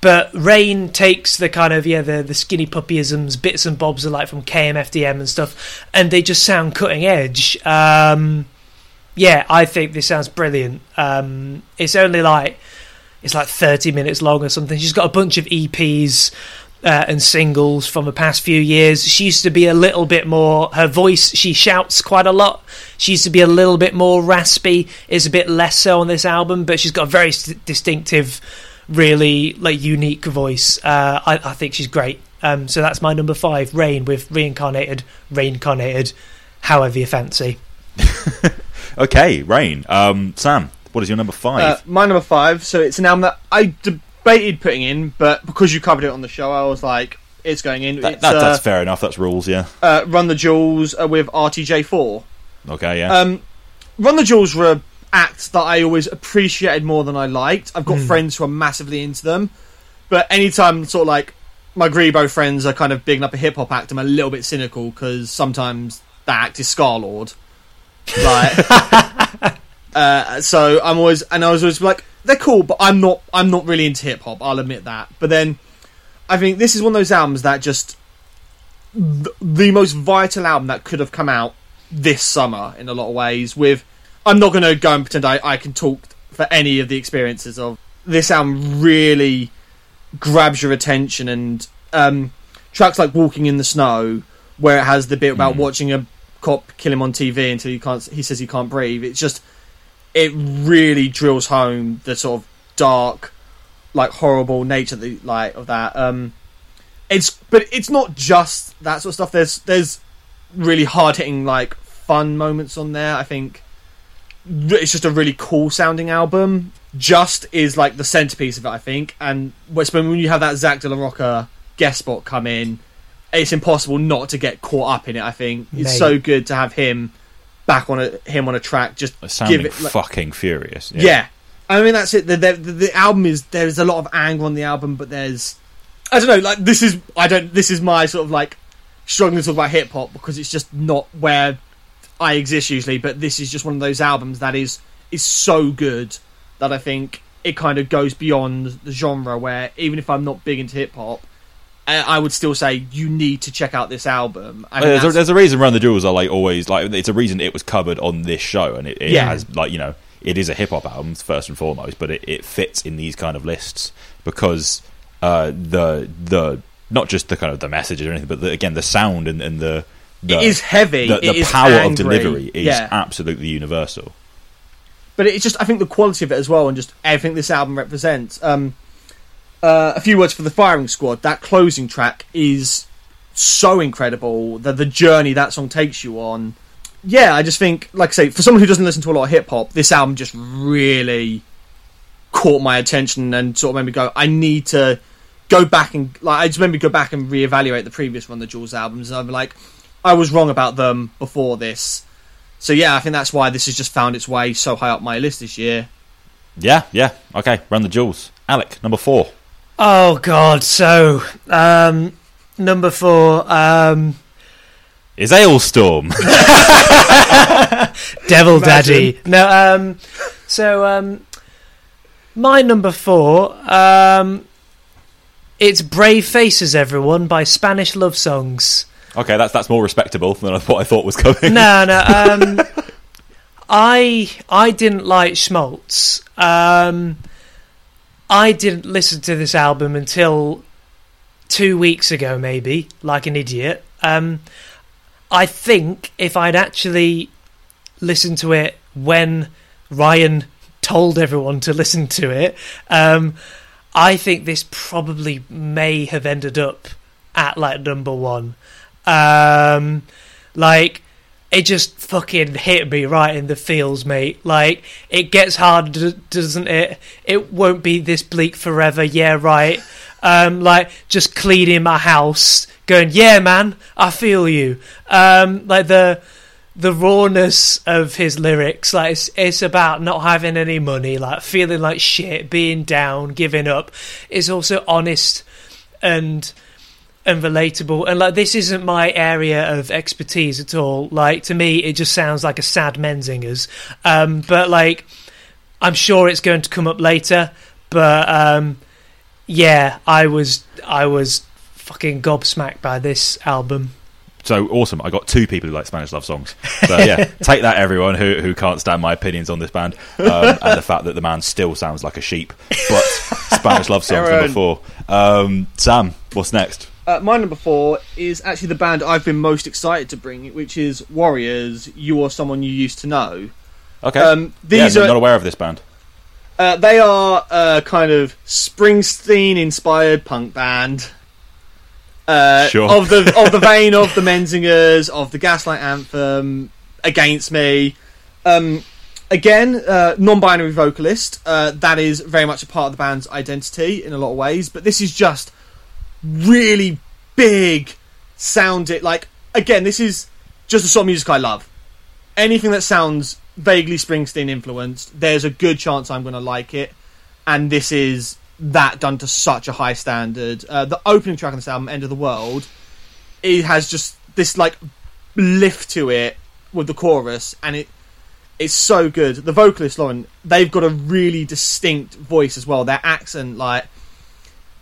but Rain takes the kind of yeah the the skinny puppyisms, bits and bobs are like from KMFDM and stuff, and they just sound cutting edge. Um, yeah, I think this sounds brilliant. Um, it's only like it's like 30 minutes long or something. She's got a bunch of EPs uh, and singles from the past few years. She used to be a little bit more, her voice, she shouts quite a lot. She used to be a little bit more raspy, is a bit less so on this album, but she's got a very s- distinctive, really like unique voice. Uh, I, I think she's great. Um, so that's my number five, Rain, with reincarnated, reincarnated, however you fancy. [LAUGHS] Okay, Rain. Um, Sam, what is your number five? Uh, my number five. So it's an album that I debated putting in, but because you covered it on the show, I was like, it's going in. That, it's, that, uh, that's fair enough. That's rules. Yeah. uh, Run the Jewels uh, with RTJ4. Okay. Yeah. Um, Run the Jewels were acts that I always appreciated more than I liked. I've got friends who are massively into them, but anytime sort of like my Grebo friends are kind of bigging up a hip hop act, I'm a little bit cynical because sometimes that act is Scarlxrd. Like, [LAUGHS] uh, so I'm always and I was always like, they're cool, but I'm not. I'm not really into hip hop. I'll admit that. But then, I think this is one of those albums that just th- the most vital album that could have come out this summer in a lot of ways. With I'm not going to go and pretend I, I can talk for any of the experiences of this album. Really grabs your attention, and um, tracks like "Walking in the Snow," where it has the bit about watching a cop kill him on TV until he can't. He says he can't breathe. It's just it really drills home the sort of dark, like horrible nature the like of that. Um, it's but it's not just that sort of stuff. There's there's really hard hitting like fun moments on there. I think it's just a really cool sounding album. Just is like the centerpiece of it, I think. And when when you have that Zack de la Rocha guest spot come in, it's impossible not to get caught up in it. I think it's Mate. so good to have him back on a him on a track. Just sounding give it like, fucking furious. yeah. I mean that's it. The, the, the, the album is there's a lot of anger on the album, but there's I don't know. Like this is I don't. This is my sort of like struggling to talk about hip hop because it's just not where I exist usually. But this is just one of those albums that is is so good that I think it kind of goes beyond the genre. Where even if I'm not big into hip hop, I, I would still say you need to check out this album. I think There's a, there's a reason Run the Jewels are like always like it's a reason it was covered on this show and it, it Yeah. has like you know it is a hip hop album first and foremost but it, it fits in these kind of lists because uh, the the not just the kind of the messages or anything but the, again the sound and, and the, the It is heavy, the, the power of delivery is yeah. absolutely universal but it's just I think the quality of it as well, and just everything this album represents. Um, uh, a few words for the firing squad. That closing track is so incredible. The the journey that song takes you on. Yeah, I just think, like I say, for someone who doesn't listen to a lot of hip hop, this album just really caught my attention and sort of made me go, I need to go back and like I just made me go back and reevaluate the previous Run the Jewels albums. And I'm like, I was wrong about them before this. So yeah, I think that's why this has just found its way so high up my list this year. yeah yeah okay Run the Jewels Alec number four Oh God! So um, number four, um, is Alestorm [LAUGHS] Devil Daddy. No, um, so um, my number four, um, it's Brave Faces, everyone by Spanish Love Songs. okay that's that's more respectable than what I thought was coming No, no. [LAUGHS] Um, I I didn't like Schmaltz. Um, I didn't listen to this album until two weeks ago, maybe, like an idiot. Um, I think if I'd actually listened to it when Ryan told everyone to listen to it, um, I think this probably may have ended up at like number one. Um, like it just fucking hit me right in the feels, mate. Like it gets hard, doesn't it? It won't be this bleak forever. Yeah, right. Um, like just cleaning my house, going, yeah, man, I feel you. Um, like the the rawness of his lyrics, like it's, it's about not having any money, like feeling like shit, being down, giving up. It's also honest and and relatable and like this isn't my area of expertise at all like to me it just sounds like a sad menzingers um but like i'm sure it's going to come up later but um yeah i was i was fucking gobsmacked by this album so awesome. I got two people who like Spanish love songs. So yeah, [LAUGHS] take that, everyone who who can't stand my opinions on this band um, [LAUGHS] and the fact that the man still sounds like a sheep. But Spanish love songs [LAUGHS] number four. Um, Sam, what's next? Uh, my number four is actually the band I've been most excited to bring, which is Worriers. You are someone you used to know. Okay, Um, yeah, these I'm are- not aware of this band. Uh, they are a kind of Springsteen-inspired punk band. Uh, Sure. Of the of the [LAUGHS] vein of the Menzingers, of the Gaslight Anthem, Against Me. Um, again, uh, non-binary vocalist. Uh, that is very much a part of the band's identity in a lot of ways. But this is just really big, sounded like. Again, this is just the sort of music I love. Anything that sounds vaguely Springsteen influenced, there's a good chance I'm going to like it. And this is that done to such a high standard. Uh, the opening track on this album, "End of the World," it has just this like lift to it with the chorus, and it it's so good. The vocalist Lauren, they've got a really distinct voice as well. Their accent, like,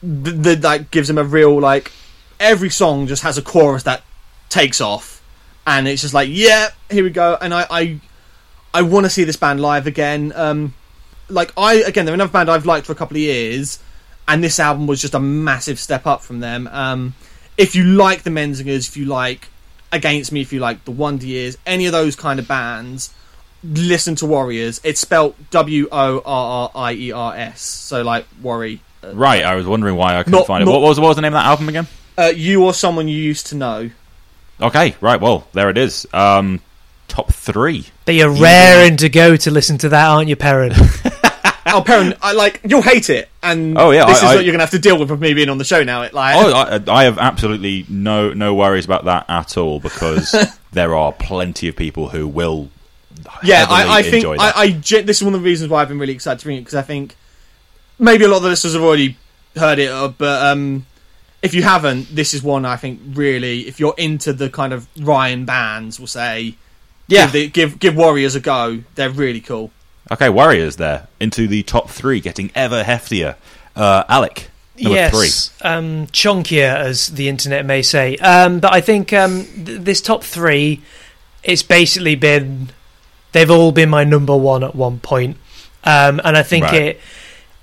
the like gives them a real like. Every song just has a chorus that takes off, and it's just like, yeah, here we go. And I, I, I want to see this band live again. Um, like I again, they're another band I've liked for a couple of years, and this album was just a massive step up from them. Um, if you like the Menzingers, if you like Against Me, if you like the Wonder Years, any of those kind of bands, listen to Worriers. It's spelt W O R R I E R S, so like worry. Right, I was wondering why I couldn't Not- find it. not- What was, what was the name of that album again? Uh, you or someone you used to know. Okay, right, well, there it is. Um, top three. But you're raring to go to listen to that, aren't you, Perrin? [LAUGHS] oh, Perrin, I like you'll hate it, and Oh, yeah, this I- is I- what you're gonna have to deal with with me being on the show now. It like Oh, I, I have absolutely no no worries about that at all because [LAUGHS] there are plenty of people who will. yeah, heavily I, I think enjoy that. I, I gen- this is one of the reasons why I've been really excited to bring it because I think maybe a lot of the listeners have already heard it, uh, but um, if you haven't, this is one I think really, if you're into the kind of Ryan bands, we'll say, Yeah. give, the, give give Worriers a go. They're really cool. Okay, Worriers there into the top three, getting ever heftier. Uh, Alec, number yes, um, chunkier, as the internet may say. Um, but I think um, th- this top three, it's basically been, they've all been my number one at one point. Um, and I think Right. it,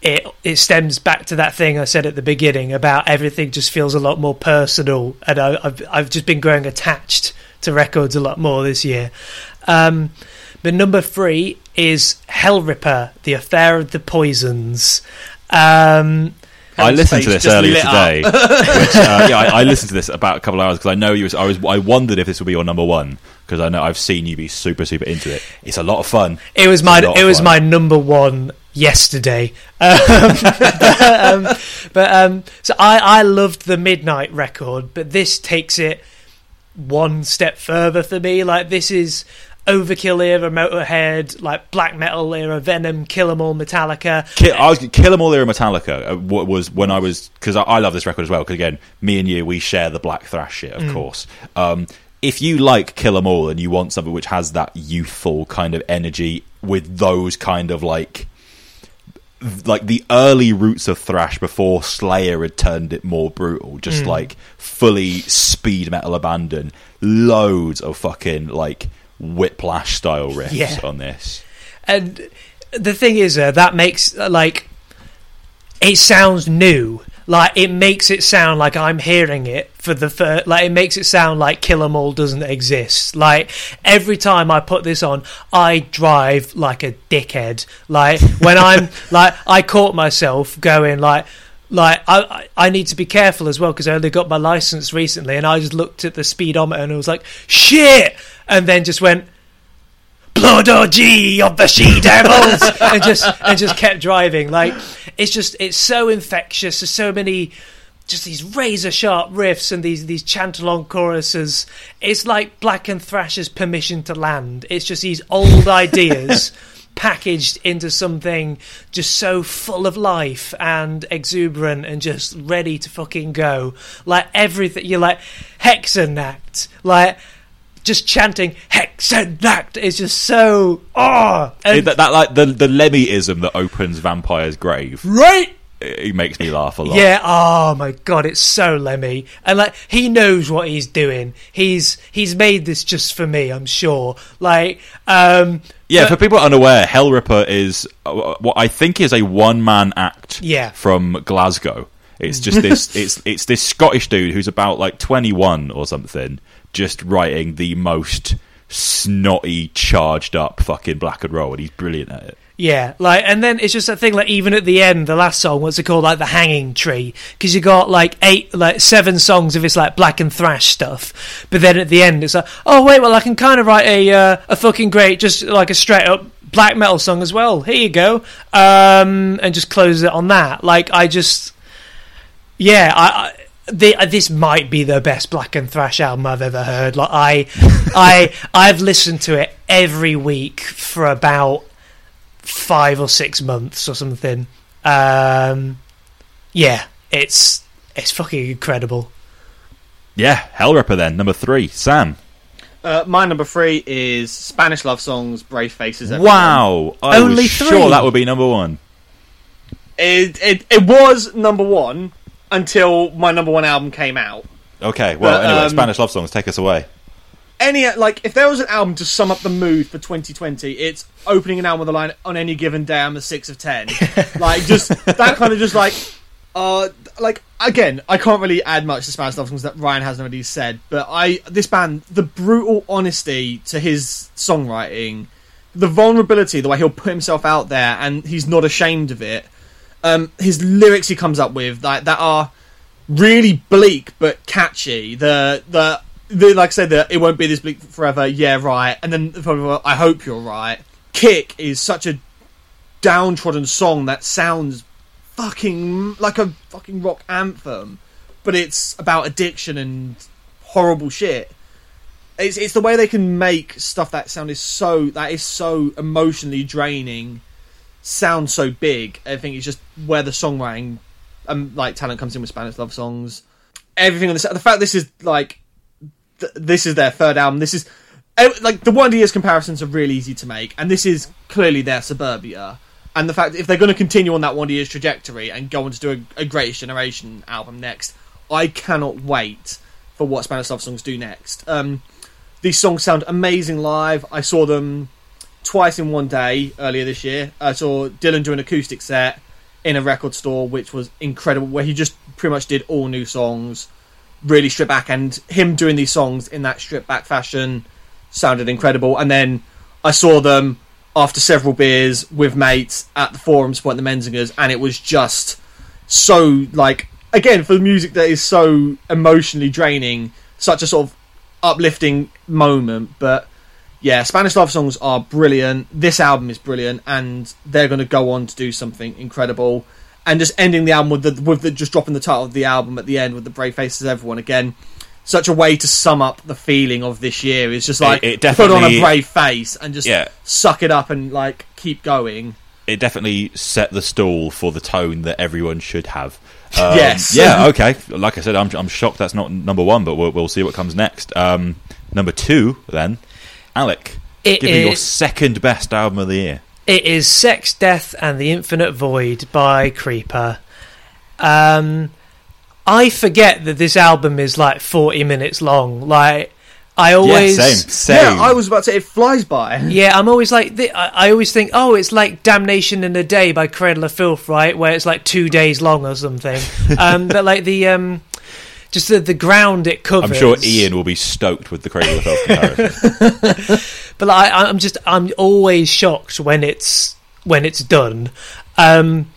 it it stems back to that thing I said at the beginning about everything just feels a lot more personal, and I, I've I've just been growing attached to records a lot more this year. Um, but number three is Hellripper: The Affair of the Poisons. Um. I listened to this earlier today. [LAUGHS] which, uh, yeah, I, I listened to this about a couple of hours because I know you. Was, I was. I wondered if this would be your number one because I know I've seen you be super super into it. It's a lot of fun. It was my it was fun. my number one yesterday. Um, [LAUGHS] but um, but, um, so I I loved the Midnight record, but this takes it one step further for me. Like this is Overkill era Motorhead, like black metal era Venom, Kill 'Em All Metallica. Kill, I was Kill 'Em All Era Metallica. Uh, what was when I was because I, I love this record as well. Because again, me and you, we share the black thrash shit, of course. Um, if you like Kill 'Em All and you want something which has that youthful kind of energy with those kind of like like the early roots of thrash before Slayer had turned it more brutal, just like fully speed metal abandon, loads of fucking like whiplash style riffs Yeah. on this. And the thing is, uh, that makes like it sounds new. Like it makes it sound like I'm hearing it for the first. Like it makes it sound like Kill 'Em All doesn't exist. Like every time I put this on, I drive like a dickhead. Like when I'm [LAUGHS] like I caught myself going like. Like I, I need to be careful as well because I only got my license recently, and I just looked at the speedometer and I was like, "Shit!" and then just went, blood orgy of the she devils [LAUGHS] and just and just kept driving. Like it's just it's so infectious. There's so many just these razor sharp riffs and these these chantalong choruses. It's like black and thrash's permission to land. It's just these old [LAUGHS] ideas packaged into something just so full of life and exuberant and just ready to fucking go. Like everything you're like Hexennacht like just chanting Hexennacht is just so oh that, that like the the Lemmyism that opens Vampire's grave. right It, it makes me laugh a lot. yeah oh my god it's so Lemmy and like he knows what he's doing he's he's made this just for me I'm sure like um Yeah, but- for people unaware, Hellripper is uh, what I think is a one man act Yeah. from Glasgow. It's just [LAUGHS] this it's it's this Scottish dude who's about like 21 or something just writing the most snotty charged up fucking black and roll and he's brilliant at it. Yeah, like, and then it's just that thing, like, even at the end, the last song, what's it called, like, the hanging tree, because you got like eight, like seven songs of this like black and thrash stuff, but then at the end, it's like, oh wait, well, I can kind of write a uh, a fucking great, just like a straight up black metal song as well. Here you go, um, and just closes it on that. Like I just, yeah, I. I the, uh, this might be the best black and thrash album I've ever heard. Like I, [LAUGHS] I, I've listened to it every week for about five or six months or something. Um, yeah, it's it's fucking incredible. Yeah, Hellripper then number three. Sam. Uh, my number three is Spanish love songs, Brave Faces. Everyone. Wow, I Only was three? sure that would be number one. It, it it was number one until my number one album came out. Okay, well, But, anyway, um, Spanish love songs, take us away. Any like if there was an album to sum up the mood for 2020, it's opening an album with a line on any given day I'm a six of ten. [LAUGHS] like just that kind of just like uh like again I can't really add much to Spanish love songs that Ryan hasn't already said, but I this band the brutal honesty to his songwriting, the vulnerability, the way he'll put himself out there and he's not ashamed of it. Um, his lyrics he comes up with like that are really bleak but catchy. The the, the like I said, the it won't be this bleak forever. Yeah, right. And then I hope you're right. Kick is such a downtrodden song that sounds fucking like a fucking rock anthem, but it's about addiction and horrible shit. It's it's the way they can make stuff that sound is so that is so emotionally draining, sound so big. I think it's just where the songwriting um, like talent comes in with Spanish love songs. Everything on this, the fact this is like th- this is their third album. This is eh, like the Wonder Years comparisons are really easy to make, and this is clearly their suburbia. And the fact if they're going to continue on that Wonder Years trajectory and go on to do a, a Greatest Generation album next, I cannot wait for what Spanish love songs do next. Um, these songs sound amazing live. I saw them twice in one day earlier this year. I saw Dylan do an acoustic set in a record store, which was incredible, where he just pretty much did all new songs, really stripped back, and him doing these songs in that stripped back fashion sounded incredible. And then I saw them after several beers with mates at the Forum Spot the Menzingers, and it was just so like again for the music that is so emotionally draining, such a sort of uplifting moment, but yeah, Spanish love songs are brilliant. This album is brilliant, and they're going to go on to do something incredible. And just ending the album with the with the just dropping the title of the album at the end with the brave faces, everyone again. Such a way to sum up the feeling of this year is just like It- it put on a brave face and just Yeah. suck it up and like keep going. It definitely set the stall for the tone that everyone should have. Um, Yes. [LAUGHS] Yeah. Okay. Like I said, I'm I'm shocked that's not number one, but we'll, we'll see what comes next. Um, number two, then, Alec. It give me your second best album of the year. It is Sex, Death, and the Infinite Void by Creeper. Um, I forget that this album is like 40 minutes long. Like, I always. yeah, same, same. Yeah, I was about to say it flies by. Yeah, I'm always like, thi- I I always think, oh, it's like Damnation and a Day by Cradle of Filth, right? Where it's like two days long or something. [LAUGHS] um, but like the, um, just the, the ground it covers. I'm sure Ian will be stoked with the Cradle of Filth comparison. [LAUGHS] but like, I, I'm just I'm always shocked when it's when it's done, um,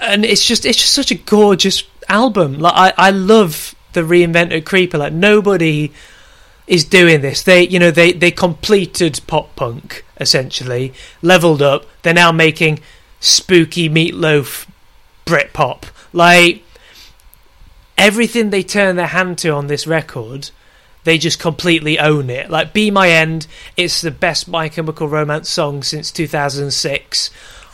and it's just it's just such a gorgeous album. Like I, I love the reinvented Creeper. Like nobody is doing this. They you know they they completed pop punk essentially, leveled up. They're now making spooky meatloaf Britpop. Like everything they turn their hand to on this record they just completely own it. Like "Be My End," it's the best My Chemical Romance song since 2006.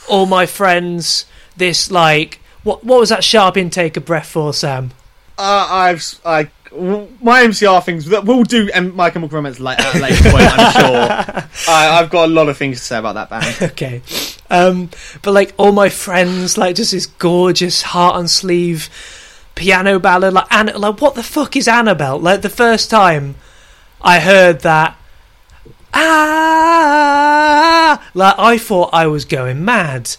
All My Friends, this like what what was that sharp intake of breath for Sam? Uh, I've I my MCR things that we'll do and my chemical romance late, at a later point. I'm [LAUGHS] sure. I, I've got a lot of things to say about that band. [LAUGHS] okay, um, but like all my friends, like just this gorgeous heart on sleeve piano ballad. Like Anna, like what the fuck is Annabelle? Like the first time I heard that. Ah, like I thought I was going mad.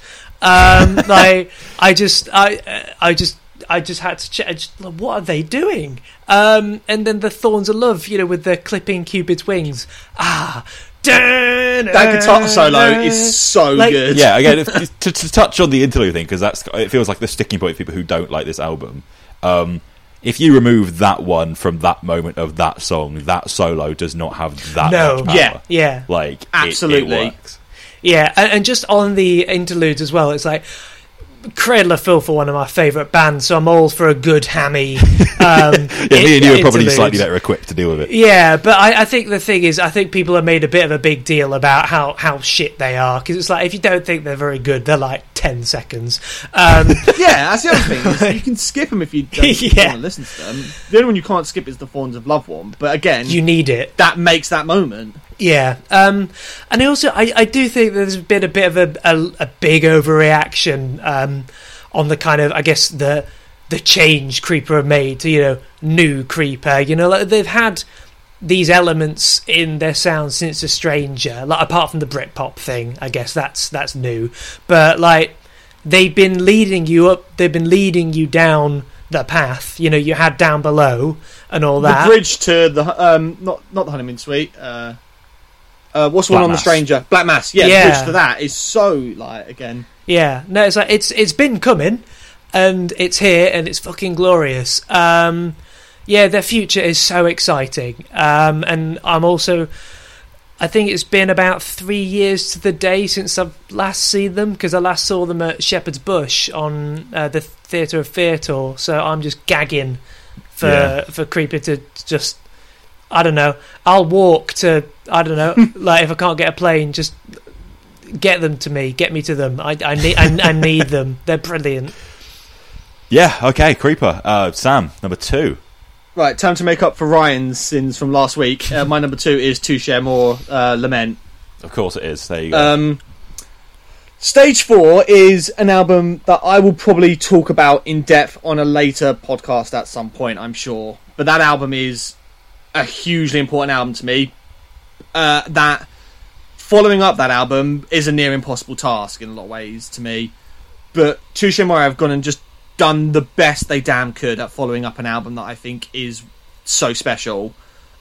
Um, [LAUGHS] like I just, I, I just, I just had to check. Just, like, what are they doing? Um, and then the Thorns of Love, you know, with the clipping Cupid's wings. Ah, That guitar solo is so Like- good. yeah, again, if, to, to touch on the interlude thing because that's it feels like the sticking point for people who don't like this album. Um, if you remove that one from that moment of that song, that solo does not have that No. much power. Yeah. yeah. like it- Absolutely. it, works. Yeah, and, and just on the interludes as well, it's like Cradle of Filth are one of my favourite bands, so I'm all for a good hammy. [LAUGHS] Um, Yeah, me and you are probably interlude. slightly better equipped to deal with it. Yeah, but I, I think the thing is, I think people have made a bit of a big deal about how, how shit they are because it's like if you don't think they're very good, they're like ten seconds. Um, [LAUGHS] Yeah, that's the other thing. is you [LAUGHS] can skip them if you don't Yeah. want to listen to them. The only one you can't skip is the Thorns of Love one. But again, you need it. that makes that moment. Yeah, um, and I also I, I do think there's been a bit of a, a, a big overreaction um, on the kind of I guess the the change Creeper have made to you know new Creeper. You know, like they've had these elements in their sound since a stranger. Like apart from the Britpop thing, I guess that's that's new. But like they've been leading you up, they've been leading you down the path. You know, you had down below and all that. The bridge to the um, not not the honeymoon suite. Uh, uh, what's the one on the stranger? Black Mass. Yeah, Yeah. the bridge to that is so like again. Yeah, no, it's like it's it's been coming, and it's here, and it's fucking glorious. Um, yeah, their future is so exciting, um, and I'm also. I think it's been about three years to the day since I've last seen them because I last saw them at Shepherd's Bush on uh, the Theatre of Fear tour. So I'm just gagging for Yeah. for Creeper to just I don't know. I'll walk to I don't know. [LAUGHS] like if I can't get a plane, just get them to me. Get me to them. I, I need I, I need them. [LAUGHS] They're brilliant. Yeah, okay, Creeper. Uh, Sam, number two. Right, time to make up for Ryan's sins from last week. Uh, my number two is Touche Amore uh, Lament. Of course it is. There you go. Um, Stage Four is an album that I will probably talk about in depth on a later podcast at some point, I'm sure. But that album is a hugely important album to me. Uh, that following up that album is a near impossible task in a lot of ways to me. But Touche have gone and just done the best they damn could at following up an album that I think is so special.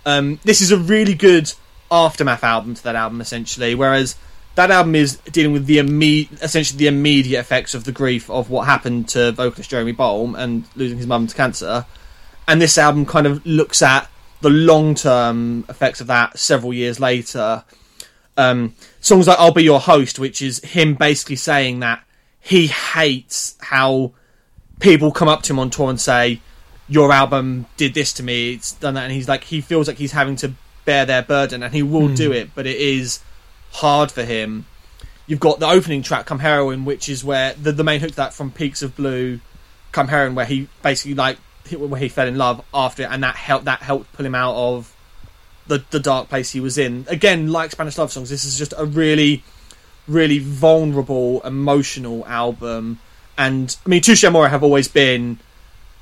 Um, this is a really good aftermath album to that album, essentially. Whereas that album is dealing with the imme- essentially the immediate effects of the grief of what happened to vocalist Jeremy Bolm and losing his mum to cancer. And this album kind of looks at the long term effects of that several years later. Um, songs like "I'll Be Your Host," which is him basically saying that he hates how people come up to him on tour and say, "Your album did this to me. It's done that," and he's like, he feels like he's having to bear their burden, and he will do it, but it is hard for him. You've got the opening track, "Come Heroine," which is where the, the main hook to that from Peaks of Blue, "Come Heroine," where he basically like where he fell in love after it, and that helped that helped pull him out of the the dark place he was in. Again, like Spanish love songs, this is just a really, really vulnerable, emotional album. And I mean, Touche Amore have always been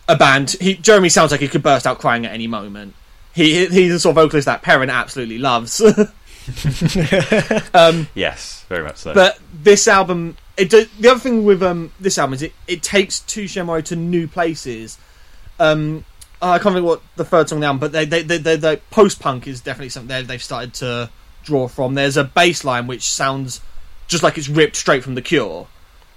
a band. He Jeremy sounds like he could burst out crying at any moment. He he's the sort of vocalist that Perrin absolutely loves. [LAUGHS] yes, very much so. But this album, it the other thing with um, this album is it, it takes Touche Amore to new places. Um, I can't remember what the third song album, but they they they, they, they post punk is definitely something they they've started to draw from. There's a bass line which sounds just like it's ripped straight from The Cure.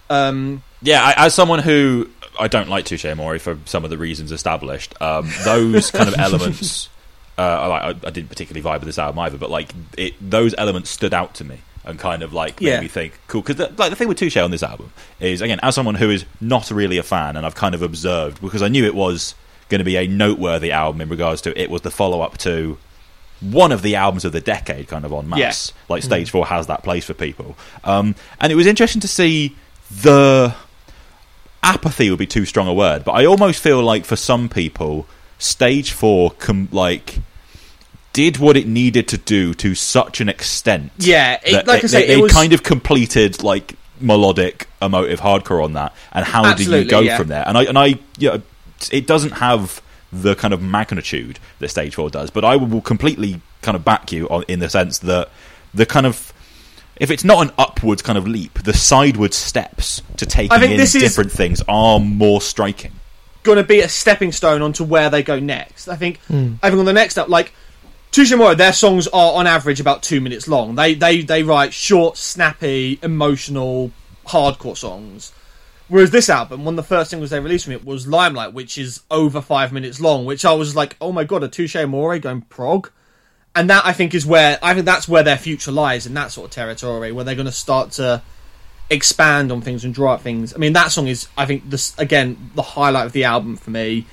Um, Yeah, I, as someone who I don't like Touche Amore for some of the reasons established, um, those kind of [LAUGHS] elements, uh, I, I, I didn't particularly vibe with this album either, but like it, those elements stood out to me and kind of like made Yeah. me think cool. Because the, like the thing with Touche on this album is again, as someone who is not really a fan, and I've kind of observed because I knew it was going to be a noteworthy album in regards to it was the follow up to one of the albums of the decade, kind of on mass. Like Stage Four has that place for people, um, and it was interesting to see the apathy would be too strong a word, but I almost feel like for some people, Stage Four com- like did what it needed to do to such an extent. Yeah, it- that like they, I say, they, it they was- kind of completed like melodic, emotive hardcore on that. And how do you go yeah. from there? And I and I, you know, it doesn't have the kind of magnitude that Stage Four does, but I will completely kind of back you on in the sense that the kind of if it's not an upwards kind of leap, the sideward steps to taking think in this is- different things are more striking. going to be a stepping stone onto where they go next. I think. Hmm. I think on the next up, like Amore, their songs are on average about two minutes long. They they they write short, snappy, emotional, hardcore songs. Whereas this album, one of the first singles they released from it was Limelight, which is over five minutes long. Which I was like, oh my god, a Touche Amore going prog, and that I think is where I think that's where their future lies in that sort of territory, where they're going to start to expand on things and draw out things. I mean, that song is, I think, this again the highlight of the album for me.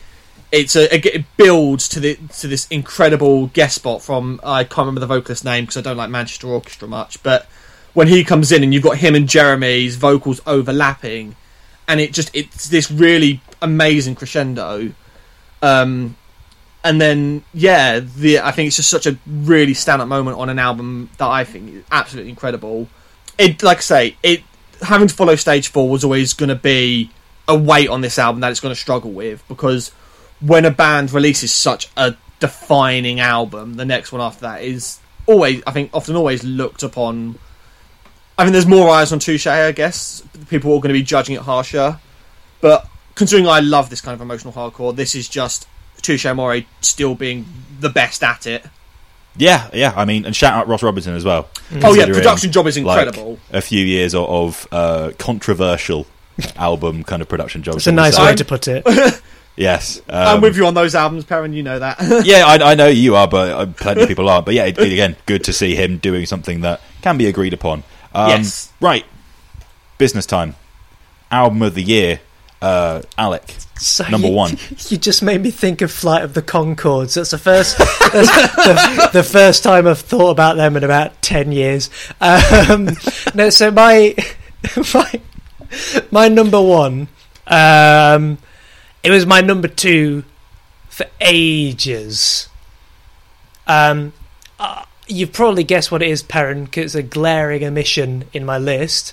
It's a, it builds to the to this incredible guest spot from I can't remember the vocalist name because I don't like Manchester Orchestra much, but when he comes in and you've got him and Jeremy's vocals overlapping, and it just it's this really amazing crescendo. Um, and then yeah, the I think it's just such a really stand-up moment on an album that I think is absolutely incredible. It like I say, it having to follow stage four was always going to be a weight on this album that it's going to struggle with because when a band releases such a defining album, the next one after that is always I think often always looked upon. I mean, there's more eyes on Touche, I guess. People are going to be judging it harsher, but considering I love this kind of emotional hardcore, this is just Touche Amore still being the best at it. Yeah, yeah. I mean, and shout out Ross Robinson as well. Oh yeah, production job is incredible. Like, a few years of, of uh, controversial album kind of production jobs. It's a nice way to put it. [LAUGHS] yes, um, I'm with you on those albums, Perrin. You know that. [LAUGHS] yeah, I, I, know you are, but uh, plenty of people aren't. But yeah, it, again, good to see him doing something that can be agreed upon. Um, yes. Right. Business time. Album of the year uh, Alec, so number you, one. [LAUGHS] You just made me think of Flight of the Conchords. That's the first, that's the, the, first time I've thought about them in about ten years. Um, no, so my [LAUGHS] my my number one. Um, it was my number two for ages. Um, uh, you've probably guessed what it is, Perrin, because it's a glaring omission in my list.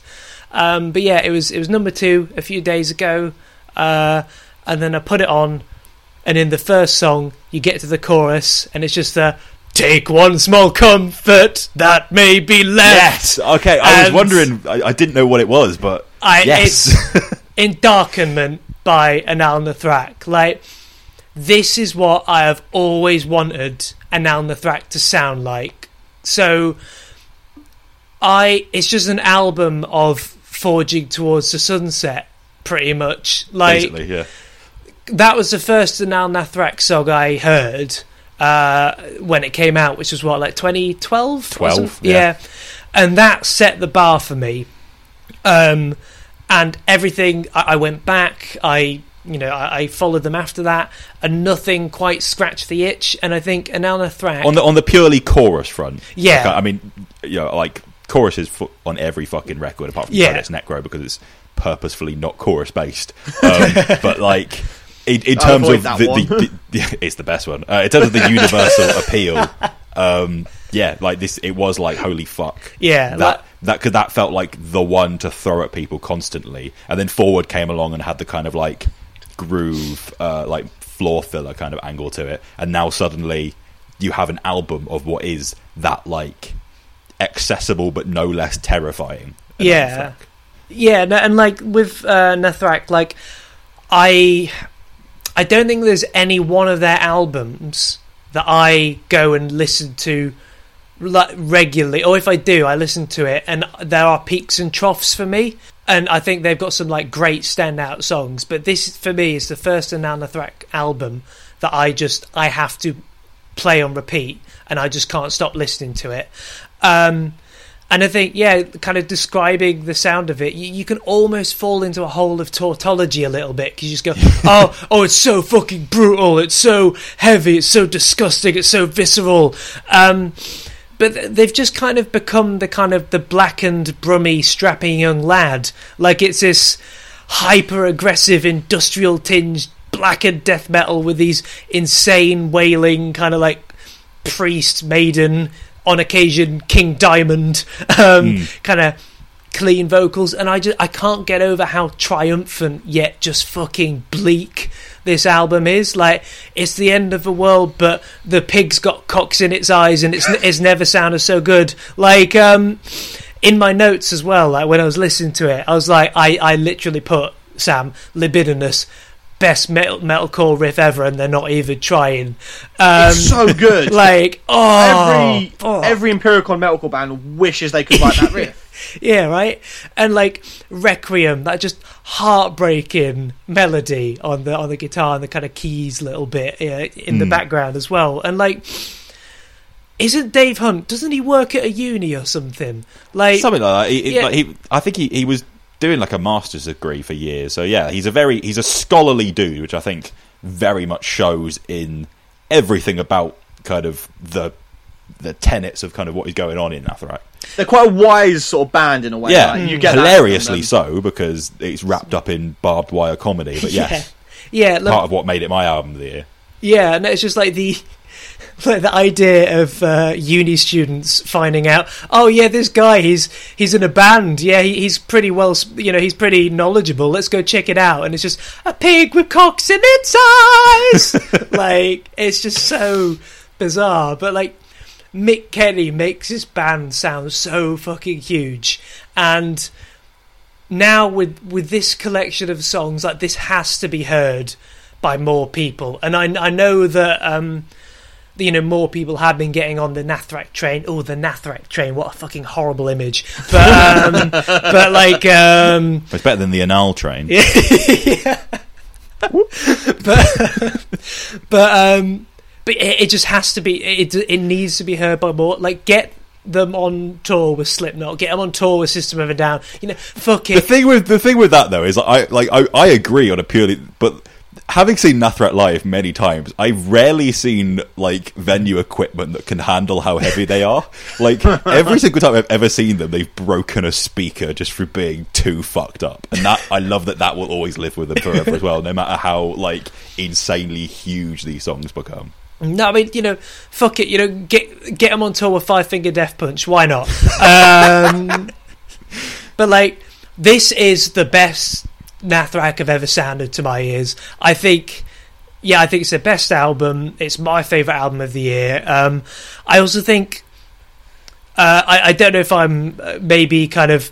Um, but yeah, it was it was number two a few days ago, uh, and then I put it on, and in the first song you get to the chorus, and it's just the take one small comfort that may be left. Yes, okay. I and was wondering. I, I, didn't know what it was, but I, yes, it's [LAUGHS] Endarkenment by Anaal Nathrakh. Like this is what I have always wanted Anaal Nathrakh to sound like. So. I it's just an album of forging towards the sunset, pretty much. Like, Basically, yeah. That was the first Anaal Nathrakh song I heard uh, when it came out, which was what, like 2012? 12, yeah. yeah. And that set the bar for me. Um, and everything, I, I went back, I you know, I, I, followed them after that, and nothing quite scratched the itch. And I think Anaal Nathrakh on the on the purely chorus front, yeah. Like, I mean, you know, like choruses on every fucking record apart from yeah. Necro because it's purposefully not chorus based. Um, [LAUGHS] but like in, in terms of the, the, the, [LAUGHS] it's the best one. Uh, in terms of the [LAUGHS] universal appeal, um, yeah, like this, it was like holy fuck. Yeah, that that could that felt like the one to throw at people constantly, and then Forward came along and had the kind of like groove, uh, like floor filler kind of angle to it, and now suddenly you have an album of what is that like accessible but no less terrifying. Yeah, yeah, no, and like with uh, Nathrakh, like I, I don't think there's any one of their albums that I go and listen to regularly, or if I do, I listen to it, and there are peaks and troughs for me. And I think they've got some like great standout songs, but this for me is the first Anaal Nathrakh album that I just I have to play on repeat, and I just can't stop listening to it. Um, and I think, yeah, kind of describing the sound of it, you, you, can almost fall into a hole of tautology a little bit because you just go, [LAUGHS] oh, oh, it's so fucking brutal, it's so heavy, it's so disgusting, it's so visceral. Um, but they've just kind of become the kind of the blackened, brummy, strapping young lad. Like it's this hyper aggressive, industrial tinged, blackened death metal with these insane, wailing, kind of like priest, maiden on occasion King Diamond um, mm. kind of clean vocals, and I just I can't get over how triumphant yet just fucking bleak this album is. Like it's the end of the world, but the pig's got cocks in its eyes, and it's it's never sounded so good. Like um, in my notes as well, like when I was listening to it, I was like, I I literally put Sam libidinous best metal metalcore riff ever, and they're not even trying. Um, it's so good. [LAUGHS] like oh, every oh. every Empiricon metalcore band wishes they could write that [LAUGHS] riff. yeah, right. And like Requiem, that just heartbreaking melody on the on the guitar and the kind of keys little bit yeah, in mm. the background as well. And like isn't Dave Hunt? Doesn't he work at a uni or something? Like something like that. He, he- Yeah. like, he, I think he, he was doing like a master's degree for years. So yeah, he's a very he's a scholarly dude, which I think very much shows in everything about kind of the the tenets of kind of what is going on in Nathrakh. They're quite a wise sort of band in a way. Yeah, like, you get hilariously so because it's wrapped up in barbed wire comedy. But [LAUGHS] yes, yeah, like, part of what made it my album of the year. Yeah, and it's just like the like the idea of uh, uni students finding out, oh yeah, this guy he's he's in a band. Yeah, he, he's pretty well, you know, he's pretty knowledgeable. Let's go check it out. And it's just a pig with cocks in its eyes. [LAUGHS] like it's just so bizarre. But like Mick Kenny makes his band sound so fucking huge, and now with with this collection of songs, like this has to be heard by more people. And I I know that um, you know more people have been getting on the Nathrakh train. Oh, the Nathrakh train! What a fucking horrible image. But um, [LAUGHS] but like um, It's better than the Anal Train. [LAUGHS] but but um but it, it just has to be it it needs to be heard by more like get them on tour with Slipknot get them on tour with System of a Down you know fuck The thing with the thing with that though is like, I like I, I agree on a purely but having seen Nathrakh live many times, I've rarely seen like venue equipment that can handle how heavy they are. Like [LAUGHS] every single time I've ever seen them, they've broken a speaker just for being too fucked up, and that I love that that will always live with them forever as well, no matter how like insanely huge these songs become. no I mean you know fuck it you know get get them on tour with Five Finger Death Punch why not [LAUGHS] um but like this is the best Nathrakh I've ever sounded to my ears I think yeah, I think it's the best album. It's my favorite album of the year. Um, I also think uh, I, I don't know if I'm uh, maybe kind of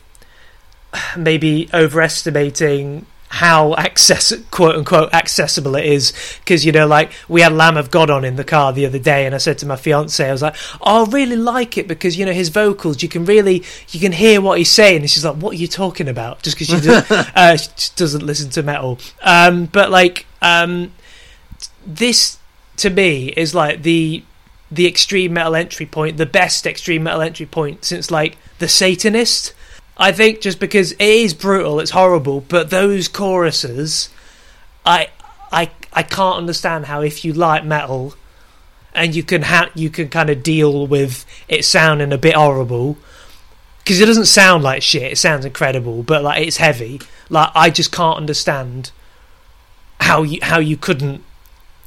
[SIGHS] maybe overestimating how access quote unquote accessible it is. Because you know like we had Lamb of God on in the car the other day and I said to my fiance I was like oh, I really like it because you know his vocals you can really you can hear what he's saying. And she's like what are you talking about? Just because she, [LAUGHS] uh, she doesn't listen to metal. Um, but like um, this to me is like the the extreme metal entry point, the best extreme metal entry point since like the Satanist. I think just because it is brutal, it's horrible, but those choruses, I I I can't understand how if you like metal and you can ha- you can kind of deal with it sounding a bit horrible because it doesn't sound like shit. It sounds incredible, but like it's heavy. Like I just can't understand how you how you couldn't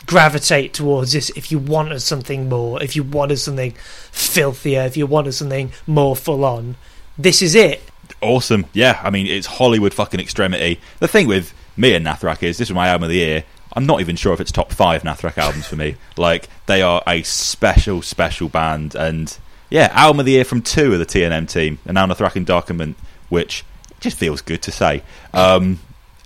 gravitate towards this if you wanted something more, if you wanted something filthier, if you wanted something more full on. This is it. Awesome. Yeah, I mean, it's Hollywood fucking extremity. The thing with me and Nathrakh is this is my album of the year. I'm not even sure if it's top five Nathrakh albums for me. [LAUGHS] Like, they are a special, special band. And yeah, album of the year from two of the TNM team, and now Nathrakh and Darkament, which just feels good to say. Um,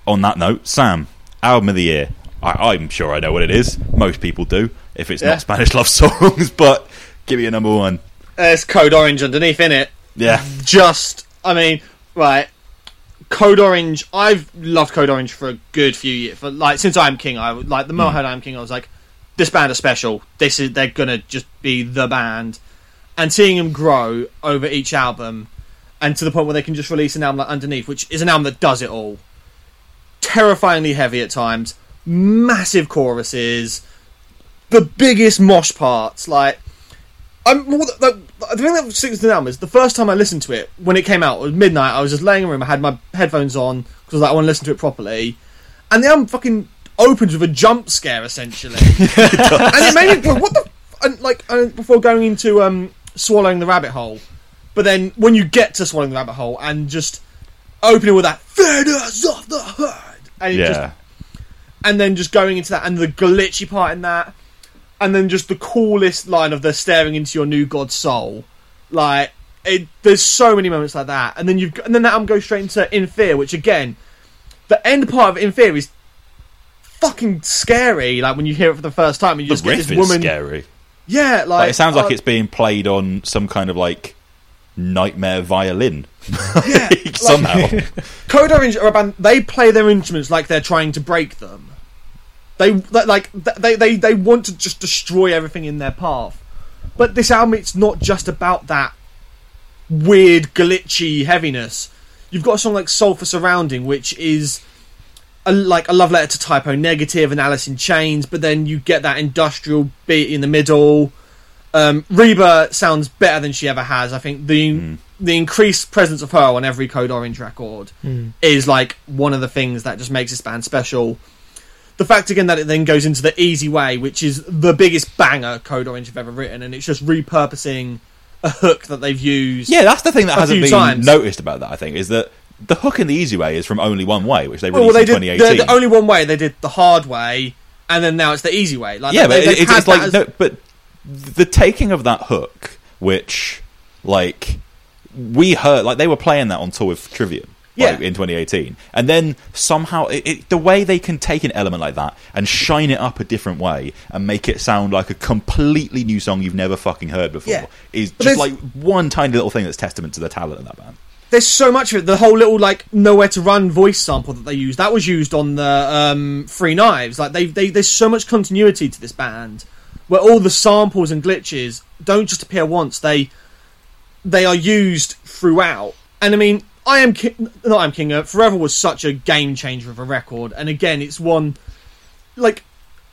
on that note, Sam, album of the year. I, I'm sure I know what it is. Most people do, if it's Yeah. not Spanish love songs. [LAUGHS] But give me a number one. There's Code Orange underneath in it. Yeah. Just, I mean, right. Code Orange. I've loved Code Orange for a good few years. For like since I'm King, I like the moment I hmm. heard I'm King, I was like, this band is special. This is they're gonna just be the band. And seeing them grow over each album, and to the point where they can just release an album like Underneath, which is an album that does it all. Terrifyingly heavy at times, massive choruses, the biggest mosh parts. Like, I'm more th- the, thing that sticks to the album is the first time I listened to it when it came out. It was midnight. I was just laying in a room. I had my headphones on because I was like, I want to listen to it properly. And the album fucking opens with a jump scare essentially, [LAUGHS] and it made me go, what the f-? and like and before going into um swallowing the rabbit hole. But then when you get to swallowing the rabbit hole and just opening with that feathers of the herd, and it just Yeah. and then just going into that and the glitchy part in that and then just the coolest line of the staring into your new god's soul like it, there's so many moments like that and then you've and then that album goes straight into in fear which again the end part of in fear is fucking scary like when you hear it for the first time and you The just get this is woman scary. yeah like, Like, it sounds like uh, it's being played on some kind of like nightmare violin [LAUGHS] yeah, [LAUGHS] like- somehow. Code Orange are a band. They play their instruments like they're trying to break them. They they- like they they they want to just destroy everything in their path. But this album, it's not just about that weird, glitchy heaviness. You've got a song like Sulfur Surrounding, which is a, like a love letter to Type O Negative and Alice in Chains, but then you get that industrial beat in the middle. Um, Reba sounds better than she ever has. I think the the increased presence of her on every Code Orange record is like one of the things that just makes this band special. The fact again that it then goes into the easy way, which is the biggest banger Code Orange have ever written, and it's just repurposing a hook that they've used. Yeah, that's the thing that hasn't been times. noticed about that. I think is that the hook in the easy way is from Only One Way, which they Well, released they in did 2018. the, the only one way. They did the hard way, and then now it's the easy way. Like yeah, they, but it, it's, it's like as- no, but the taking of that hook, which like we heard, like they were playing that on tour with Trivium. Like, Yeah. in 2018, and then somehow it, it, the way they can take an element like that and shine it up a different way and make it sound like a completely new song you've never fucking heard before Yeah. is But just like one tiny little thing that's testament to the talent of that band. there's so much of it. The whole little like nowhere to run voice sample that they used that was used on the um, Free Knives. Like they, they, there's so much continuity to this band where all the samples and glitches don't just appear once. They they are used throughout. And I mean, I am King, not I am King. Uh, Forever was such a game changer of a record, and again, it's one like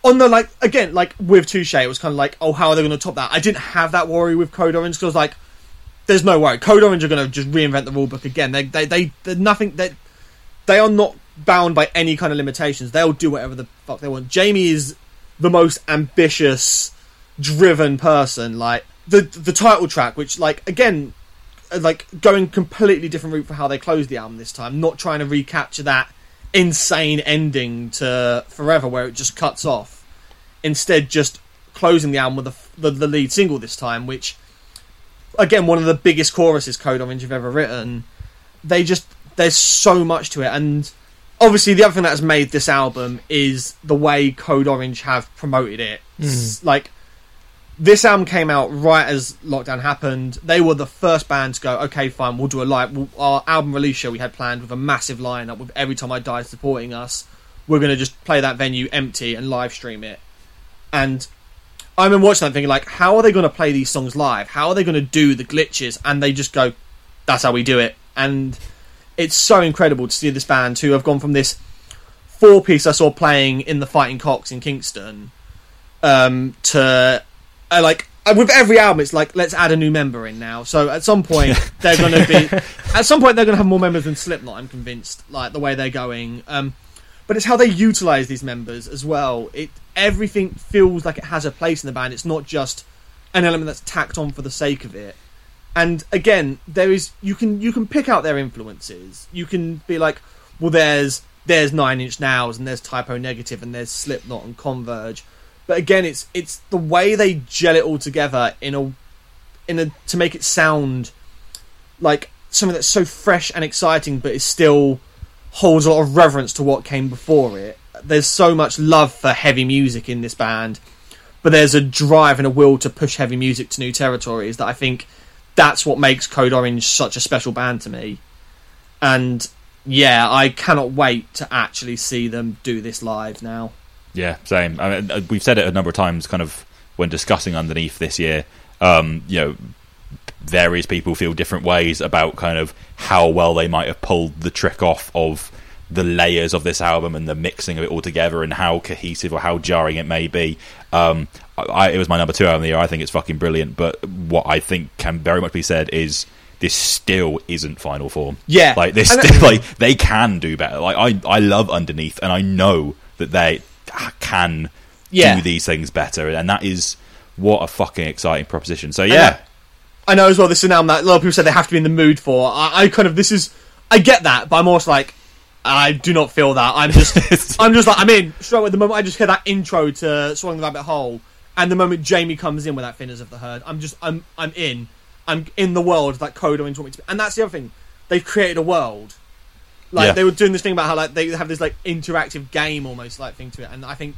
on the like again like with Touche, it was kind of like, oh, how are they going to top that? I didn't have that worry with Code Orange because like, there's no way Code Orange are going to just reinvent the rulebook again. They they they they're nothing. They they are not bound by any kind of limitations. They'll do whatever the fuck they want. Jamie is the most ambitious, driven person. Like the the title track, which like again, Uh, like going completely different route for how they closed the album this time. Not trying to recapture that insane ending to Forever, where it just cuts off. Instead, just closing the album with the the, the lead single this time, which again one of the biggest choruses Code Orange have ever written. They just there's so much to it, and obviously the other thing that has made this album is the way Code Orange have promoted it. Mm. S- Like this album came out right as lockdown happened. They were the first band to go, okay, fine, we'll do a live. Our album release show we had planned with a massive lineup with Every Time I Die supporting us. We're going to just play that venue empty and live stream it. And I remember watching that thinking, like, how are they going to play these songs live? How are they going to do the glitches? And they just go, that's how we do it. And it's so incredible to see this band who have gone from this four piece I saw playing in the Fighting Cocks in Kingston um, to uh, like uh, with every album, it's like let's add a new member in now. So at some point they're going to be [LAUGHS] at some point they're going to have more members than Slipknot. I'm convinced, like the way they're going. Um, but it's how they utilize these members as well. It everything feels like it has a place in the band. It's not just an element that's tacked on for the sake of it. And again, there is you can you can pick out their influences. You can be like, well, there's there's Nine Inch Nails and there's Type O Negative and there's Slipknot and Converge. But again, it's it's the way they gel it all together in a in a to make it sound like something that's so fresh and exciting, but it still holds a lot of reverence to what came before it. There's so much love for heavy music in this band, but there's a drive and a will to push heavy music to new territories that I think that's what makes Code Orange such a special band to me. And yeah, I cannot wait to actually see them do this live now. Yeah, same. I mean, uh, we've said it a number of times, kind of when discussing underneath this year. Um, you know, various people feel different ways about kind of how well they might have pulled the trick off of the layers of this album and the mixing of it all together and how cohesive or how jarring it may be. Um, I, it was my number two album of the year. I think it's fucking brilliant. But what I think can very much be said is this still isn't final form. Yeah. like this, still, [LAUGHS] like they can do better. Like I, I love underneath, and I know that they can Yeah. do these things better, and that is what a fucking exciting proposition. So I yeah, know. I know as well. This is now that a lot of people say they have to be in the mood for. I, I kind of this is. I get that, but I'm also like, I do not feel that. I'm just, [LAUGHS] I'm just like, I'm in straight away. The moment I just hear that intro to "Swallowing the Rabbit Hole," and the moment Jamie comes in with that "Thinners of the Herd," I'm just, I'm, I'm in. I'm in the world that Coda want me to be. And that's the other thing. They've created a world. Like Yeah. they were doing this thing about how like they have this like interactive game almost like thing to it, and I think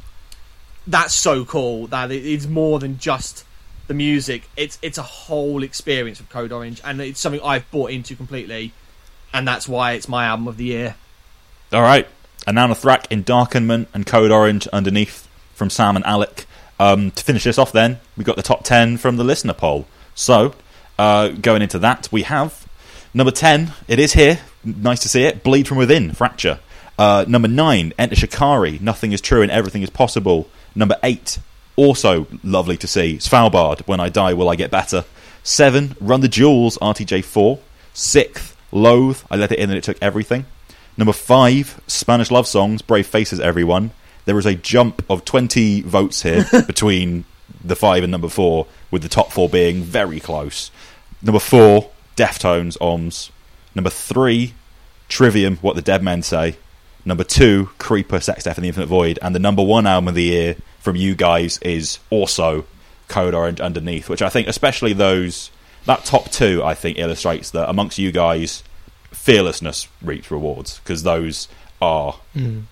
that's so cool that it, it's more than just the music. It's it's a whole experience of Code Orange, and it's something I've bought into completely, and that's why it's my album of the year. all right. And now Thrack Endarkenment and Code Orange underneath from Sam and Alec. Um, to finish this off, then we got the top ten from the listener poll. So uh, going into that, we have number ten. It is here. Nice to see it. Bleed from within. Fracture. Uh, number nine, Enter Shikari. Nothing is true and everything is possible. Number eight, also lovely to see. Svalbard. When I die, will I get better? Seven, Run the Jewels. RTJ4. Sixth, Loathe. I let it in and it took everything. Number five, Spanish love songs. Brave faces, everyone. There is a jump of twenty votes here [LAUGHS] between the five and number four, with the top four being very close. Number four, Deftones, Ohms. Number three, Trivium, What the Dead Men Say. Number two, Creeper, Sex, Death, and the Infinite Void. And the number one album of the year from you guys is also Code Orange Underneath, which I think, especially those, that top two, I think illustrates that amongst you guys, fearlessness reaps rewards because those are mm.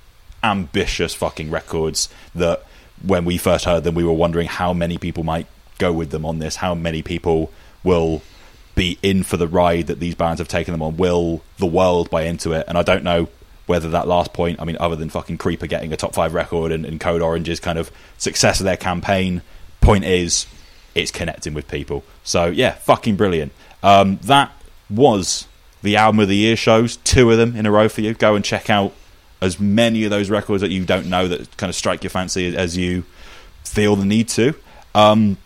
ambitious fucking records that when we first heard them, we were wondering how many people might go with them on this, how many people will be in for the ride that these bands have taken them on. Will the world buy into it? And I don't know whether that last point, I mean, other than fucking Creeper getting a top five record and, and Code Orange's kind of success of their campaign, point is it's connecting with people. So yeah, fucking brilliant. Um, that was the album of the year shows, two of them in a row for you. Go and check out as many of those records that you don't know that kind of strike your fancy as you feel the need to. Um,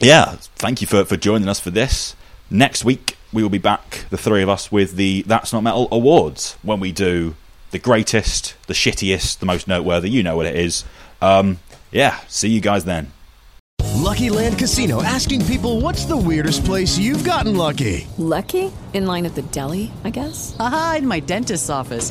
yeah, thank you for, for joining us for this. Next week, we will be back, the three of us, with the That's Not Metal Awards when we do the greatest, the shittiest, the most noteworthy. You know what it is. Um, yeah, see you guys then. Lucky Land Casino asking people what's the weirdest place you've gotten lucky? Lucky? In line at the deli, I guess? Haha, in my dentist's office.